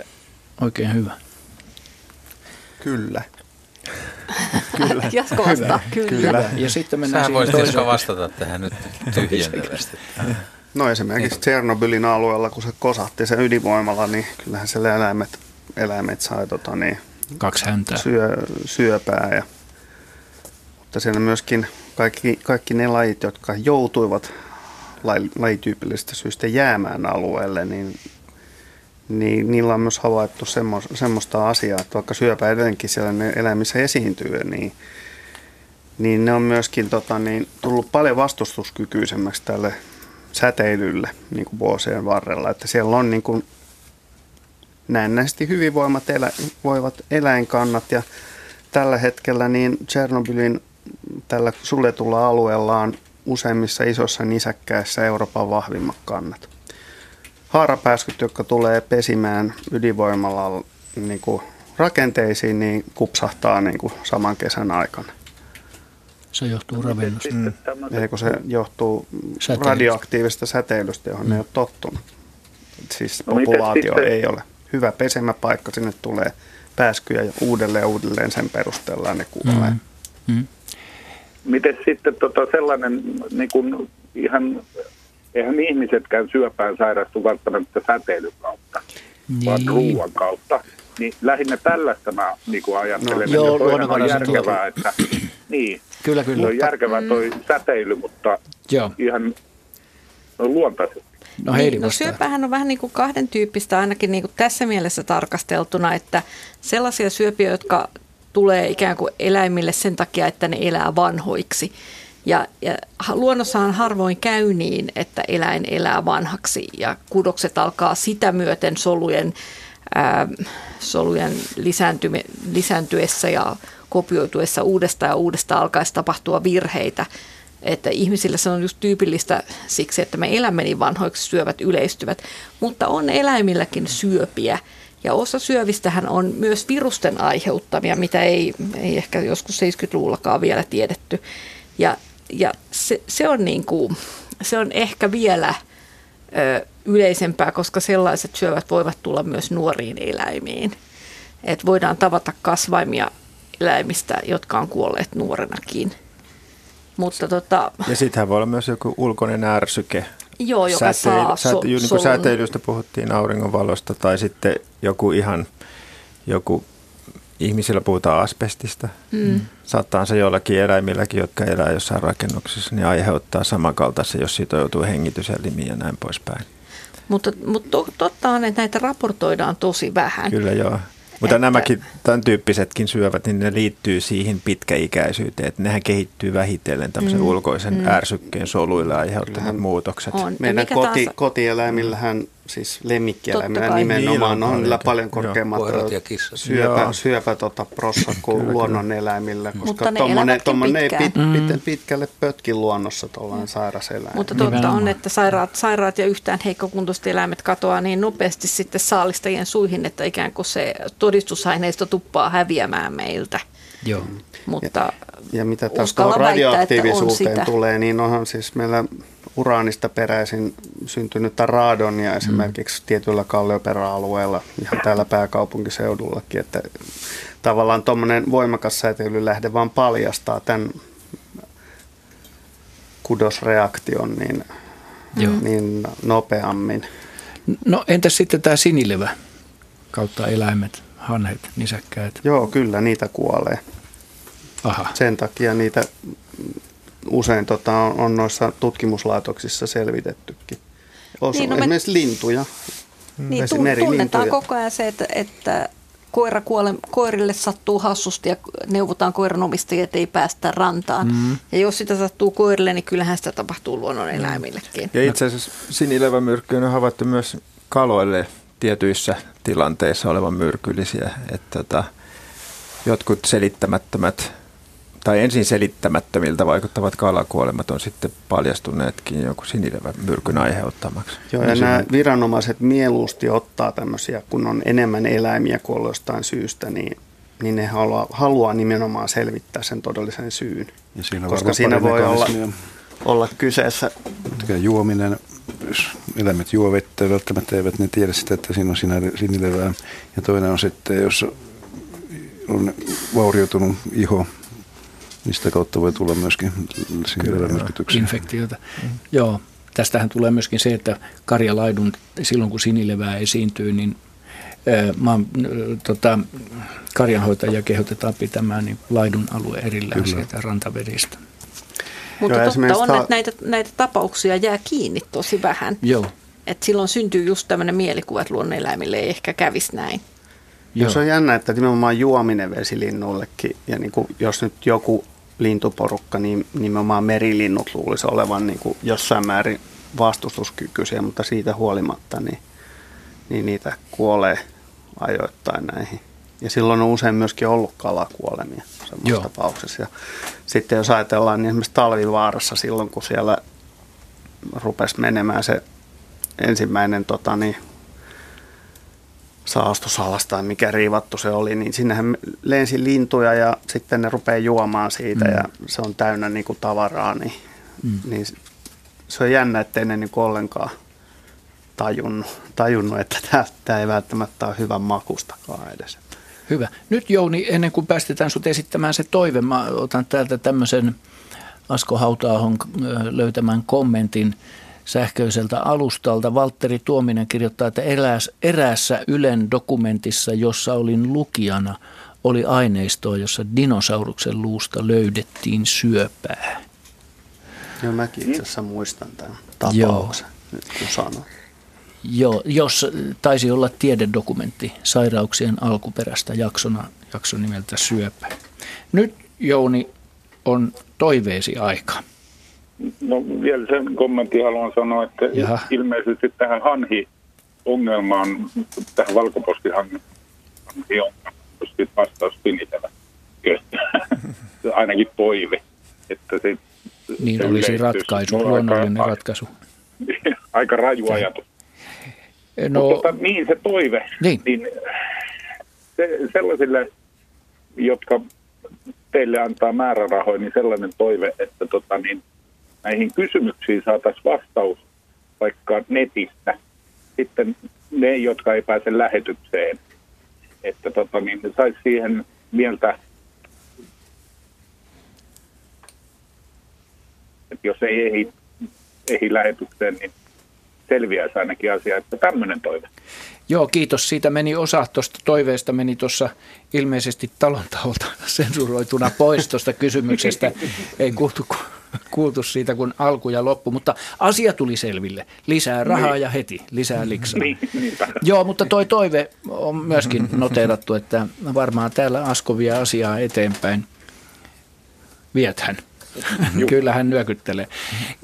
oikein hyvä. Kyllä. [laughs] Kyllä. [laughs] Jasko vastaa, kyllä. kyllä. kyllä. Ja sitten mennään Sä voisit toiseen. vastata tähän nyt tyhjentävästi. [laughs] No esimerkiksi Tsernobylin alueella, kun se kosahti sen ydinvoimalla, niin kyllähän siellä eläimet, eläimet sai tota, niin, kaksi häntää syö, syöpää. Ja, mutta siellä myöskin kaikki, kaikki ne lajit, jotka joutuivat lajityypillisistä syistä jäämään alueelle, niin, niin niillä on myös havaittu semmo, semmoista asiaa, että vaikka syöpä edelleenkin siellä ne eläimissä esiintyy, niin, niin ne on myöskin tota, niin, tullut paljon vastustuskykyisemmäksi tälle säteilylle niin kuin vuosien varrella. Että siellä on niin kuin, näennäisesti hyvinvoimat elä, voivat eläinkannat ja tällä hetkellä niin Chernobylin tällä suljetulla alueella on useimmissa isossa nisäkkäissä Euroopan vahvimmat kannat. Haarapääskyt, jotka tulee pesimään ydinvoimalla niin kuin rakenteisiin, niin kupsahtaa niin kuin saman kesän aikana. Se johtuu ravinnosta. Mm. Eikö se johtuu säteilystä. radioaktiivista säteilystä, johon mm. ne ei ole tottunut. Siis no, populaatio ei ole. Hyvä pesemäpaikka, sinne tulee pääskyjä ja uudelleen uudelleen sen perusteella ne kuolee. Mm. Mm. Miten sitten tota sellainen, niin kuin ihan, eihän ihmisetkään syöpään sairastu välttämättä säteilyn kautta, niin. vaan ruoan kautta. Niin lähinnä tällaista mä niin kuin ajattelen, no, joo, toinen [clears throat] [clears throat] on järkevää, että niin, kyllä, kyllä. on järkevää toi mm. säteily, mutta joo. ihan no, luontaisesti. No, niin, no syöpähän on vähän niin kuin kahden tyyppistä ainakin niin kuin tässä mielessä tarkasteltuna, että sellaisia syöpiä, jotka tulee ikään kuin eläimille sen takia, että ne elää vanhoiksi. Ja, ja luonnossahan harvoin käy niin, että eläin elää vanhaksi ja kudokset alkaa sitä myöten solujen, ää, solujen lisääntyessä ja kopioituessa uudestaan ja uudestaan alkaisi tapahtua virheitä. Että ihmisillä se on just tyypillistä siksi, että me elämme niin vanhoiksi, syövät yleistyvät, mutta on eläimilläkin syöpiä – ja osa syövistähän on myös virusten aiheuttamia, mitä ei, ei ehkä joskus 70-luvullakaan vielä tiedetty. Ja, ja se, se, on niin kuin, se on ehkä vielä ö, yleisempää, koska sellaiset syövät voivat tulla myös nuoriin eläimiin. Et voidaan tavata kasvaimia eläimistä, jotka on kuolleet nuorenakin. Mutta tota, ja sittenhän voi olla myös joku ulkoinen ärsyke. Joo, joka Säteily, saa säte, so, niin kuin säteilystä puhuttiin auringonvalosta tai sitten joku ihan joku ihmisillä puhutaan asbestista. Mm. Saattaa se jollakin eläimilläkin, jotka elää jossain rakennuksessa, niin aiheuttaa samankaltaisen, jos siitä joutuu hengityselimiin ja näin poispäin. Mutta, mutta totta on, että näitä raportoidaan tosi vähän. Kyllä joo. Mutta että... nämäkin, tämän tyyppisetkin syövät, niin ne liittyy siihen pitkäikäisyyteen, että nehän kehittyy vähitellen tämmöisen mm, ulkoisen mm. ärsykkeen soluille aiheuttamat muutokset. On. Meidän koti, taas... kotieläimillähän siis lemmikkieläimillä nimenomaan niin, on. niillä paljon korkeammat syöpä, syöpä tota, prossa kuin luonnoneläimillä, koska tuommoinen ei pit, mm. pit, pitkälle pötki luonnossa tuollainen sairas eläin. Mutta totta on, että sairaat, sairaat ja yhtään heikkokuntoiset eläimet katoaa niin nopeasti sitten saalistajien suihin, että ikään kuin se todistusaineisto tuppaa häviämään meiltä. Joo. Mutta ja, ja mitä tästä radioaktiivisuuteen on tulee, niin onhan siis meillä uraanista peräisin syntynyttä raadonia esimerkiksi mm. tietyllä kallioperäalueella, ihan täällä pääkaupunkiseudullakin, että tavallaan tuommoinen voimakas säteilylähde vaan paljastaa tämän kudosreaktion niin, niin nopeammin. No entäs sitten tämä sinilevä kautta eläimet, hanhet, nisäkkäät? Joo, kyllä niitä kuolee. Aha. Sen takia niitä usein tota, on, on noissa tutkimuslaitoksissa selvitettykin. Osa, niin, no esimerkiksi me... lintuja. Niin, tunnetaan koko ajan se, että, että koira kuole, koirille sattuu hassusti ja neuvotaan koiranomistajia, että ei päästä rantaan. Mm. Ja jos sitä sattuu koirille, niin kyllähän sitä tapahtuu luonnoneläimillekin. Ja itse asiassa sinilevämyrkky on havaittu myös kaloille tietyissä tilanteissa olevan myrkyllisiä. Että tota, jotkut selittämättömät tai ensin selittämättömiltä vaikuttavat kalakuolemat on sitten paljastuneetkin joku sinilevä myrkyn aiheuttamaksi. Joo, ja nämä viranomaiset mieluusti ottaa tämmöisiä, kun on enemmän eläimiä kuin jostain syystä, niin, niin ne haluaa, haluaa nimenomaan selvittää sen todellisen syyn. Ja siinä koska siinä voi olla, olla kyseessä... Juominen, jos eläimet juo vettä, välttämättä eivät ne tiedä sitä, että siinä on sinilevää. Ja toinen on sitten, jos on vaurioitunut iho sitä kautta voi tulla myöskin myrkytyksiä. Infektiota. Mm. Joo, tästähän tulee myöskin se, että karjalaidun silloin kun sinilevää esiintyy, niin maan, tota, karjanhoitajia kehotetaan pitämään niin laidun alue erillään Kyllä. sieltä rantavedistä. Mutta Joo, totta on, että näitä, näitä tapauksia jää kiinni tosi vähän. Joo. Et silloin syntyy just tämmöinen mielikuva, että luonneläimille ei ehkä kävisi näin. Joo. Se on jännä, että nimenomaan juominen vesilinnullekin, ja niin kuin, jos nyt joku lintuporukka, niin nimenomaan merilinnut luulisi olevan niin kuin jossain määrin vastustuskykyisiä, mutta siitä huolimatta niin, niin niitä kuolee ajoittain näihin. Ja silloin on usein myöskin ollut kalakuolemia semmoisessa tapauksessa. Ja sitten jos ajatellaan niin esimerkiksi talvivaarassa silloin, kun siellä rupesi menemään se ensimmäinen tota, niin, saastosalas tai mikä riivattu se oli, niin sinnehän lensi lintuja ja sitten ne rupeaa juomaan siitä mm. ja se on täynnä niin kuin tavaraa, niin, mm. niin se on jännä, ettei ne niin ollenkaan tajunnut, tajunnut että tämä ei välttämättä ole hyvän makustakaan edes. Hyvä. Nyt Jouni, ennen kuin päästetään sinut esittämään se toive, mä otan täältä tämmöisen Asko Hautaahon löytämän kommentin sähköiseltä alustalta. Valtteri Tuominen kirjoittaa, että erääs, eräässä Ylen dokumentissa, jossa olin lukijana, oli aineistoa, jossa dinosauruksen luusta löydettiin syöpää. Joo, mäkin itse asiassa muistan tämän tapauksen, Joo. nyt kun sanon. Joo, jos taisi olla tiededokumentti sairauksien alkuperäistä jaksona, jakson nimeltä Syöpä. Nyt Jouni on toiveesi aika. No vielä sen kommentin haluan sanoa, että Jaha. ilmeisesti tähän hanhi-ongelmaan, tähän valkoposkihanhi ongelmaan, olisi vastaus pinitellä. Ainakin toive, että se Niin se olisi ratkaisu, luonnollinen aika, ratkaisu. [laughs] Aika raju ajatus. No, Mutta tota, niin se toive, niin, niin se, sellaisille, jotka teille antaa määrärahoja, niin sellainen toive, että tota, niin näihin kysymyksiin saataisiin vastaus vaikka netistä. Sitten ne, jotka ei pääse lähetykseen, että tota, niin saisi siihen mieltä, että jos ei ehdi, ehdi lähetykseen, niin selviäisi ainakin asia, että tämmöinen toive. Joo, kiitos. Siitä meni osa tuosta toiveesta meni tuossa ilmeisesti talon taholta [laughs] sensuroituna pois tuosta kysymyksestä. Ei kuultu kuultu siitä kuin alku ja loppu, mutta asia tuli selville. Lisää rahaa niin. ja heti, lisää liksaa. Niin, Joo, mutta toi toive on myöskin noteerattu, että varmaan täällä Askovia asiaa eteenpäin viethän. [laughs] kyllä hän nyökyttelee.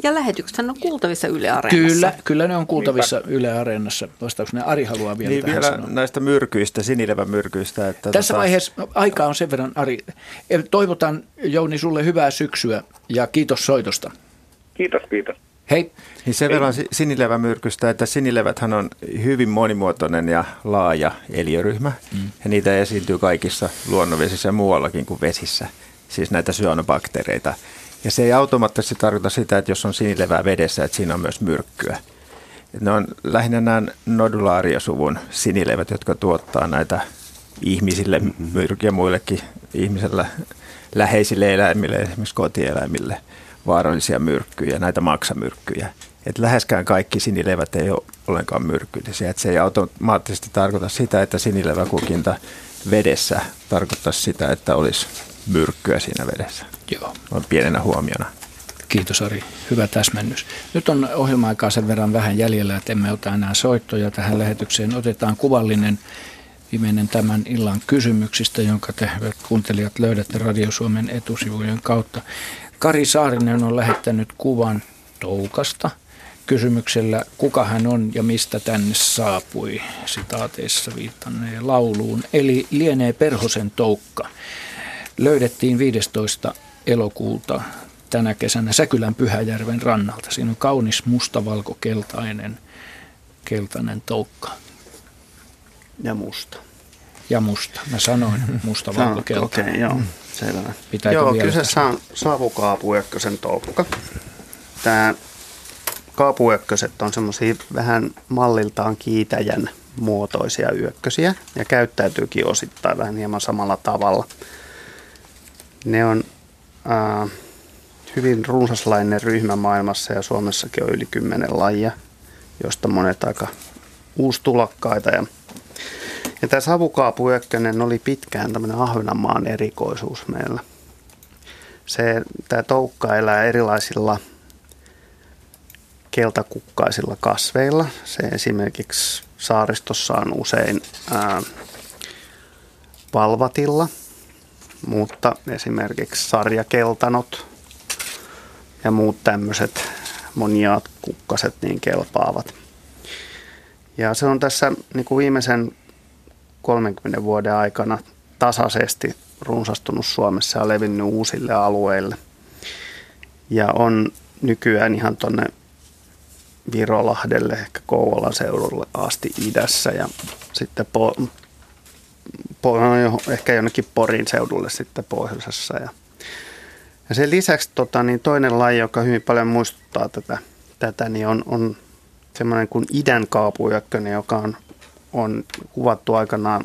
Ja lähetykset on kuultavissa Yle Areenassa. Kyllä, kyllä ne on kuultavissa Niinpä. Yle Areenassa. Vastauksena Ari haluaa vielä niin, tähän vielä sanoa. näistä myrkyistä, myrkyistä. Että Tässä tota... vaiheessa aika on sen verran, Ari. Toivotan Jouni sulle hyvää syksyä ja kiitos soitosta. Kiitos, kiitos. Hei. Niin sen verran sinilevämyrkystä, että sinileväthän on hyvin monimuotoinen ja laaja eliöryhmä. Mm. Ja niitä esiintyy kaikissa luonnonvesissä ja muuallakin kuin vesissä siis näitä syanobakteereita. Ja se ei automaattisesti tarkoita sitä, että jos on sinilevää vedessä, että siinä on myös myrkkyä. Ne on lähinnä nämä nodulaariosuvun sinilevät, jotka tuottaa näitä ihmisille mm-hmm. myrkyjä muillekin ihmisellä läheisille eläimille, esimerkiksi kotieläimille, vaarallisia myrkkyjä, näitä maksamyrkkyjä. Et läheskään kaikki sinilevät ei ole ollenkaan myrkyllisiä. Et se ei automaattisesti tarkoita sitä, että sinileväkukinta vedessä tarkoittaa sitä, että olisi myrkkyä siinä vedessä. Joo. On pienenä huomiona. Kiitos Ari, hyvä täsmennys. Nyt on ohjelma-aikaa sen verran vähän jäljellä, että emme ota enää soittoja tähän lähetykseen. Otetaan kuvallinen viimeinen tämän illan kysymyksistä, jonka te kuuntelijat löydätte Radio Suomen etusivujen kautta. Kari Saarinen on lähettänyt kuvan Toukasta kysymyksellä, kuka hän on ja mistä tänne saapui, sitaateissa viittanneen lauluun. Eli lienee Perhosen Toukka löydettiin 15. elokuuta tänä kesänä Säkylän Pyhäjärven rannalta. Siinä on kaunis mustavalkokeltainen keltainen toukka. Ja musta. Ja musta. Mä sanoin mustavalkokeltainen. Okei, okay, joo. Selvä. Pitääkö joo, kyseessä on savukaapuökkösen toukka. Tämä kaapuökköset on semmoisia vähän malliltaan kiitäjän muotoisia yökkösiä ja käyttäytyykin osittain vähän hieman samalla tavalla – ne on äh, hyvin runsaslainen ryhmä maailmassa ja Suomessakin on yli kymmenen lajia, josta monet aika uustulokkaita. Ja, ja tämä savukaapuyökkönen oli pitkään tämmöinen Ahvenanmaan erikoisuus meillä. Se, tämä toukka elää erilaisilla keltakukkaisilla kasveilla. Se esimerkiksi saaristossa on usein ää, valvatilla – mutta esimerkiksi sarjakeltanot ja muut tämmöiset moniaat kukkaset niin kelpaavat. Ja se on tässä niin kuin viimeisen 30 vuoden aikana tasaisesti runsastunut Suomessa ja levinnyt uusille alueille. Ja on nykyään ihan tuonne Virolahdelle, ehkä Kouvolan seudulle asti idässä ja sitten ehkä jonnekin Porin seudulle sitten pohjoisessa. Ja, ja sen lisäksi tota, niin toinen laji, joka hyvin paljon muistuttaa tätä, tätä niin on, on semmoinen kuin idän kaapujökkönen, joka on, on kuvattu aikanaan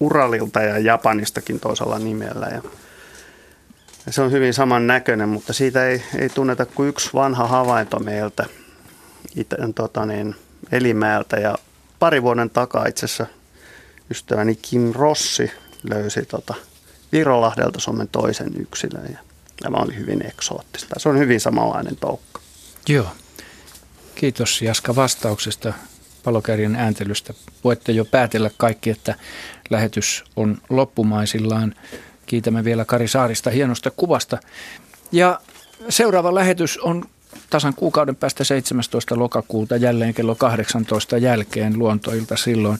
Uralilta ja Japanistakin toisella nimellä. Ja, ja se on hyvin saman näköinen, mutta siitä ei, ei tunneta kuin yksi vanha havainto meiltä itä, tota niin, Elimäeltä. Ja pari vuoden takaa itse asiassa ystäväni Kim Rossi löysi tota Virolahdelta Suomen toisen yksilön ja tämä oli hyvin eksoottista. Se on hyvin samanlainen toukka. Joo. Kiitos Jaska vastauksesta palokärjen ääntelystä. Voitte jo päätellä kaikki, että lähetys on loppumaisillaan. Kiitämme vielä Kari Saarista hienosta kuvasta. Ja seuraava lähetys on tasan kuukauden päästä 17. lokakuuta jälleen kello 18 jälkeen luontoilta silloin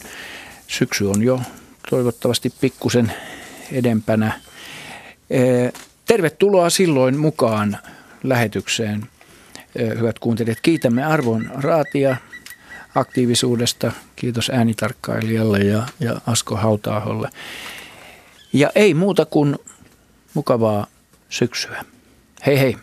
syksy on jo toivottavasti pikkusen edempänä. Tervetuloa silloin mukaan lähetykseen, hyvät kuuntelijat. Kiitämme Arvon Raatia aktiivisuudesta. Kiitos äänitarkkailijalle ja, ja Asko Hautaaholle. Ja ei muuta kuin mukavaa syksyä. Hei hei.